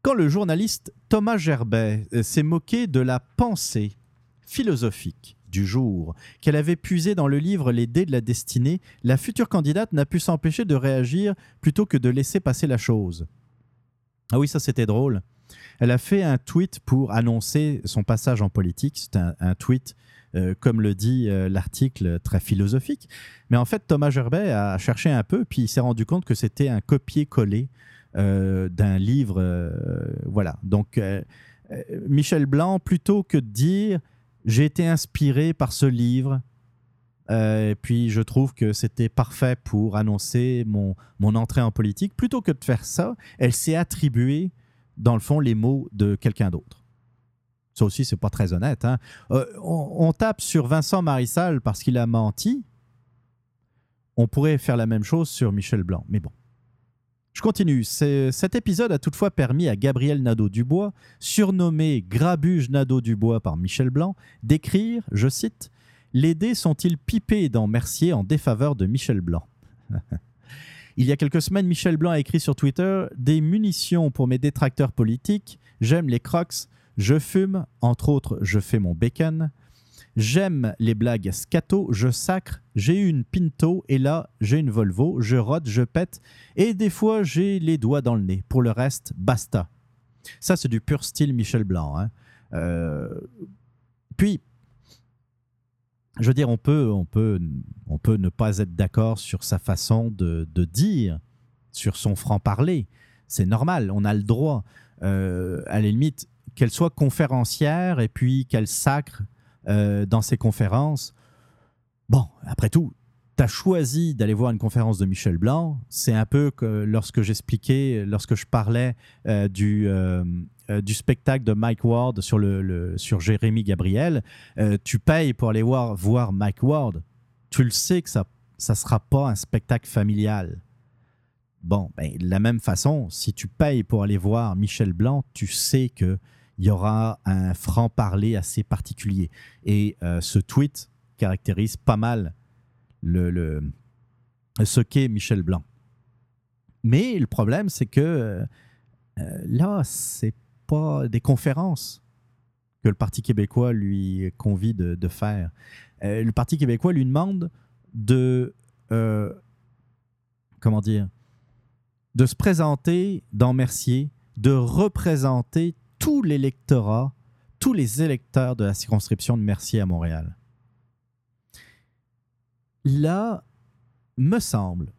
Quand le journaliste Thomas Gerbet euh, s'est moqué de la pensée philosophique du jour qu'elle avait puisé dans le livre Les dés de la destinée, la future candidate n'a pu s'empêcher de réagir plutôt que de laisser passer la chose. Ah oui, ça c'était drôle. Elle a fait un tweet pour annoncer son passage en politique. C'est un, tweet, euh, comme le dit euh, l'article, très philosophique. Mais en fait, Thomas Gerbet a cherché un peu, puis il s'est rendu compte que c'était un copier-coller d'un livre. euh, voilà. Donc, euh, euh, Michel Blanc, plutôt que de dire j'ai été inspiré par ce livre, euh, et puis je trouve que c'était parfait pour annoncer mon, mon entrée en politique, plutôt que de faire ça, elle s'est attribuée, dans le fond, les mots de quelqu'un d'autre. Ça aussi, c'est pas très honnête. hein. Euh, on, on tape sur Vincent Marissal parce qu'il a menti. On pourrait faire la même chose sur Michel Blanc, mais bon. Je continue. Cet épisode a toutefois permis à Gabriel Nadeau-Dubois, surnommé Grabuge Nadeau-Dubois par Michel Blanc, d'écrire, je cite, Les dés sont-ils pipés dans Mercier en défaveur de Michel Blanc? [laughs] Il y a quelques semaines, Michel Blanc a écrit sur Twitter Des munitions pour mes détracteurs politiques, j'aime les crocs, je fume, entre autres, je fais mon bacon. J'aime les blagues scato, je sacre, j'ai une Pinto et là j'ai une Volvo, je rote, je pète et des fois j'ai les doigts dans le nez. Pour le reste, basta. Ça c'est du pur style Michel Blanc. hein. Euh, Puis, je veux dire, on peut, on peut, on peut ne pas être d'accord sur sa façon de, de dire, sur son franc-parler. C'est normal, on a le droit. Euh, à la limite, qu'elle soit conférencière et puis qu'elle sacre euh, dans ses conférences. Bon, après tout, tu as choisi d'aller voir une conférence de Michel Blanc. C'est un peu que lorsque j'expliquais, lorsque je parlais euh, du, euh, du spectacle de Mike Ward sur, le, sur Jérémy Gabriel. tu payes pour aller voir, voir Mike Ward. Tu le sais que ça ne sera pas un spectacle familial. Bon, ben, de la même façon, si tu payes pour aller voir Michel Blanc, tu sais que il y aura un franc-parler assez particulier. Et euh, ce tweet caractérise pas mal le, ce qu'est Michel Blanc. Mais le problème, c'est que euh, euh, là, c'est pas des conférences que le Parti québécois lui convie de, faire. Euh, le Parti québécois lui demande de comment dire de se présenter dans Mercier, de représenter tout l'électorat, tous les électeurs de la circonscription de Mercier à Montréal. Là, me semble,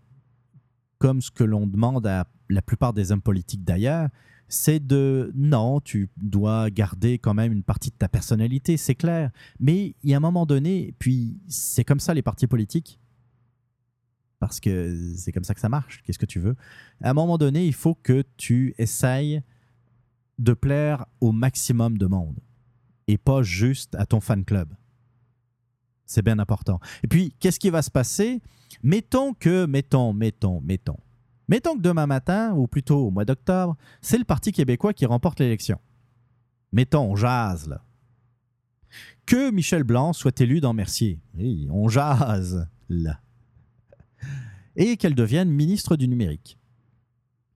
comme ce que l'on demande à la plupart des hommes politiques d'ailleurs, c'est de non, tu dois garder quand même une partie de ta personnalité, c'est clair. Mais il y a un moment donné, puis c'est comme ça les partis politiques, parce que c'est comme ça que ça marche. Qu'est-ce que tu veux? À un moment donné, il faut que tu essayes de plaire au maximum de monde et pas juste à ton fan club. C'est bien important. Et puis, qu'est-ce qui va se passer? Mettons que, mettons, mettons, mettons. Mettons que demain matin, ou plutôt au mois d'octobre, c'est le Parti québécois qui remporte l'élection. Mettons, on jase, là. Que Michel Blanc soit élu dans Mercier. Oui, on jase, là. Et qu'elle devienne ministre du numérique.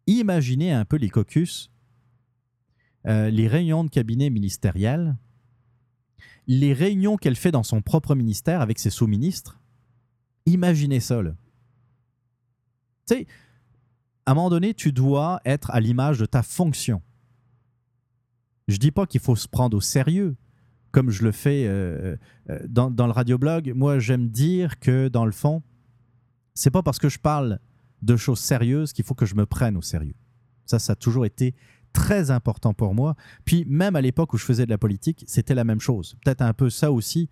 Imaginez un peu les caucus, euh, les réunions de cabinet ministériel, les réunions qu'elle fait dans son propre ministère avec ses sous-ministres. Imaginez ça, là. Tu sais, à un moment donné, tu dois être à l'image de ta fonction. Je dis pas qu'il faut se prendre au sérieux, comme je le fais euh, euh, dans, dans le radioblog. Moi, j'aime dire que, dans le fond, c'est pas parce que je parle de choses sérieuses qu'il faut que je me prenne au sérieux. Ça, ça a toujours été très important pour moi. Puis même à l'époque où je faisais de la politique, c'était la même chose. Peut-être un peu ça aussi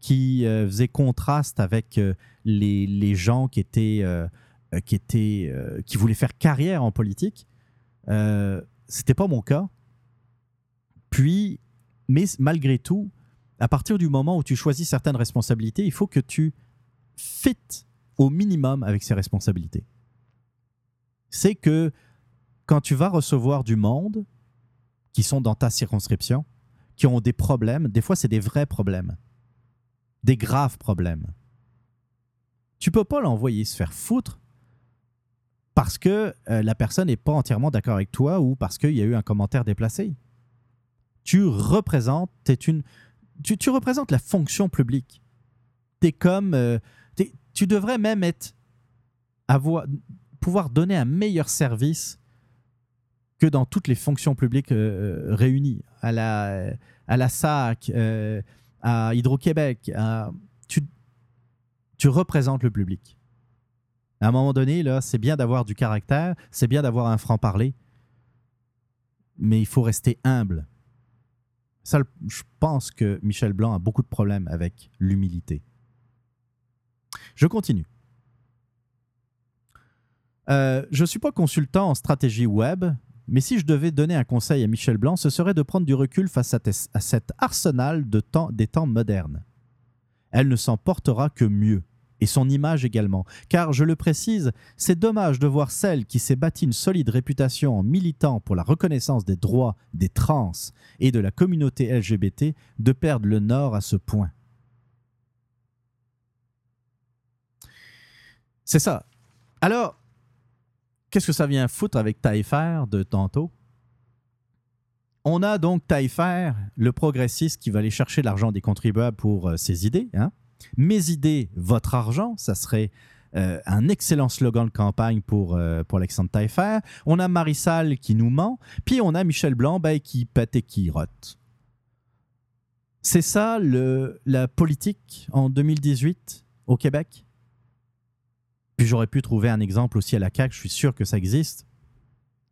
qui euh, faisait contraste avec euh, les, gens qui euh, qui, étaient qui voulaient faire carrière en politique. C'était pas mon cas. Puis, mais malgré tout, à partir du moment où tu choisis certaines responsabilités, il faut que tu fites au minimum avec ces responsabilités. C'est que quand tu vas recevoir du monde qui sont dans ta circonscription, qui ont des problèmes, des fois c'est des vrais problèmes, des graves problèmes. Tu peux pas l'envoyer se faire foutre parce que euh, la personne n'est pas entièrement d'accord avec toi ou parce qu'il y a eu un commentaire déplacé. Tu représentes, t'es une, tu, tu représentes la fonction publique. T'es comme, euh, tu devrais même être, avoir, pouvoir donner un meilleur service que dans toutes les fonctions publiques euh, réunies, à la, à la SAC, euh, à Hydro-Québec. Tu, tu représentes le public. À un moment donné, là, c'est bien d'avoir du caractère, c'est bien d'avoir un franc-parler, mais il faut rester humble. Ça, je pense que Michel Blanc a beaucoup de problèmes avec l'humilité. Je continue. Euh, je ne suis pas consultant en stratégie web, mais si je devais donner un conseil à Michel Blanc, ce serait de prendre du recul face à, cet arsenal des temps modernes. Elle ne s'en portera que mieux, et son image également, car, je le précise, c'est dommage de voir celle qui s'est bâtie une solide réputation en militant pour la reconnaissance des droits des trans et de la communauté LGBT de perdre le nord à ce point. C'est ça. Alors, Qu'est-ce que ça vient foutre avec Taillefer de tantôt? On a donc Taillefer, le progressiste qui va aller chercher l'argent des contribuables pour euh, ses idées. Hein? Mes idées, votre argent, ça serait euh, un excellent slogan de campagne pour, euh, pour Alexandre Taillefer. On a Marissal qui nous ment, puis on a Michel Blanc ben, qui pète et qui rote. C'est ça la politique en 2018 au Québec? Puis j'aurais pu trouver un exemple aussi à la CAQ, je suis sûr que ça existe.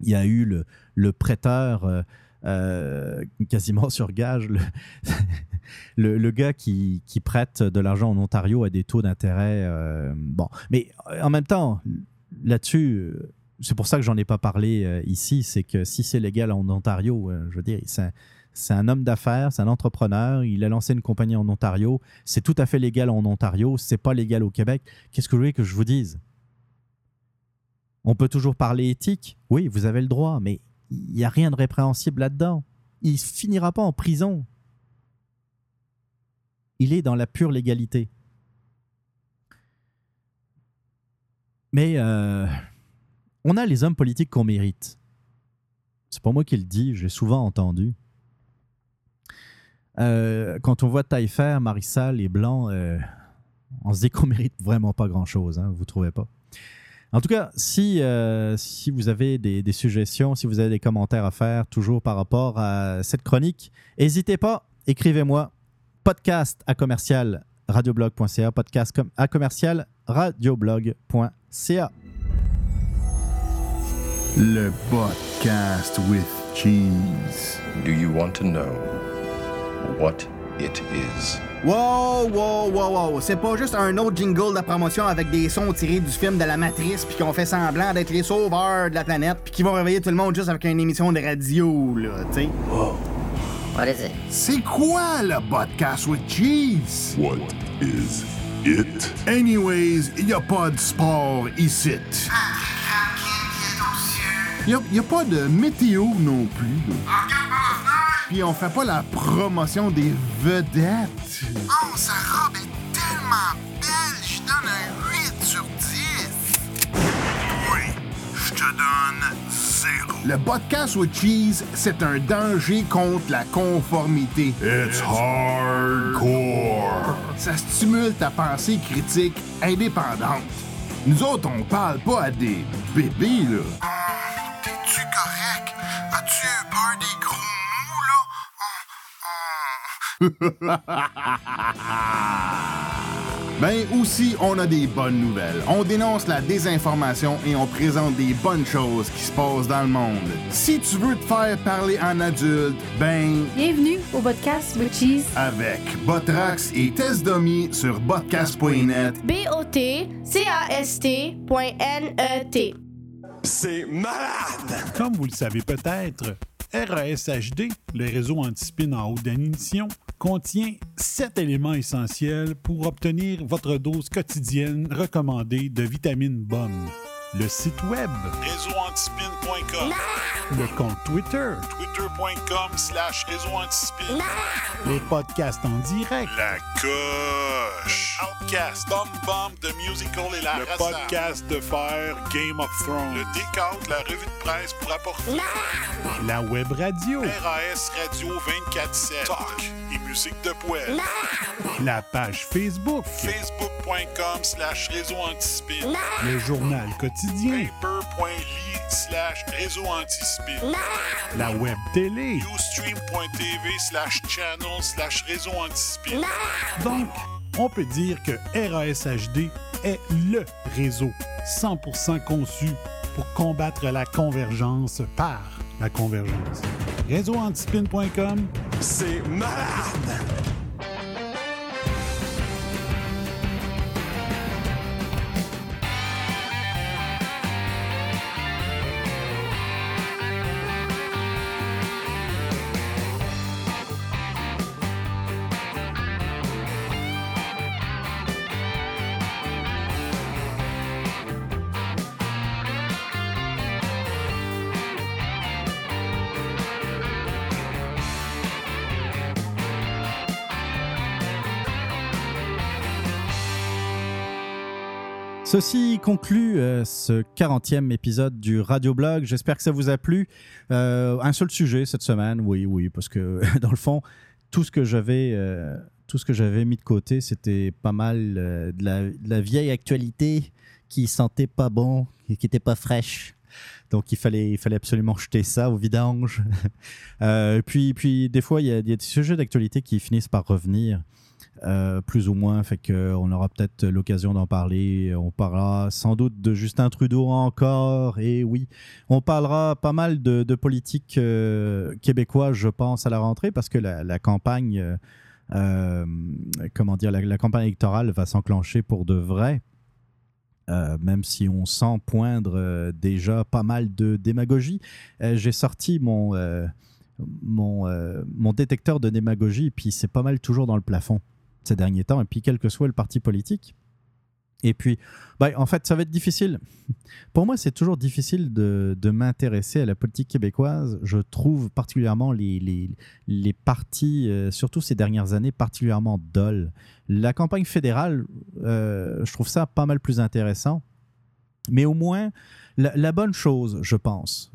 Il y a eu le, le prêteur euh, euh, quasiment [laughs] sur gage, [laughs] le, le, gars qui, qui, prête de l'argent en Ontario à des taux d'intérêt. Euh, bon, mais en même temps, là-dessus, c'est pour ça que j'en ai pas parlé ici, c'est que si c'est légal en Ontario, je veux dire, c'est c'est un homme d'affaires, c'est un entrepreneur. Il a lancé une compagnie en Ontario. C'est tout à fait légal en Ontario. C'est pas légal au Québec. Qu'est-ce que vous voulez que je vous dise? On peut toujours parler éthique. Oui, vous avez le droit, mais il n'y a rien de répréhensible là-dedans. Il finira pas en prison. Il est dans la pure légalité. Mais euh, on a les hommes politiques qu'on mérite. C'est pas moi qui le dis, j'ai souvent entendu. Euh, quand on voit Taillefer, Marissal et Blanc, euh, on se dit qu'on [laughs] mérite vraiment pas grand-chose, hein, vous trouvez pas? En tout cas, si, euh, si vous avez des, des, suggestions, si vous avez des commentaires à faire, toujours par rapport à cette chronique, n'hésitez pas, écrivez-moi podcast à commercial radioblog.ca, podcast à commercial radioblog.ca. Le podcast with cheese. Do you want to know? What it is. Wow, wow, wow, wow. C'est pas juste un autre jingle de promotion avec des sons tirés du film de la Matrice puis qu'on fait semblant d'être les sauveurs de la planète puis qui vont réveiller tout le monde juste avec une émission de radio, là, tu sais. Wow. What is it? C'est quoi le podcast with cheese? What is it? Anyways, y a pas de sport ici. Y a, y a pas de météo non plus. Puis on fait pas la promotion des vedettes. Oh, sa robe est tellement belle, je donne un 8 sur 10. Oui, je te donne 0. Le podcast with cheese, c'est un danger contre la conformité. It's hardcore. Ça stimule ta pensée critique indépendante. Nous autres, on parle pas à des bébés, là. T'es-tu correct? As-tu peur des gros [laughs] ben aussi, on a des bonnes nouvelles. On dénonce la désinformation et on présente des bonnes choses qui se passent dans le monde. Si tu veux te faire parler en adulte, ben... Bienvenue au podcast with Cheese. Avec Botrax et Test Dummy sur botcast.net. B-O-T-C-A-S-T.N-E-T. C'est malade! Comme vous le savez peut-être, RASHD, le réseau anti-spin en haute définition, contient sept éléments essentiels pour obtenir votre dose quotidienne recommandée de vitamine bonne le site web. réseauantispin.com, le compte Twitter. Twitter.com slash réseauantispin, les podcasts en direct, la coche, Outcast, Bomb Bomb de Musical et la le podcast de faire Game of Thrones, le décompte, la revue de presse pour apporter. La web radio, RAS Radio 24-7, talk et musique de poêle, la page Facebook, facebook.com slash réseau antispin, le journal quotidien paper.ly slash réseau antispin. La web télé. Ustream.tv slash channel slash réseau antispin. Donc, on peut dire que RASHD est le réseau 100% conçu pour combattre la convergence par la convergence. Réseauantispin.com, c'est malade! Ceci conclut euh, ce 40e épisode du Radio-Blog. J'espère que ça vous a plu. Euh, un seul sujet cette semaine, oui, oui, parce que [laughs] dans le fond, tout ce que j'avais, euh, tout ce que j'avais mis de côté, c'était pas mal de, la, vieille actualité qui sentait pas bon et qui était pas fraîche. Donc il fallait, il fallait absolument jeter ça au vidange. [laughs] Euh, puis, puis des fois, il y il y a des sujets d'actualité qui finissent par revenir. Euh, plus ou moins, fait que on aura peut-être l'occasion d'en parler. On parlera sans doute de Justin Trudeau encore, et oui, on parlera pas mal de, politique euh, québécoise, je pense, à la rentrée, parce que la, campagne, euh, euh, comment dire, la, campagne électorale va s'enclencher pour de vrai. Euh, même si on sent poindre euh, déjà pas mal de démagogie. Euh, J'ai sorti mon, euh, mon, euh, mon détecteur de démagogie, puis c'est pas mal toujours dans le plafond ces derniers temps, et puis quel que soit le parti politique. Et puis, bah, en fait, ça va être difficile. [laughs] Pour moi, c'est toujours difficile de, de m'intéresser à la politique québécoise. Je trouve particulièrement les, les, les partis, euh, surtout ces dernières années, particulièrement dolles. La campagne fédérale, euh, je trouve ça pas mal plus intéressant. Mais au moins, la, la bonne chose, je pense,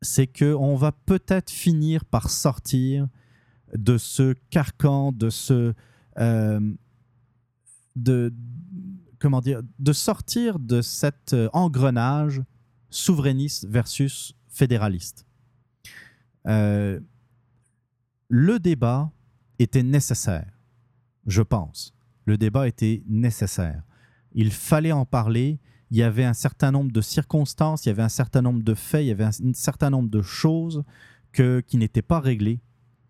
c'est qu'on va peut-être finir par sortir de ce carcan, de ce... euh, de, comment dire, de sortir de cet euh, engrenage souverainiste versus fédéraliste. Euh, le débat était nécessaire, je pense. Le débat était nécessaire. Il fallait en parler. Il y avait un certain nombre de circonstances, il y avait un certain nombre de faits, il y avait un, certain nombre de choses que, qui n'étaient pas réglées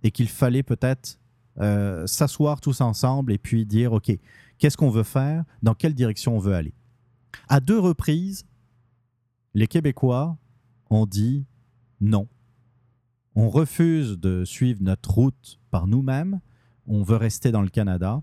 et qu'il fallait peut-être euh, s'asseoir tous ensemble et puis dire, OK, qu'est-ce qu'on veut faire, dans quelle direction on veut aller? À deux reprises, les Québécois ont dit non. On refuse de suivre notre route par nous-mêmes, on veut rester dans le Canada.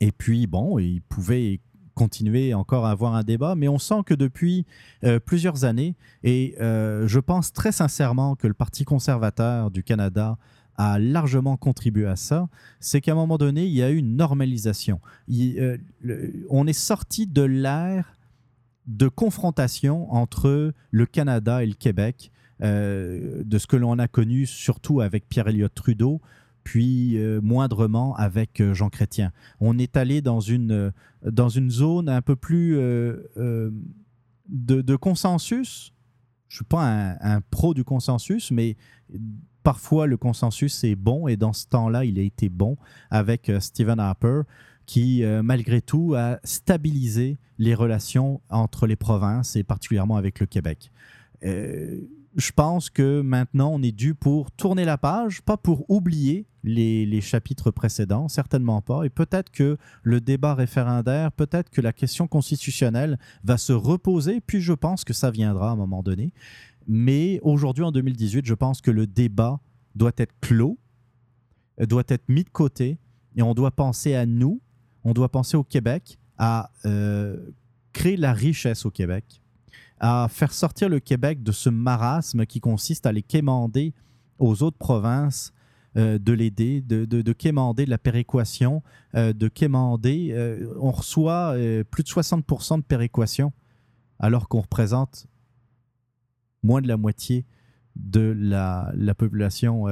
Et puis, bon, ils pouvaient continuer encore à avoir un débat, mais on sent que depuis euh, plusieurs années, et euh, je pense très sincèrement que le Parti conservateur du Canada a largement contribué à ça, c'est qu'à un moment donné, il y a eu une normalisation. Euh, on est sorti de l'ère de confrontation entre le Canada et le Québec, euh, de ce que l'on a connu surtout avec Pierre Elliott Trudeau, puis euh, moindrement avec Jean Chrétien. On est allé dans une, dans une zone un peu plus de consensus. Je suis pas un, un pro du consensus, mais parfois le consensus est bon et dans ce temps-là, il a été bon avec euh, Stephen Harper qui, euh, malgré tout, a stabilisé les relations entre les provinces et particulièrement avec le Québec. Euh, je pense que maintenant, on est dû pour tourner la page, pas pour oublier les, chapitres précédents, certainement pas. Et peut-être que le débat référendaire, peut-être que la question constitutionnelle va se reposer, puis je pense que ça viendra à un moment donné. Mais aujourd'hui, en 2018, je pense que le débat doit être clos, doit être mis de côté, et on doit penser à nous, on doit penser au Québec, à euh, créer la richesse au Québec, à faire sortir le Québec de ce marasme qui consiste à les quémander aux autres provinces, euh, de l'aider, de, de, de quémander de la péréquation, euh, de quémander. euh, on reçoit plus de 60% de péréquation, alors qu'on représente moins de la moitié de la, la population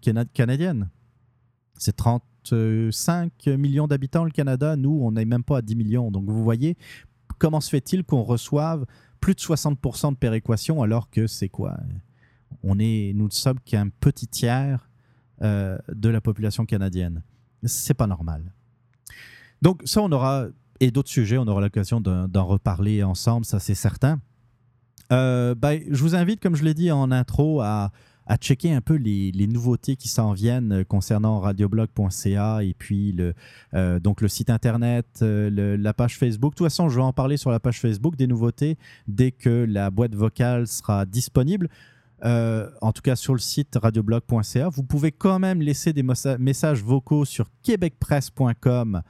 cana- canadienne. C'est 35 millions d'habitants le Canada. Nous, on n'est même pas à 10 millions. Donc vous voyez, comment se fait-il qu'on reçoive plus de 60% de péréquation alors que c'est quoi? On est, Nous ne sommes qu'un petit tiers euh, de la population canadienne. C'est pas normal. Donc ça, on aura, et d'autres sujets, on aura l'occasion d'en reparler ensemble, ça c'est certain. Euh, ben, je vous invite, comme je l'ai dit en intro, à, à checker un peu les, nouveautés qui s'en viennent euh, concernant radioblog.ca et puis le, euh, donc le site internet, euh, la page Facebook. De toute façon, je vais en parler sur la page Facebook des nouveautés dès que la boîte vocale sera disponible. En tout cas sur le site radioblog.ca. Vous pouvez quand même laisser des messages vocaux sur québecpresse.com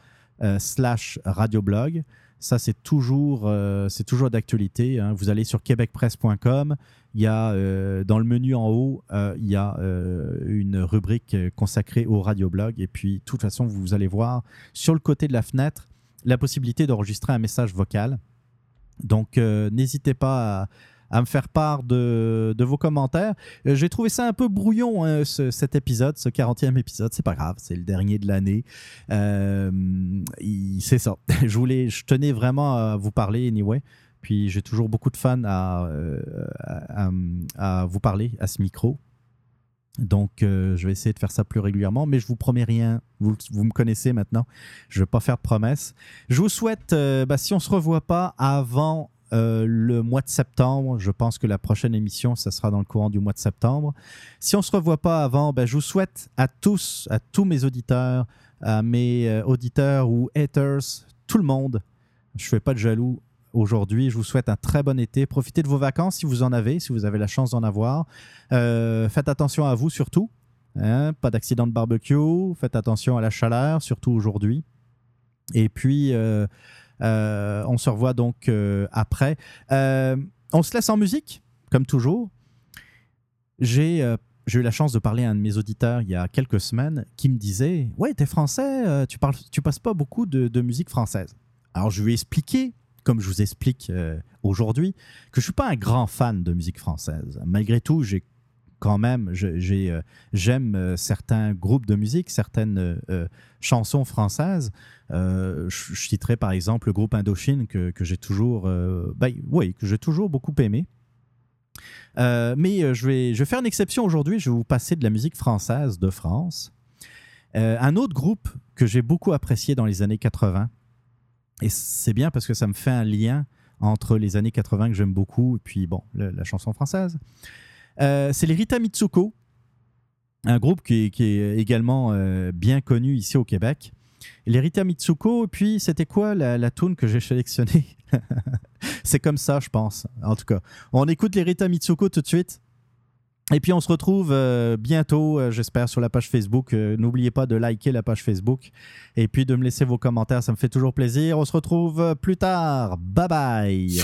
slash radioblog. Ça, c'est toujours, euh, c'est toujours d'actualité. hein. Vous allez sur québecpresse.com. Il y a euh, dans le menu en haut, euh, il y a une rubrique consacrée au radioblog. Et puis, de toute façon, vous allez voir sur le côté de la fenêtre la possibilité d'enregistrer un message vocal. Donc, n'hésitez pas à, à me faire part de, vos commentaires. Euh, J'ai trouvé ça un peu brouillon, hein, ce- cet épisode, ce 40e épisode. C'est pas grave, c'est le dernier de l'année. Euh, c'est ça. [laughs] je, tenais vraiment à vous parler, anyway. Puis j'ai toujours beaucoup de fans à, euh, vous parler à ce micro. Donc, je vais essayer de faire ça plus régulièrement, mais je vous promets rien. Vous, me connaissez maintenant. Je ne vais pas faire de promesses. Je vous souhaite, bah, si on ne se revoit pas avant euh, le mois de septembre, je pense que la prochaine émission, ça sera dans le courant du mois de septembre. Si on ne se revoit pas avant, bah, je vous souhaite à tous, à tous mes auditeurs, à mes euh, auditeurs ou haters, tout le monde, je ne fais pas de jaloux aujourd'hui. Je vous souhaite un très bon été. Profitez de vos vacances si vous en avez, si vous avez la chance d'en avoir. Euh, faites attention à vous surtout. hein, pas d'accident de barbecue. Faites attention à la chaleur, surtout aujourd'hui. Et puis, on se revoit donc euh, après. Euh, on se laisse en musique, comme toujours. J'ai euh, eu la chance de parler à un de mes auditeurs il y a quelques semaines qui me disait Ouais, t'es français, euh, tu, parles, passes pas beaucoup de, musique française. Alors, je lui ai expliqué, comme je vous explique euh, aujourd'hui, que je suis pas un grand fan de musique française. Malgré tout, j'ai quand même, euh, j'aime euh, certains groupes de musique, certaines euh, chansons françaises. Je, citerai par exemple le groupe Indochine que, j'ai toujours, ben, oui, que j'ai toujours beaucoup aimé. Mais je, vais, faire une exception aujourd'hui. Je vais vous passer de la musique française de France. Un autre groupe que j'ai beaucoup apprécié dans les années 80, et c'est bien parce que ça me fait un lien entre les années 80 que j'aime beaucoup et puis bon, la chanson française. Euh, c'est les Rita Mitsuko, un groupe qui est, également euh, bien connu ici au Québec. Les Rita Mitsuko, et puis c'était quoi la, la tune que j'ai sélectionnée? [laughs] C'est comme ça, je pense, en tout cas. On écoute les Rita Mitsuko tout de suite. Et puis on se retrouve euh, bientôt, j'espère, sur la page Facebook. N'oubliez pas de liker la page Facebook et puis de me laisser vos commentaires, ça me fait toujours plaisir. On se retrouve plus tard. Bye bye.